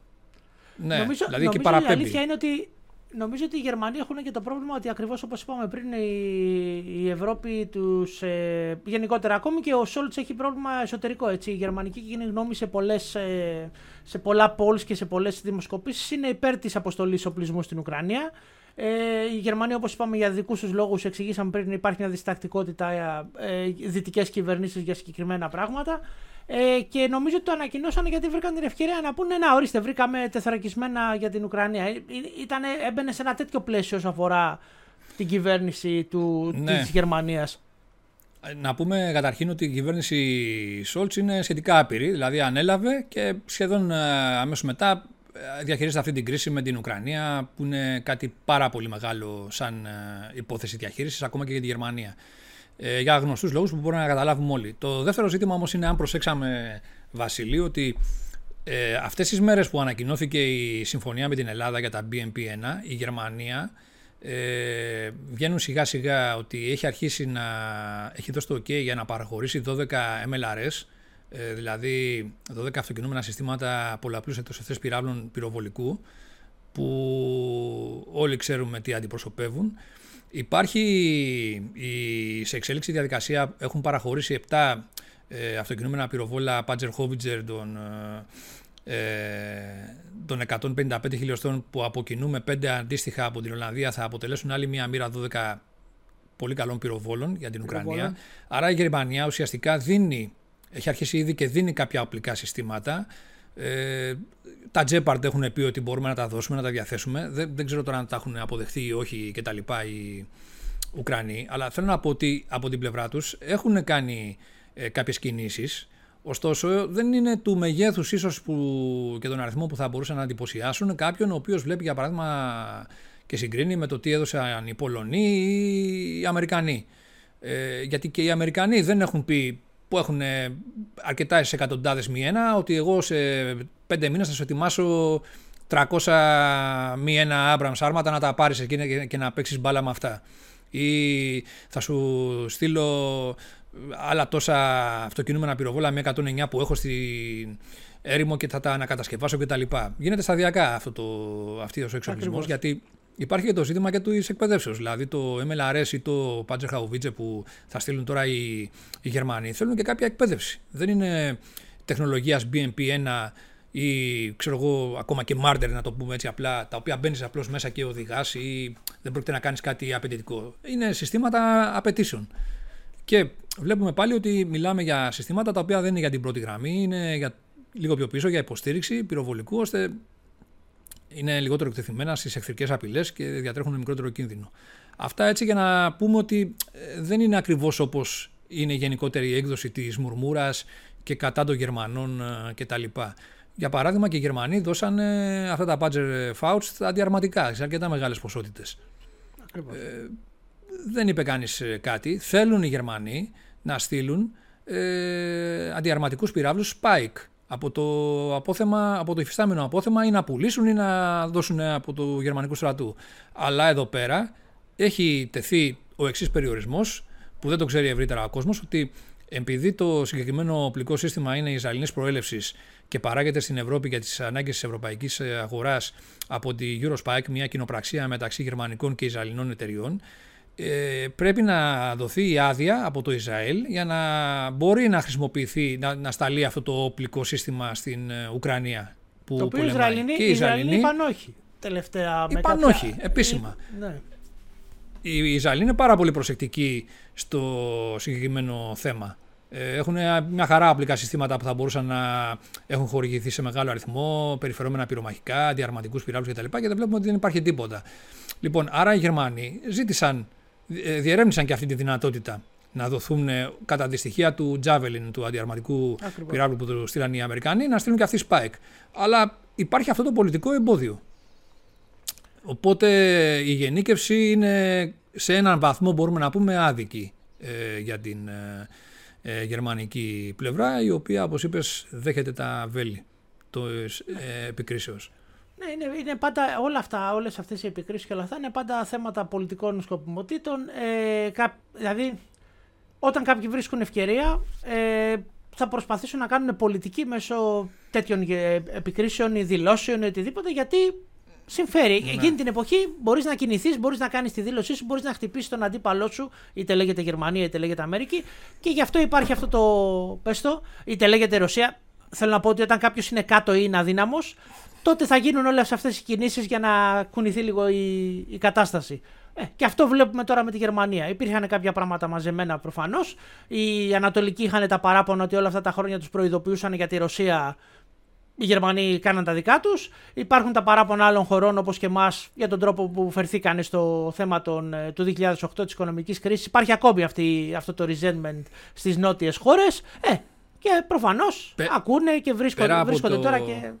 Ναι, νομίζω, δηλαδή νομίζω παραπέμπει. Η αλήθεια είναι ότι νομίζω ότι οι Γερμανοί έχουν και το πρόβλημα ότι ακριβώς όπως είπαμε πριν η, η Ευρώπη τους. Ε, γενικότερα ακόμη και ο Σόλτς έχει πρόβλημα εσωτερικό. Έτσι. Η γερμανική κοινή γνώμη σε, πολλές, ε, σε πολλά polls και σε πολλές δημοσκοπήσεις είναι υπέρ της αποστολής οπλισμού στην Ουκρανία. Ε, η Γερμανία, όπως είπαμε, για δικούς τους λόγους, εξηγήσαμε πριν, υπάρχει μια διστακτικότητα ε, δυτικές κυβερνήσεις για συγκεκριμένα πράγματα. Ε, και νομίζω ότι το ανακοινώσανε γιατί βρήκαν την ευκαιρία να πούνε να ορίστε βρήκαμε τεθωρακισμένα για την Ουκρανία. Ε, ήτανε, έμπαινε σε ένα τέτοιο πλαίσιο όσο αφορά την κυβέρνηση του, ναι. της Γερμανίας. Να πούμε καταρχήν ότι η κυβέρνηση Σόλτς είναι σχετικά άπειρη, δηλαδή ανέλαβε και σχεδόν ε, αμέσως μετά ε, διαχειρίζεται αυτή την κρίση με την Ουκρανία που είναι κάτι πάρα πολύ μεγάλο σαν υπόθεση διαχείρισης ακόμα και για τη Γερμανία ε, για γνωστούς λόγους που μπορούμε να καταλάβουμε όλοι. Το δεύτερο ζήτημα όμως είναι αν προσέξαμε, Βασιλή, ότι ε, αυτές τις μέρες που ανακοινώθηκε η συμφωνία με την Ελλάδα για τα BNP1, η Γερμανία ε, βγαίνουν σιγά σιγά ότι έχει αρχίσει να έχει δώσει το OK για να παραχωρήσει 12 MLRS, ε, δηλαδή 12 αυτοκινούμενα συστήματα πολλαπλούς εκτός πυράβλων πυροβολικού, που όλοι ξέρουμε τι αντιπροσωπεύουν Υπάρχει η, σε εξέλιξη διαδικασία, έχουν παραχωρήσει 7 ε, αυτοκινούμενα πυροβόλα Πάντζερ Χόβιτζερ των, ε, των 155 χιλιοστών που από κοινού με 5 αντίστοιχα από την Ολλανδία θα αποτελέσουν άλλη μια μοίρα 12 πολύ καλών πυροβόλων για την Ουκρανία. Άρα η Γερμανία ουσιαστικά δίνει, έχει αρχίσει ήδη και δίνει κάποια οπλικά συστήματα ε, τα Jeopard έχουν πει ότι μπορούμε να τα δώσουμε, να τα διαθέσουμε. Δεν, δεν ξέρω τώρα αν τα έχουν αποδεχθεί ή όχι και τα λοιπά οι Ουκρανοί. Αλλά θέλω να πω ότι από την πλευρά τους έχουν κάνει ε, κάποιες κινήσεις. Ωστόσο δεν είναι του μεγέθους ίσως που, και τον αριθμό που θα μπορούσαν να εντυπωσιάσουν κάποιον ο οποίος βλέπει για παράδειγμα και συγκρίνει με το τι έδωσαν οι Πολωνοί ή οι Αμερικανοί. Ε, γιατί και οι Αμερικανοί δεν έχουν πει που έχουν αρκετά εκατοντάδες μη ένα, ότι εγώ σε πέντε μήνες θα σου ετοιμάσω 300 μη ένα Abrams άρματα να τα πάρεις εκεί και να παίξεις μπάλα με αυτά. Ή θα σου στείλω άλλα τόσα αυτοκινούμενα πυροβόλα με 109 που έχω στην έρημο και θα τα ανακατασκευάσω κτλ. Γίνεται σταδιακά αυτό το, αυτή ο εξοπλισμό γιατί Υπάρχει και το ζήτημα και του εκπαιδεύσεως. Δηλαδή το MLRS ή το Panzerhaubitze που θα στείλουν τώρα οι, οι Γερμανοί θέλουν και κάποια εκπαίδευση. Δεν είναι τεχνολογίας BMP1 ή ξέρω εγώ ακόμα και Marder να το πούμε έτσι απλά, τα οποία μπαίνεις απλώς μέσα και οδηγάς ή δεν πρόκειται να κάνεις κάτι απαιτητικό. Είναι συστήματα απαιτήσεων. Και βλέπουμε πάλι ότι μιλάμε για συστήματα τα οποία δεν είναι για την πρώτη γραμμή, είναι για λίγο πιο πίσω για υποστήριξη πυροβολικού, ώστε είναι λιγότερο εκτεθειμένα στις εχθρικές απειλές και διατρέχουν μικρότερο κίνδυνο. Αυτά έτσι για να πούμε ότι ε, δεν είναι ακριβώς όπως είναι η γενικότερη έκδοση της μουρμούρας και κατά των Γερμανών ε, κτλ. Για παράδειγμα, και οι Γερμανοί δώσαν αυτά τα Badger Fouch αντιαρματικά σε αρκετά μεγάλες ποσότητες. Ε, δεν είπε κανείς ε, κάτι. Θέλουν οι Γερμανοί να στείλουν ε, αντιαρματικούς πυράβλους Spike από το, απόθεμα, από το υφιστάμενο απόθεμα ή να πουλήσουν ή να δώσουν από το γερμανικό στρατού. Αλλά εδώ πέρα έχει τεθεί ο εξής περιορισμός, που δεν το ξέρει ευρύτερα ο κόσμος, ότι επειδή το συγκεκριμένο οπλικό σύστημα είναι Ισραηλινής προέλευσης και παράγεται στην Ευρώπη για τις ανάγκες της ευρωπαϊκής αγοράς από τη Eurospike, μια κοινοπραξία μεταξύ γερμανικών και Ισραηλινών εταιριών, ε, πρέπει να δοθεί η άδεια από το Ισραήλ για να μπορεί να χρησιμοποιηθεί, να, να σταλεί αυτό το οπλικό σύστημα στην ε, Ουκρανία. Που το οποίο οι Ισραηλινοί, οι Ισραηλινοί είπαν όχι. Τελευταία είπαν κάποια... όχι, επίσημα. Ε, ναι. Οι Ισραηλοί είναι πάρα πολύ προσεκτικοί στο συγκεκριμένο θέμα. Έχουν μια χαρά οπλικά συστήματα που θα μπορούσαν να έχουν χορηγηθεί σε μεγάλο αριθμό, περιφερόμενα πυρομαχικά, διαρματικούς πυράβλου κτλ. Και δεν βλέπουμε ότι δεν υπάρχει τίποτα. Λοιπόν, άρα οι Γερμανοί ζήτησαν ε, διερεύνησαν και αυτή τη δυνατότητα να δοθούν ε, κατά τη στοιχεία του Javelin, του αντιαρματικού πυράβλου που του στείλαν οι Αμερικανοί, να στείλουν και αυτοί Spike. Αλλά υπάρχει αυτό το πολιτικό εμπόδιο. Οπότε η γενίκευση είναι σε έναν βαθμό μπορούμε να πούμε άδικη ε, για την γερμανική πλευρά η οποία όπως είπες δέχεται τα βέλη της ε, επικρίσεως. Ναι, είναι, είναι πάντα όλα αυτά, όλες αυτές οι επικρίσεις και όλα αυτά είναι πάντα θέματα πολιτικών σκοπιμοτήτων. Ε, κά, δηλαδή, όταν κάποιοι βρίσκουν ευκαιρία, ε, θα προσπαθήσουν να κάνουν πολιτική μέσω τέτοιων ε, επικρίσεων ή δηλώσεων ή οτιδήποτε, γιατί συμφέρει. Ναι. Εκείνη την εποχή μπορείς να κινηθείς, μπορείς να κάνεις τη δήλωσή σου, μπορείς να χτυπήσεις τον αντίπαλό σου, είτε λέγεται Γερμανία είτε λέγεται Αμερική. Και γι' αυτό υπάρχει αυτό το. πέστο, είτε λέγεται Ρωσία. Θέλω να πω ότι όταν κάποιος είναι κάτω ή είναι αδύναμος, τότε θα γίνουν όλες αυτές οι κινήσεις για να κουνηθεί λίγο η, η κατάσταση. Ε, και αυτό βλέπουμε τώρα με τη Γερμανία. Υπήρχαν κάποια πράγματα μαζεμένα προφανώς. Οι Ανατολικοί είχαν τα παράπονα ότι όλα αυτά τα χρόνια τους προειδοποιούσαν για τη Ρωσία. Οι Γερμανοί κάναν τα δικά τους. Υπάρχουν τα παράπονα άλλων χωρών όπως και εμάς για τον τρόπο που φερθήκαν στο θέμα των, ε, του 2008 της οικονομικής κρίσης. Υπάρχει ακόμη αυτή, αυτό το resentment στις νότιες χώρες. Ε, και προφανώς ακούνε και βρίσκονται, βρίσκονται τώρα και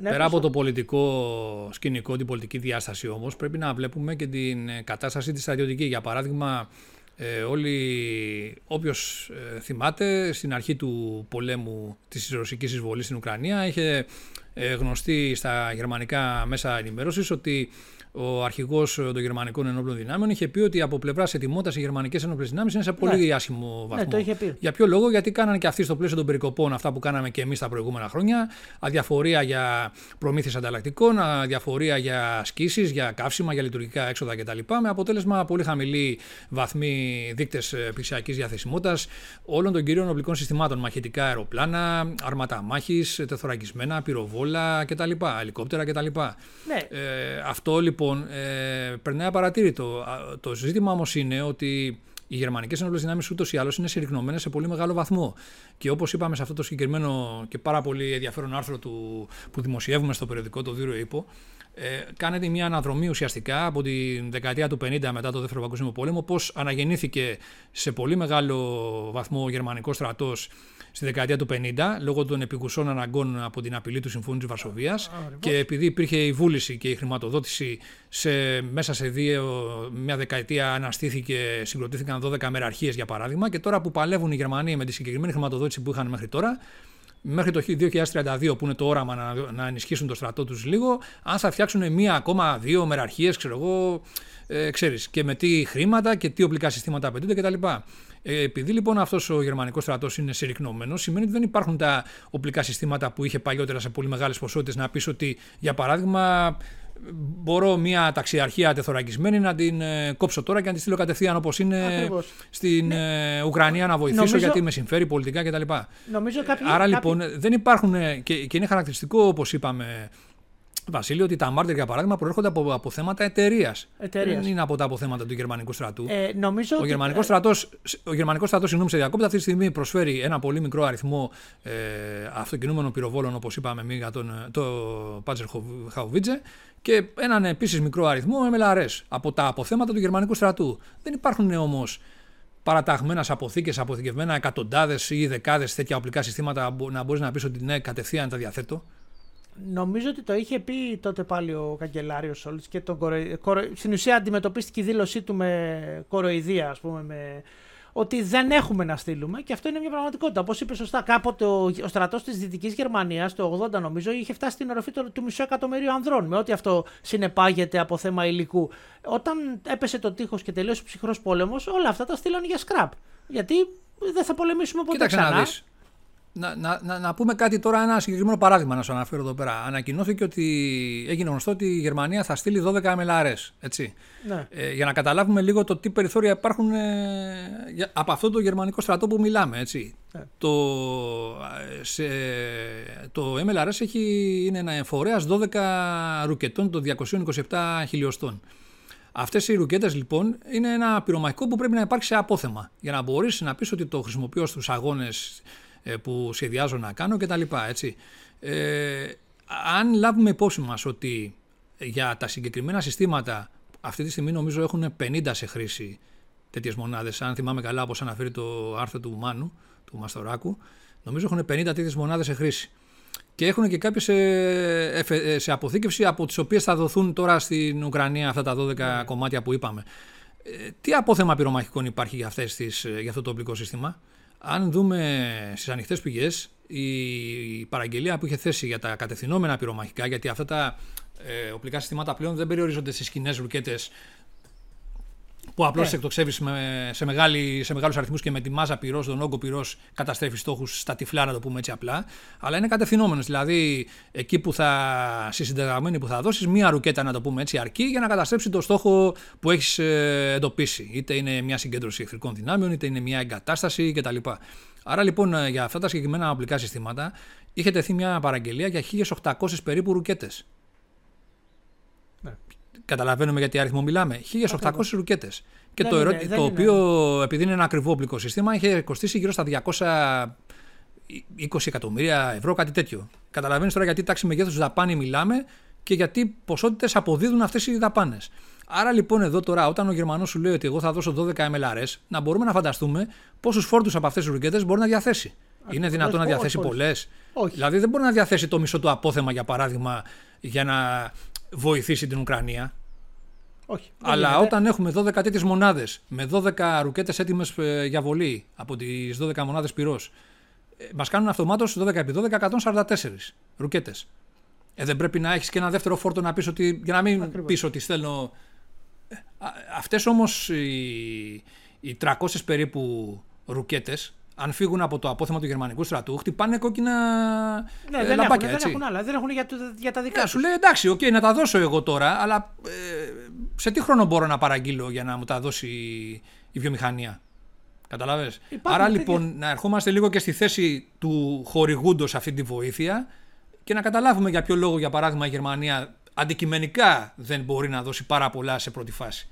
ναι, Πέρα από το πολιτικό σκηνικό, την πολιτική διάσταση όμως, πρέπει να βλέπουμε και την ε, κατάσταση τη στρατιωτική. Για παράδειγμα, ε, όλοι, όποιος ε, θυμάται, στην αρχή του πολέμου της ρωσικής εισβολής στην Ουκρανία είχε ε, γνωστεί στα γερμανικά μέσα ενημέρωσης ότι ο αρχηγός των γερμανικών ενόπλων δυνάμεων είχε πει ότι από πλευράς ετοιμότητας οι γερμανικές ενόπλες δυνάμεις είναι σε πολύ ναι. άσχημο βαθμό. Ναι, το είχε πει. Για ποιο λόγο, γιατί κάνανε και αυτοί στο πλαίσιο των περικοπών αυτά που κάναμε και εμείς τα προηγούμενα χρόνια. Αδιαφορία για προμήθειες ανταλλακτικών, αδιαφορία για ασκήσεις, για καύσιμα, για λειτουργικά έξοδα κτλ. Με αποτέλεσμα πολύ χαμηλή βαθμή δείκτες πλησιακής διαθεσιμότητας όλων των κυρίων οπλικών συστημάτων. Μαχητικά αεροπλάνα, αρματά μάχη, τεθωρακισμένα, πυροβόλα κτλ. Ελικόπτερα κτλ. Ναι. Ε, αυτό λοιπόν λοιπόν ε, περνάει απαρατήρητο. Το ζήτημα όμως είναι ότι οι γερμανικές ενόπλες δυνάμεις ούτως ή άλλως είναι συρρυκνωμένες σε πολύ μεγάλο βαθμό. Και όπως είπαμε σε αυτό το συγκεκριμένο και πάρα πολύ ενδιαφέρον άρθρο του, που δημοσιεύουμε στο περιοδικό, το Δούριο Ήπο, ε, κάνετε μια αναδρομή ουσιαστικά από τη δεκαετία του 50 μετά το Δεύτερο Παγκόσμιο Πόλεμο, πώς αναγεννήθηκε σε πολύ μεγάλο βαθμό ο γερμανικός στρατός στη δεκαετία του 50 λόγω των επικουσών αναγκών από την απειλή του Συμφώνου της Βαρσοβίας και επειδή υπήρχε η βούληση και η χρηματοδότηση σε, μέσα σε δύο, μια δεκαετία αναστήθηκε, συγκροτήθηκαν 12 μεραρχίες για παράδειγμα και τώρα που παλεύουν οι Γερμανοί με τη συγκεκριμένη χρηματοδότηση που είχαν μέχρι τώρα μέχρι το 2032 που είναι το όραμα να, να ενισχύσουν το στρατό τους λίγο, αν θα φτιάξουν μία ακόμα δύο μεραρχίες, ξέρω εγώ, ε, ξέρεις, και με τι χρήματα και τι οπλικά συστήματα απαιτούνται κτλ. Ε, επειδή λοιπόν αυτός ο γερμανικός στρατός είναι συρρυκνωμένος, σημαίνει ότι δεν υπάρχουν τα οπλικά συστήματα που είχε παλιότερα σε πολύ μεγάλες ποσότητες να πεις ότι, για παράδειγμα, μπορώ μια ταξιαρχία τεθωρακισμένη να την ε, κόψω τώρα και να τη στείλω κατευθείαν όπως είναι Ακριβώς. στην ναι. ε, Ουκρανία να βοηθήσω νομίζω... γιατί με συμφέρει πολιτικά κτλ. Νομίζω κάποιοι, Άρα λοιπόν δεν υπάρχουν και, και είναι χαρακτηριστικό όπως είπαμε Βασίλειο, ότι τα μάρτυρ για παράδειγμα προέρχονται από, από θέματα εταιρείας. Δεν είναι από τα αποθέματα του γερμανικού στρατού. Ε, νομίζω ο, ότι... γερμανικός στρατός, ο γερμανικός στρατός, συγγνώμη, σε διακόπτη, αυτή τη στιγμή προσφέρει ένα πολύ μικρό αριθμό ε, αυτοκινούμενων πυροβόλων, όπως είπαμε εμείς για τον, το Πάτσερ Χαουβίτζε, και έναν επίσης μικρό αριθμό MLRS από τα αποθέματα του γερμανικού στρατού. Δεν υπάρχουν όμως παραταγμένα αποθήκες, αποθηκευμένα εκατοντάδες ή δεκάδες τέτοια οπλικά συστήματα να μπορείς να πεις ότι ναι, κατευθείαν τα διαθέτω. Νομίζω ότι το είχε πει τότε πάλι ο καγκελάριος Σόλτς και τον κορο... στην ουσία αντιμετωπίστηκε η δήλωσή του με κοροϊδία, ας πούμε, με... ότι δεν έχουμε να στείλουμε και αυτό είναι μια πραγματικότητα. Όπως είπε σωστά, κάποτε ο, ο στρατός της Δυτικής Γερμανίας, το 80 νομίζω, είχε φτάσει στην οροφή του, του μισού εκατομμυρίου ανδρών, με ό,τι αυτό συνεπάγεται από θέμα υλικού. Όταν έπεσε το τείχος και τελείωσε ο ψυχρός πόλεμος, όλα αυτά τα στείλαν για σκραπ. Γιατί δεν θα πολεμήσουμε ποτέ Κοίταξε ξανά. Να δεις να, να, να, πούμε κάτι τώρα, ένα συγκεκριμένο παράδειγμα να σου αναφέρω εδώ πέρα. Ανακοινώθηκε ότι έγινε γνωστό ότι η Γερμανία θα στείλει 12 MLRS. Έτσι. Ναι. Ε, για να καταλάβουμε λίγο το τι περιθώρια υπάρχουν ε, από αυτό το γερμανικό στρατό που μιλάμε. Έτσι. Ναι. Το, σε, το MLRS έχει, είναι ένα εφορέας 12 ρουκετών των 227 χιλιοστών. Αυτές οι ρουκέτες λοιπόν είναι ένα πυρομαχικό που πρέπει να υπάρξει σε απόθεμα για να μπορείς να πεις ότι το χρησιμοποιώ στους αγώνες ε, που σχεδιάζω να κάνω κτλ. Έτσι. Ε, αν λάβουμε υπόψη μας ότι για τα συγκεκριμένα συστήματα αυτή τη στιγμή νομίζω έχουν 50 σε χρήση τέτοιες μονάδες. Αν θυμάμαι καλά όπως αναφέρει το άρθρο του Μάνου, του Μαστοράκου, νομίζω έχουν 50 τέτοιες μονάδες σε χρήση. Και έχουν και κάποιες σε, σε αποθήκευση από τις οποίες θα δοθούν τώρα στην Ουκρανία αυτά τα 12 ναι. κομμάτια που είπαμε. Ε, τι απόθεμα πυρομαχικών υπάρχει για, αυτές τις, για αυτό το οπλικό σύστημα; Αν δούμε στις ανοιχτές πηγές, η παραγγελία που είχε θέσει για τα κατευθυνόμενα πυρομαχικά, γιατί αυτά τα ε, οπλικά συστήματα πλέον δεν περιορίζονται στι κοινέ ρουκέτες που απλώς ναι. εκτοξεύεις σε, σε, σε μεγάλους αριθμούς και με τη μάζα πυρός, τον όγκο πυρός, καταστρέφεις στόχους στα τυφλά, να το πούμε έτσι απλά. Αλλά είναι κατευθυνόμενος. Δηλαδή, εκεί που θα, στη συντεταγμένη που θα δώσεις, μία ρουκέτα, να το πούμε έτσι, αρκεί για να καταστρέψει το στόχο που έχεις ε, εντοπίσει. Είτε είναι μια συγκέντρωση εχθρικών δυνάμεων, είτε είναι μια εγκατάσταση κτλ. Άρα λοιπόν ε, για αυτά τα συγκεκριμένα απλικά συστήματα είχε τεθεί μια παραγγελία για 1800 περίπου ρουκέτες. Καταλαβαίνουμε γιατί αριθμό μιλάμε. 1800 ρουκέτες. Και το, είναι, το οποίο, επειδή είναι ένα ακριβό οπλικό σύστημα, είχε κοστίσει γύρω στα 220 εκατομμύρια ευρώ, κάτι τέτοιο. Καταλαβαίνεις τώρα γιατί τάξη μεγέθους δαπάνη μιλάμε και γιατί ποσότητες αποδίδουν αυτές οι δαπάνες. Άρα λοιπόν εδώ τώρα, όταν ο Γερμανός σου λέει ότι εγώ θα δώσω 12 MLRS, να μπορούμε να φανταστούμε πόσους φόρτους από αυτές τις ρουκέτες μπορεί να διαθέσει. είναι δυνατόν να διαθέσει πολλές. Δηλαδή δεν μπορεί να διαθέσει το μισό του απόθεμα, για παράδειγμα, για να βοηθήσει την Ουκρανία. Όχι. Αλλά όταν έχουμε 12 τέτοιες μονάδες με 12 ρουκέτες έτοιμες ε, για βολή από τις 12 μονάδες πυρός, ε, μας κάνουν αυτομάτως 12x12 144 ρουκέτες. Ε, δεν πρέπει να έχεις και ένα δεύτερο φόρτο να πεις ότι. για να μην πεις ότι στέλνω. Ε, Αυτές όμως οι, οι 300 περίπου ρουκέτες αν φύγουν από το απόθεμα του γερμανικού στρατού, χτυπάνε κόκκινα ναι, ε, δεν λαμπάκια. Έχουν, δεν έχουν άλλα, δεν έχουν για, για τα δικά ναι, Σου λέει εντάξει, okay, να τα δώσω εγώ τώρα, αλλά ε, σε τι χρόνο μπορώ να παραγγείλω για να μου τα δώσει η βιομηχανία; Καταλαβες. Άρα λοιπόν να ερχόμαστε λίγο και στη θέση του χορηγούντος αυτή τη βοήθεια και να καταλάβουμε για ποιο λόγο για παράδειγμα η Γερμανία αντικειμενικά δεν μπορεί να δώσει πάρα πολλά σε πρώτη φάση.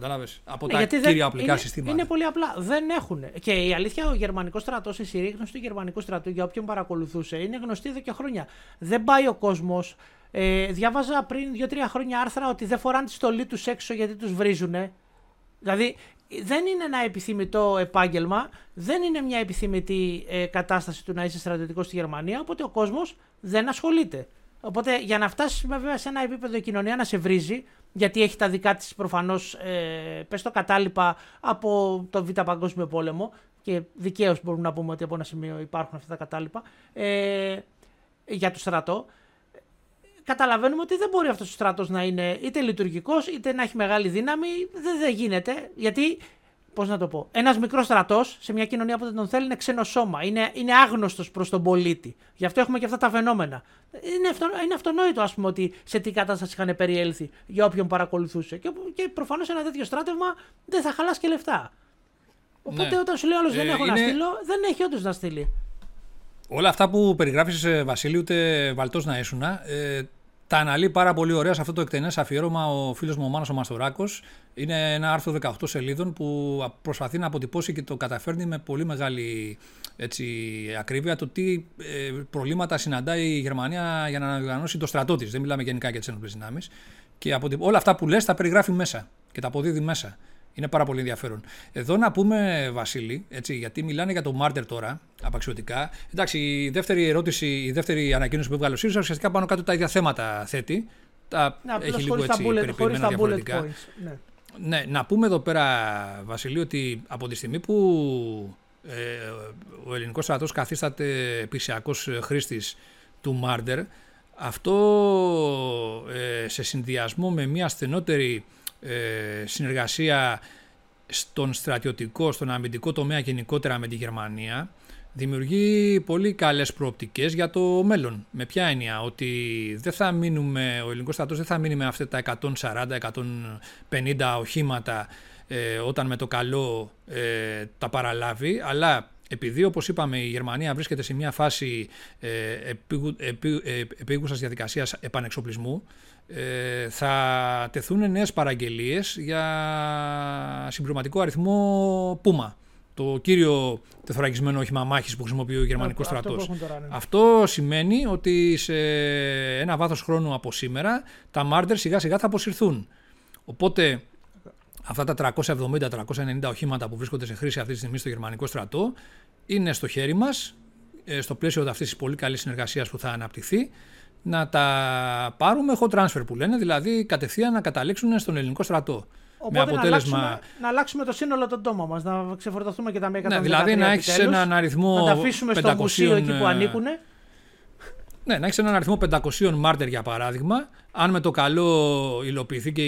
Κατάλαβες; Από ναι, τα κύρια δεν, απλικά είναι, συστήματα. Είναι πολύ απλά. Δεν έχουν. Και η αλήθεια, ο γερμανικός στρατός, η συρρήγνωση του γερμανικού στρατού, για όποιον παρακολουθούσε, είναι γνωστή εδώ και χρόνια. Δεν πάει ο κόσμος. Ε, διάβαζα πριν 2-3 χρόνια άρθρα ότι δεν φοράνε τη στολή τους έξω γιατί τους βρίζουν. Δηλαδή, δεν είναι ένα επιθυμητό επάγγελμα, δεν είναι μια επιθυμητή ε, κατάσταση του να είσαι στρατιωτικός στη Γερμανία, οπότε ο κόσμος δεν ασχολείται. Οπότε για να φτάσεις βέβαια σε ένα επίπεδο η κοινωνία να σε βρίζει, γιατί έχει τα δικά της προφανώς, ε, πες το κατάλοιπα από το Β' Παγκόσμιο Πόλεμο και δικαίως μπορούμε να πούμε ότι από ένα σημείο υπάρχουν αυτά τα κατάλοιπα ε, για το στρατό. Καταλαβαίνουμε ότι δεν μπορεί αυτός ο στρατός να είναι είτε λειτουργικός είτε να έχει μεγάλη δύναμη. Δεν, δεν γίνεται γιατί Πώς να το πω. Ένας μικρός στρατός σε μια κοινωνία που δεν τον θέλει είναι ξένο σώμα. Είναι, είναι άγνωστος προς τον πολίτη. Γι' αυτό έχουμε και αυτά τα φαινόμενα. Είναι, αυτο, είναι αυτονόητο, ας πούμε, ότι σε τι κατάσταση είχαν περιέλθει για όποιον παρακολουθούσε. Και, και προφανώς ένα τέτοιο στράτευμα δεν θα χαλάσει και λεφτά. Οπότε ναι. όταν σου λέει άλλος δεν ε, έχω είναι... να στείλω, δεν έχει όντως να στείλει. Όλα αυτά που περιγράφεις, ε, Βασίλη, ούτε βαλτός να ήσουν, ε, τα αναλύει πάρα πολύ ωραία σε αυτό το εκτενές αφιέρωμα ο φίλος μου ο Μάνος ο Μαστοράκος. Είναι ένα άρθρο 18 σελίδων που προσπαθεί να αποτυπώσει και το καταφέρνει με πολύ μεγάλη έτσι, ακρίβεια το τι ε, προβλήματα συναντάει η Γερμανία για να αναδιοργανώσει το στρατό της. Δεν μιλάμε γενικά για τις ένοπλες δυνάμεις. Και όλα αυτά που λες τα περιγράφει μέσα και τα αποδίδει μέσα. Είναι πάρα πολύ ενδιαφέρον. Εδώ να πούμε, Βασίλη, έτσι, γιατί μιλάνε για το Μάρτερ τώρα, απαξιωτικά. Εντάξει, η δεύτερη ερώτηση, η δεύτερη ανακοίνωση που έβγαλε ο ΣΥΡΙΖΑ ουσιαστικά πάνω κάτω τα ίδια θέματα θέτει. Τα να, έχει λίγο έτσι περιποιημένα διαφορετικά. Points, ναι. ναι, να πούμε εδώ πέρα, Βασίλη, ότι από τη στιγμή που ε, ο ελληνικός στρατός καθίσταται επισιακός χρήστης του Μάρτερ, αυτό ε, σε συνδυασμό με μια στενότερη ε, συνεργασία στον στρατιωτικό, στον αμυντικό τομέα γενικότερα με τη Γερμανία δημιουργεί πολύ καλές προοπτικές για το μέλλον. Με ποια έννοια, ότι δεν θα μείνουμε, ο ελληνικός στρατός δεν θα μείνει με αυτά τα 140-150 οχήματα ε, όταν με το καλό ε, τα παραλάβει, αλλά επειδή όπως είπαμε η Γερμανία βρίσκεται σε μια φάση ε, επίγουσας διαδικασίας επανεξοπλισμού, ε, θα τεθούν νέες παραγγελίες για συμπληρωματικό αριθμό Πούμα. Το κύριο τεθωρακισμένο όχημα μάχης που χρησιμοποιεί ο γερμανικός στρατός. Αυτό, ναι. αυτό σημαίνει ότι σε ένα βάθος χρόνου από σήμερα τα Μάρτερ σιγά σιγά θα αποσυρθούν. Οπότε αυτά τα 370-390 οχήματα που βρίσκονται σε χρήση αυτή τη στιγμή στο γερμανικό στρατό είναι στο χέρι μας, ε, στο πλαίσιο αυτής της πολύ καλής συνεργασίας που θα αναπτυχθεί να τα πάρουμε hot transfer που λένε, δηλαδή κατευθείαν να καταλήξουν στον ελληνικό στρατό. Οπότε με αποτέλεσμα... να, αλλάξουμε, να αλλάξουμε το σύνολο των τόμα μας, να ξεφορτωθούμε και τα μία ναι, Δηλαδή να έχεις έναν αριθμό. Να τα αφήσουμε 500... στο μουσείο εκεί που ανήκουν. Ναι, να έχεις έναν αριθμό 500 μάρτερ για παράδειγμα. Αν με το καλό υλοποιηθεί και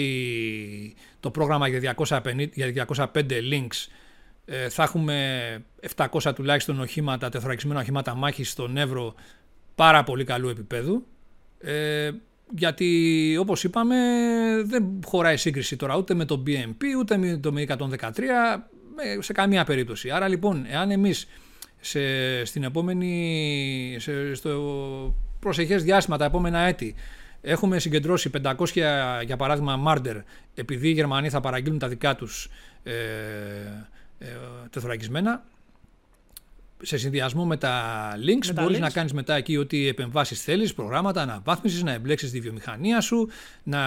το πρόγραμμα για 250, για 205 links, ε, θα έχουμε 700 τουλάχιστον οχήματα, τεθωρακισμένα οχήματα μάχης στον Εύρο πάρα πολύ καλού επίπεδου. Ε, γιατί όπως είπαμε δεν χωράει σύγκριση τώρα ούτε με το BMP ούτε με το 113 σε καμία περίπτωση. Άρα λοιπόν εάν εμείς σε, στην επόμενη, σε, στο προσεχές διάστημα τα επόμενα έτη έχουμε συγκεντρώσει 500 για παράδειγμα Μάρντερ επειδή οι Γερμανοί θα παραγγείλουν τα δικά τους ε, ε, τεθωρακισμένα. Σε συνδυασμό με τα links μπορείς να κάνεις μετά εκεί ό,τι επεμβάσεις θέλεις, προγράμματα αναβάθμιση, να εμπλέξεις τη βιομηχανία σου, να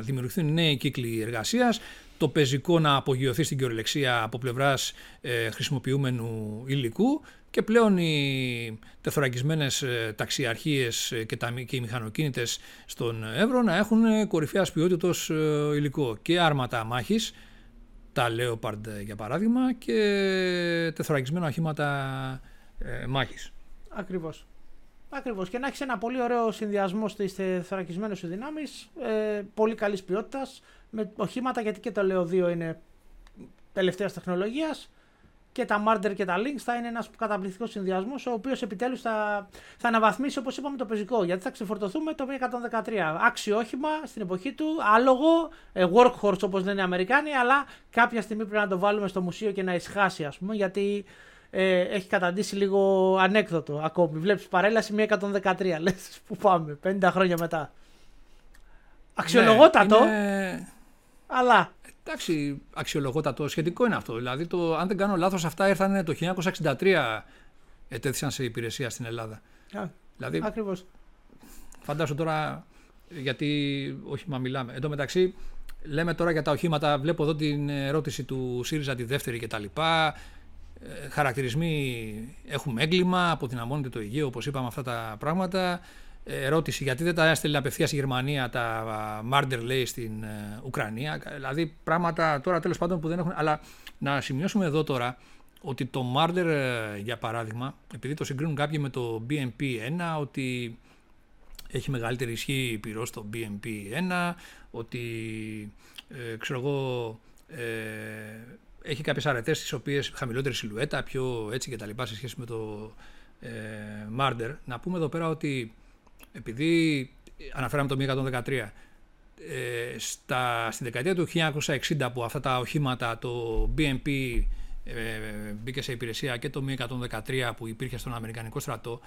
δημιουργηθούν νέοι κύκλοι εργασίας, το πεζικό να απογειωθεί στην κυριολεξία από πλευράς ε, χρησιμοποιούμενου υλικού. Και πλέον οι τεθωρακισμένες ε, ταξιαρχίες ε, και, τα, και οι μηχανοκίνητες στον Εύρο να έχουν κορυφαίας ποιότητος ε, υλικό. Και άρματα μάχης τα Leopard για παράδειγμα και τεθωρακισμένα οχήματα ε, μάχης. Ακριβώς. Ακριβώς. Και να έχεις ένα πολύ ωραίο συνδυασμό στις τεθωρακισμένες σου δυνάμεις, ε, πολύ καλής ποιότητας, με οχήματα γιατί και το Leo 2 είναι τελευταίας τεχνολογίας και τα Marder και τα Links θα είναι ένας καταπληκτικός συνδυασμός, ο οποίος επιτέλους θα, θα αναβαθμίσει όπως είπαμε το πεζικό. Γιατί θα ξεφορτωθούμε το 113. Άξιο όχημα στην εποχή του, άλογο, ε, workhorse όπως λένε οι Αμερικάνοι, αλλά κάποια στιγμή πρέπει να το βάλουμε στο μουσείο και να ισχάσει, ας πούμε, γιατί ε, έχει καταντήσει λίγο ανέκδοτο ακόμη. Βλέπεις παρέλαση 113. *laughs* Λες που πάμε, 50 χρόνια μετά. Αξιολογότατο. Ναι, Αλλά Εντάξει, αξιολογότατο σχετικό είναι αυτό. Δηλαδή, το, αν δεν κάνω λάθος, αυτά ήρθαν το 1963 ετέθησαν σε υπηρεσία στην Ελλάδα. Α, δηλαδή, Ακριβώς. Φαντάσου τώρα, γιατί όχι μα μιλάμε. Εν τω μεταξύ, λέμε τώρα για τα οχήματα, βλέπω εδώ την ερώτηση του ΣΥΡΙΖΑ τη δεύτερη κτλ. Ε, χαρακτηρισμοί έχουμε έγκλημα, αποδυναμώνεται το υγείο, όπως είπαμε αυτά τα πράγματα ερώτηση γιατί δεν τα έστελνε απευθεία η Γερμανία τα Μάρντερ λέει στην ε, Ουκρανία. Δηλαδή πράγματα τώρα τέλος πάντων που δεν έχουν. Αλλά να σημειώσουμε εδώ τώρα ότι το Μάρντερ για παράδειγμα, επειδή το συγκρίνουν κάποιοι με το BMP1, ότι έχει μεγαλύτερη ισχύ πυρός στο BMP1, ότι ε, ξέρω εγώ. Ε, έχει κάποιες αρετές στις οποίες χαμηλότερη σιλουέτα, πιο έτσι και τα λοιπά σε σχέση με το ε, Marder. Να πούμε εδώ πέρα ότι επειδή αναφέραμε το 1113, ε, στα, στην δεκαετία του 1960 που αυτά τα οχήματα, το BMP ε, μπήκε σε υπηρεσία και το 1113 που υπήρχε στον Αμερικανικό στρατό,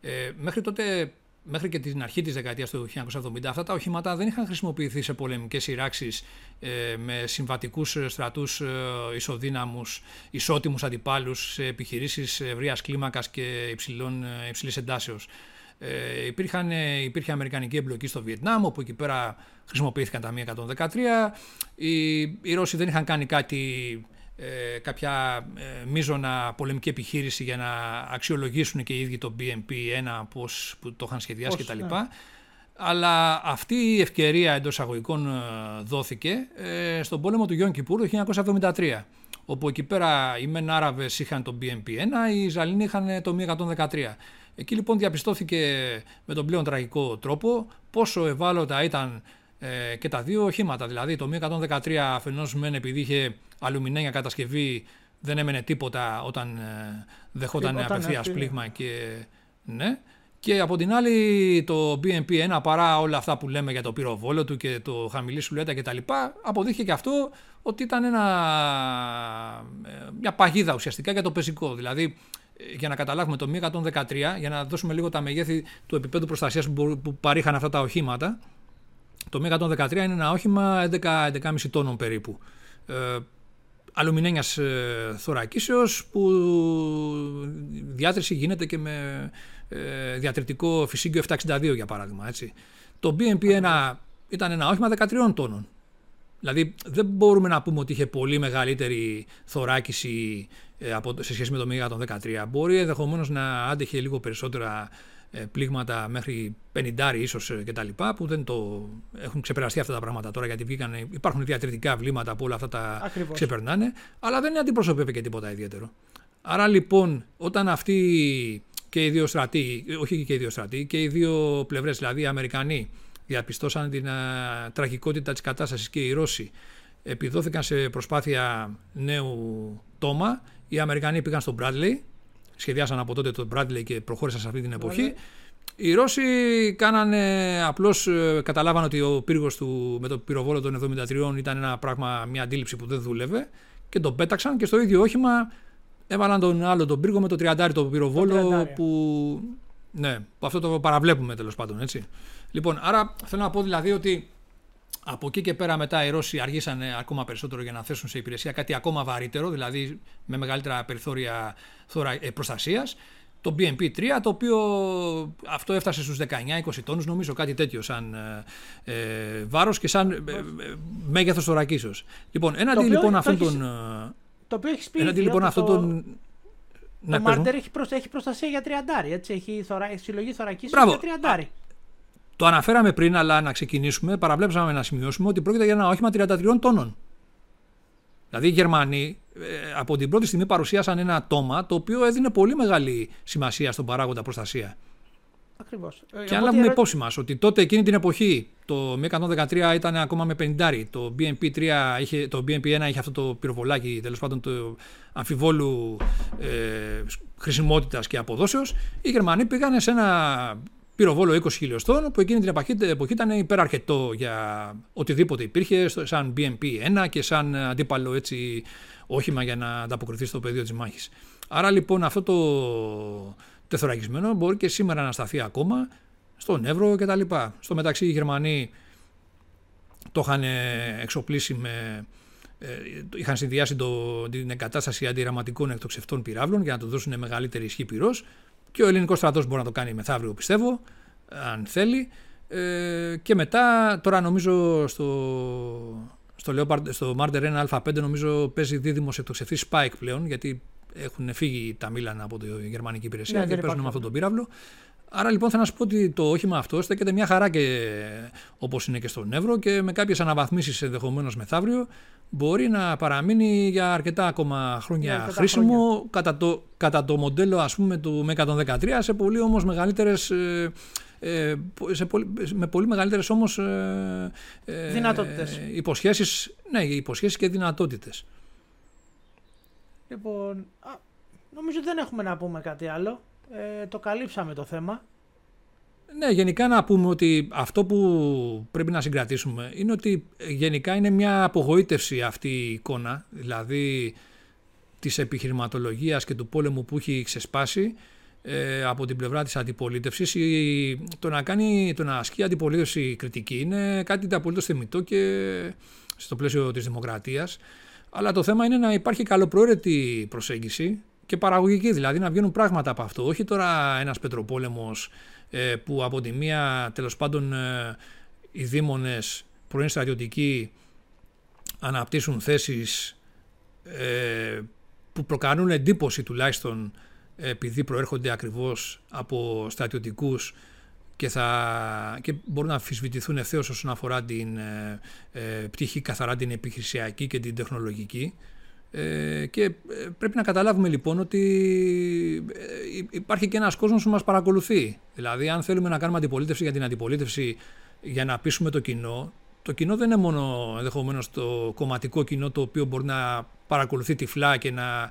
ε, μέχρι τότε μέχρι και την αρχή της δεκαετίας του 1970 αυτά τα οχήματα δεν είχαν χρησιμοποιηθεί σε πολεμικές σειράξεις ε, με συμβατικούς στρατούς ε, ισοδύναμους, ισότιμους αντιπάλους σε επιχειρήσεις ευρείας κλίμακας και υψηλών, ε, υψηλής εντάσεως. Ε, υπήρχαν, ε, υπήρχε αμερικανική εμπλοκή στο Βιετνάμ, όπου εκεί πέρα χρησιμοποιήθηκαν τα 113. Οι, οι Ρώσοι δεν είχαν κάνει κάτι, ε, κάποια ε, μείζωνα πολεμική επιχείρηση για να αξιολογήσουν και οι ίδιοι το BMP-1 πώς, που το είχαν σχεδιάσει κτλ. Ναι. Αλλά αυτή η ευκαιρία εντός αγωγικών ε, δόθηκε ε, στον πόλεμο του Γιον Κιπούρ το 1973 όπου εκεί πέρα οι μεν Άραβες είχαν το BMP-1, οι Ζαλίνοι είχαν το 113. Εκεί λοιπόν διαπιστώθηκε με τον πλέον τραγικό τρόπο πόσο ευάλωτα ήταν ε, και τα δύο οχήματα. Δηλαδή το 113 αφενός μεν επειδή είχε αλουμινένια κατασκευή δεν έμενε τίποτα όταν ε, δεχόταν απευθείας πλήγμα και ναι. Και από την άλλη το BMP1 παρά όλα αυτά που λέμε για το πυροβόλο του και το χαμηλή σουλέτα και τα λοιπά αποδείχθηκε και αυτό ότι ήταν ένα, ε, μια παγίδα ουσιαστικά για το πεζικό. Δηλαδή για να καταλάβουμε το 113, για να δώσουμε λίγο τα μεγέθη του επίπεδου προστασίας που, που παρήχαν αυτά τα οχήματα, το 113 είναι ένα όχημα 11-11,5 τόνων περίπου. Ε, αλουμινένιας ε, θωρακίσεως που διάτρηση γίνεται και με ε, διατριτικό φυσίγκιο 762 για παράδειγμα. Έτσι. Το BMP1 ήταν ένα όχημα 13 τόνων. Δηλαδή δεν μπορούμε να πούμε ότι είχε πολύ μεγαλύτερη θωράκιση ε, σε σχέση με το 113. Μπορεί ενδεχομένως να άντεχε λίγο περισσότερα ε, πλήγματα μέχρι 50 ίσως ε, κτλ. που δεν το έχουν ξεπεραστεί αυτά τα πράγματα τώρα γιατί βγήκαν, υπάρχουν διατηρητικά βλήματα που όλα αυτά τα Ακριβώς. ξεπερνάνε, αλλά δεν αντιπροσωπεύει και τίποτα ιδιαίτερο. Άρα λοιπόν, όταν αυτοί και οι δύο στρατοί, όχι και οι δύο στρατοί, και οι δύο πλευρές, δηλαδή οι Αμερικανοί διαπιστώσαν την α, τραγικότητα της κατάστασης και οι Ρώσοι επιδόθηκαν σε προσπάθεια νέου τόμα. Οι Αμερικανοί πήγαν στον Bradley, σχεδιάσαν από τότε τον Bradley και προχώρησαν σε αυτή την εποχή. Οι Ρώσοι κάνανε, απλώς ε, καταλάβαν ότι ο πύργος του με το πυροβόλο των 73 ήταν ένα πράγμα, μια αντίληψη που δεν δούλευε και τον πέταξαν και στο ίδιο όχημα έβαλαν τον άλλο τον πύργο με το 30 το πυροβόλο που, ναι, που αυτό το παραβλέπουμε τέλος πάντων έτσι. Λοιπόν, άρα θέλω να πω δηλαδή ότι από εκεί και πέρα μετά οι Ρώσοι αργήσαν ακόμα περισσότερο για να θέσουν σε υπηρεσία κάτι ακόμα βαρύτερο, δηλαδή με μεγαλύτερα περιθώρια ε, προστασίας το BNP3, το οποίο αυτό έφτασε στους 19-20 τόνους, νομίζω κάτι τέτοιο σαν ε, ε βάρος και σαν ε, ε μέγεθος θωρακίσεως. Λοιπόν, έναντι λοιπόν αυτόν τον... Το οποίο έχεις πει έναντι λοιπόν αυτόν τον... Το Μάρτερ έχει, έχει προστασία για τριαντάρι, έτσι, έχει, θωρα... έχει συλλογή θωρακίσεως για τριαντάρι. Το αναφέραμε πριν, αλλά να ξεκινήσουμε, παραβλέψαμε να σημειώσουμε ότι πρόκειται για ένα όχημα 33 τόνων. Δηλαδή οι Γερμανοί ε, από την πρώτη στιγμή παρουσίασαν ένα τόμα το οποίο έδινε πολύ μεγάλη σημασία στον παράγοντα προστασία. Ακριβώς. Ε, και αν λάβουμε υπόψη μας ότι τότε εκείνη την εποχή το M113 ήταν ακόμα με 50, το BNP, 3 είχε, το BNP 1 είχε αυτό το πυροβολάκι τέλος πάντων το αμφιβόλου ε, χρησιμότητας και αποδόσεως, οι Γερμανοί πήγαν σε ένα πυροβόλο 20 χιλιοστών που εκείνη την εποχή ήταν υπεραρκετό για οτιδήποτε υπήρχε σαν BMP-1 και σαν αντίπαλο έτσι όχημα για να ανταποκριθείς στο πεδίο της μάχης. Άρα λοιπόν αυτό το τεθωρακισμένο μπορεί και σήμερα να σταθεί ακόμα στον Εύρο κτλ. Στο μεταξύ οι Γερμανοί το είχαν εξοπλίσει με ε, είχαν συνδυάσει το, την εγκατάσταση αντιραματικών εκτοξευτών πυράβλων για να του δώσουν μεγαλύτερη ισχύ πυρός και ο ελληνικός στρατός μπορεί να το κάνει μεθαύριο πιστεύω, αν θέλει. Ε, και μετά, τώρα νομίζω στο, στο, Leopard, στο Marder 1 Α5 νομίζω παίζει δίδυμο εκτοξευτή Spike πλέον, γιατί έχουν φύγει τα Μίλανα από τη γερμανική υπηρεσία ναι, και παίζουν με αυτόν τον πύραυλο. Άρα λοιπόν θέλω να σου πω ότι το όχημα αυτό στέκεται μια χαρά και όπως είναι και στον Εύρο και με κάποιες αναβαθμίσεις ενδεχομένως μεθαύριο μπορεί να παραμείνει για αρκετά ακόμα χρόνια yeah, χρήσιμο Κατά, το, κατά το μοντέλο ας πούμε του M113 σε πολύ όμως μεγαλύτερες ε, ε, σε πολύ, με πολύ μεγαλύτερες όμως ε, ε δυνατότητες. υποσχέσεις, ναι, υποσχέσεις και δυνατότητες. Λοιπόν, α, νομίζω δεν έχουμε να πούμε κάτι άλλο. Ε, το καλύψαμε το θέμα. Ναι, γενικά να πούμε ότι αυτό που πρέπει να συγκρατήσουμε είναι ότι γενικά είναι μια απογοήτευση αυτή η εικόνα, δηλαδή της επιχειρηματολογίας και του πόλεμου που έχει ξεσπάσει ε, από την πλευρά της αντιπολίτευσης. Η, το, να κάνει, το να ασκεί αντιπολίτευση κριτική είναι κάτι απολύτως θεμητό και στο πλαίσιο της δημοκρατίας. Αλλά το θέμα είναι να υπάρχει καλοπροαίρετη προσέγγιση και παραγωγική, δηλαδή να βγαίνουν πράγματα από αυτό. Όχι τώρα ένας πετροπόλεμος ε, που από τη μία τέλος πάντων ε, οι δήμονες πρώην στρατιωτικοί αναπτύσσουν θέσεις ε, που προκαλούν εντύπωση τουλάχιστον επειδή προέρχονται ακριβώς από στρατιωτικούς και, θα, και μπορούν να αμφισβητηθούν ευθέως όσον αφορά την ε, πτυχή καθαρά την επιχειρησιακή και την τεχνολογική. Ε, και ε, πρέπει να καταλάβουμε λοιπόν ότι ε, υπάρχει και ένας κόσμος που μας παρακολουθεί. Δηλαδή αν θέλουμε να κάνουμε αντιπολίτευση για την αντιπολίτευση για να πείσουμε το κοινό, το κοινό δεν είναι μόνο ενδεχομένως το κομματικό κοινό το οποίο μπορεί να παρακολουθεί τυφλά και να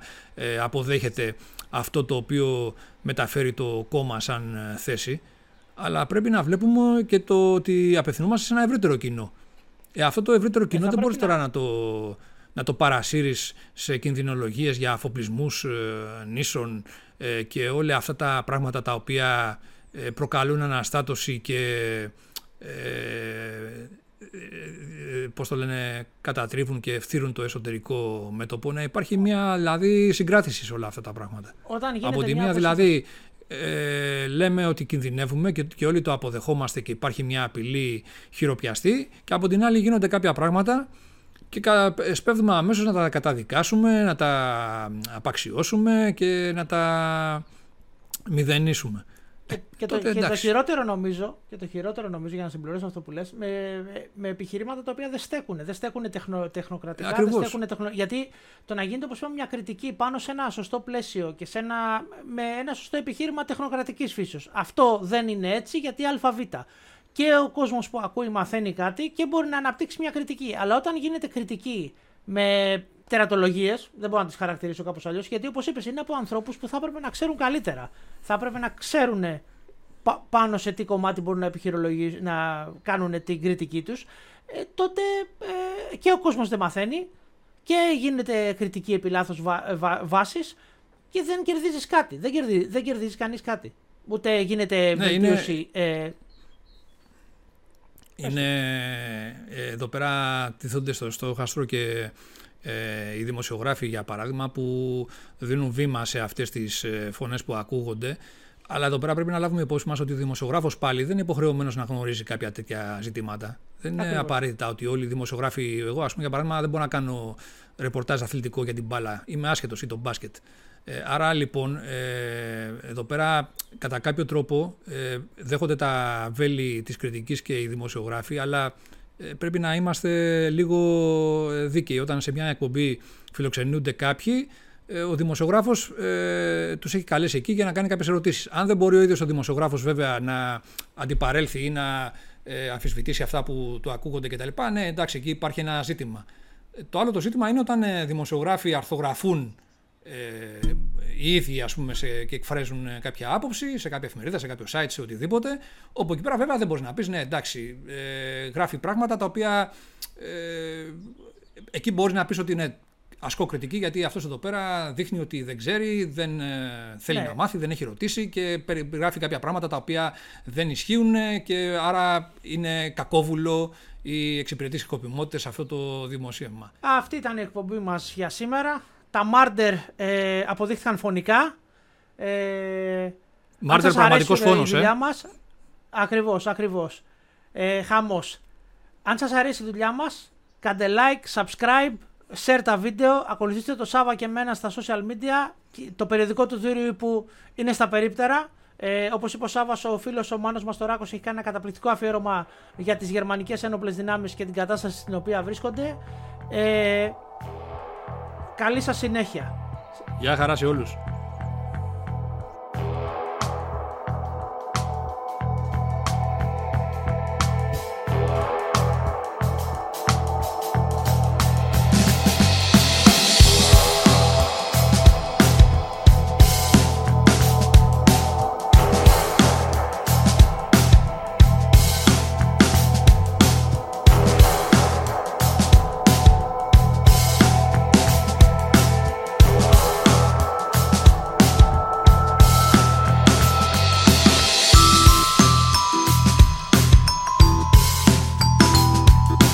αποδέχεται αυτό το οποίο μεταφέρει το κόμμα σαν θέση, αλλά πρέπει να βλέπουμε και το ότι απευθυνόμαστε σε ένα ευρύτερο κοινό. Ε, αυτό το ευρύτερο κοινό δεν μπορείς τώρα να το να το παρασύρεις σε κινδυνολογίες για αφοπλισμούς ε, νήσων ε, και όλα αυτά τα πράγματα τα οποία ε, προκαλούν αναστάτωση και ε, πώς το λένε, κατατρίβουν και ευθύρουν το εσωτερικό μέτωπο, να υπάρχει μια δηλαδή συγκράτηση σε όλα αυτά τα πράγματα. Από τη μία δηλαδή ε, λέμε ότι κινδυνεύουμε και, και όλοι το αποδεχόμαστε και υπάρχει μια απειλή χειροπιαστή και από την άλλη γίνονται κάποια πράγματα και σπέβδουμε αμέσως να τα καταδικάσουμε, να τα απαξιώσουμε και να τα μηδενίσουμε. Και, και, το, και το χειρότερο νομίζω, και το χειρότερο νομίζω για να συμπληρώσω αυτό που λες, με, με επιχειρήματα τα οποία δεν στέκουν. Δεν στέκουν τεχνο, τεχνοκρατικά, δεν στέκουν τεχνο, γιατί το να γίνεται όπως είπαμε μια κριτική πάνω σε ένα σωστό πλαίσιο και σε ένα, με ένα σωστό επιχείρημα τεχνοκρατικής φύσεως. Αυτό δεν είναι έτσι γιατί ΑΒ. Και ο κόσμος που ακούει μαθαίνει κάτι και μπορεί να αναπτύξει μια κριτική. Αλλά όταν γίνεται κριτική με τερατολογίες, δεν μπορώ να τις χαρακτηρίσω κάπως αλλιώς, γιατί όπως είπες, είναι από ανθρώπους που θα έπρεπε να ξέρουν καλύτερα. Θα έπρεπε να ξέρουν πάνω σε τι κομμάτι μπορούν να επιχειρολογήσουν, να κάνουν την κριτική τους. Ε, τότε ε, και ο κόσμος δεν μαθαίνει και γίνεται κριτική επί λάθος βά, βάσης και δεν κερδίζεις κάτι. Δεν κερδίζει, δεν κερδίζει κανείς κάτι. Ούτε γίνεται ναι, βελτίωση. Είναι... Ε, είναι ε, εδώ πέρα τηθόνται στο, στο χαστρό και ε, οι δημοσιογράφοι για παράδειγμα που δίνουν βήμα σε αυτές τις ε, φωνές που ακούγονται αλλά εδώ πέρα πρέπει να λάβουμε υπόψη μας ότι ο δημοσιογράφος πάλι δεν είναι υποχρεωμένος να γνωρίζει κάποια τέτοια ζητήματα. Δεν είναι απαραίτητα ότι όλοι οι δημοσιογράφοι. Εγώ, ας πούμε, για παράδειγμα, δεν μπορώ να κάνω ρεπορτάζ αθλητικό για την μπάλα. Είμαι άσχετος ή το μπάσκετ. Ε, άρα λοιπόν, ε, εδώ πέρα κατά κάποιο τρόπο ε, δέχονται τα βέλη της κριτικής και οι δημοσιογράφοι, αλλά ε, πρέπει να είμαστε λίγο ε, δίκαιοι. Όταν σε μια εκπομπή φιλοξενούνται κάποιοι, ε, ο δημοσιογράφος ε, τους έχει καλέσει εκεί για να κάνει κάποιες ερωτήσεις. Αν δεν μπορεί ο ίδιος ο δημοσιογράφος βέβαια να αντιπαρέλθει ή να ε, αμφισβητήσει αυτά που του ακούγονται κτλ., ναι, εντάξει, εκεί υπάρχει ένα ζήτημα. Το άλλο το ζήτημα είναι όταν δημοσιογράφοι αρθογραφούν ε, οι ίδιοι ας πούμε, σε, και εκφράζουν κάποια άποψη σε κάποια εφημερίδα, σε κάποιο site, σε οτιδήποτε. Όπου εκεί πέρα βέβαια δεν μπορείς να πεις, ναι, εντάξει, ε, γράφει πράγματα τα οποία ε, εκεί μπορείς να πεις ότι είναι ασκώ κριτική γιατί αυτός εδώ πέρα δείχνει ότι δεν ξέρει, δεν ε, θέλει ναι. να μάθει, δεν έχει ρωτήσει και περιγράφει κάποια πράγματα τα οποία δεν ισχύουν και άρα είναι κακόβουλο η εξυπηρετή σκοπιμότητας σε αυτό το δημοσίευμα. Αυτή ήταν η εκπομπή μας για σήμερα τα Μάρντερ ε, αποδείχθηκαν φωνικά. Ε, Μάρντερ πραγματικός φόνος, ε. Μας, ακριβώς, ακριβώς. Ε, χαμός. Αν σας αρέσει η δουλειά μας, κάντε like, subscribe, share τα βίντεο, ακολουθήστε το Σάβα και εμένα στα social media, το περιοδικό του Δούριου που είναι στα περίπτερα. Ε, Όπως είπε ο Σάβας, ο φίλος ο Μάνος Μαστοράκο έχει κάνει ένα καταπληκτικό αφιέρωμα για τις γερμανικές ένοπλες δυνάμεις και την κατάσταση στην οποία βρίσκονται. Ε, Καλή σας συνέχεια. Γεια χαρά σε όλους.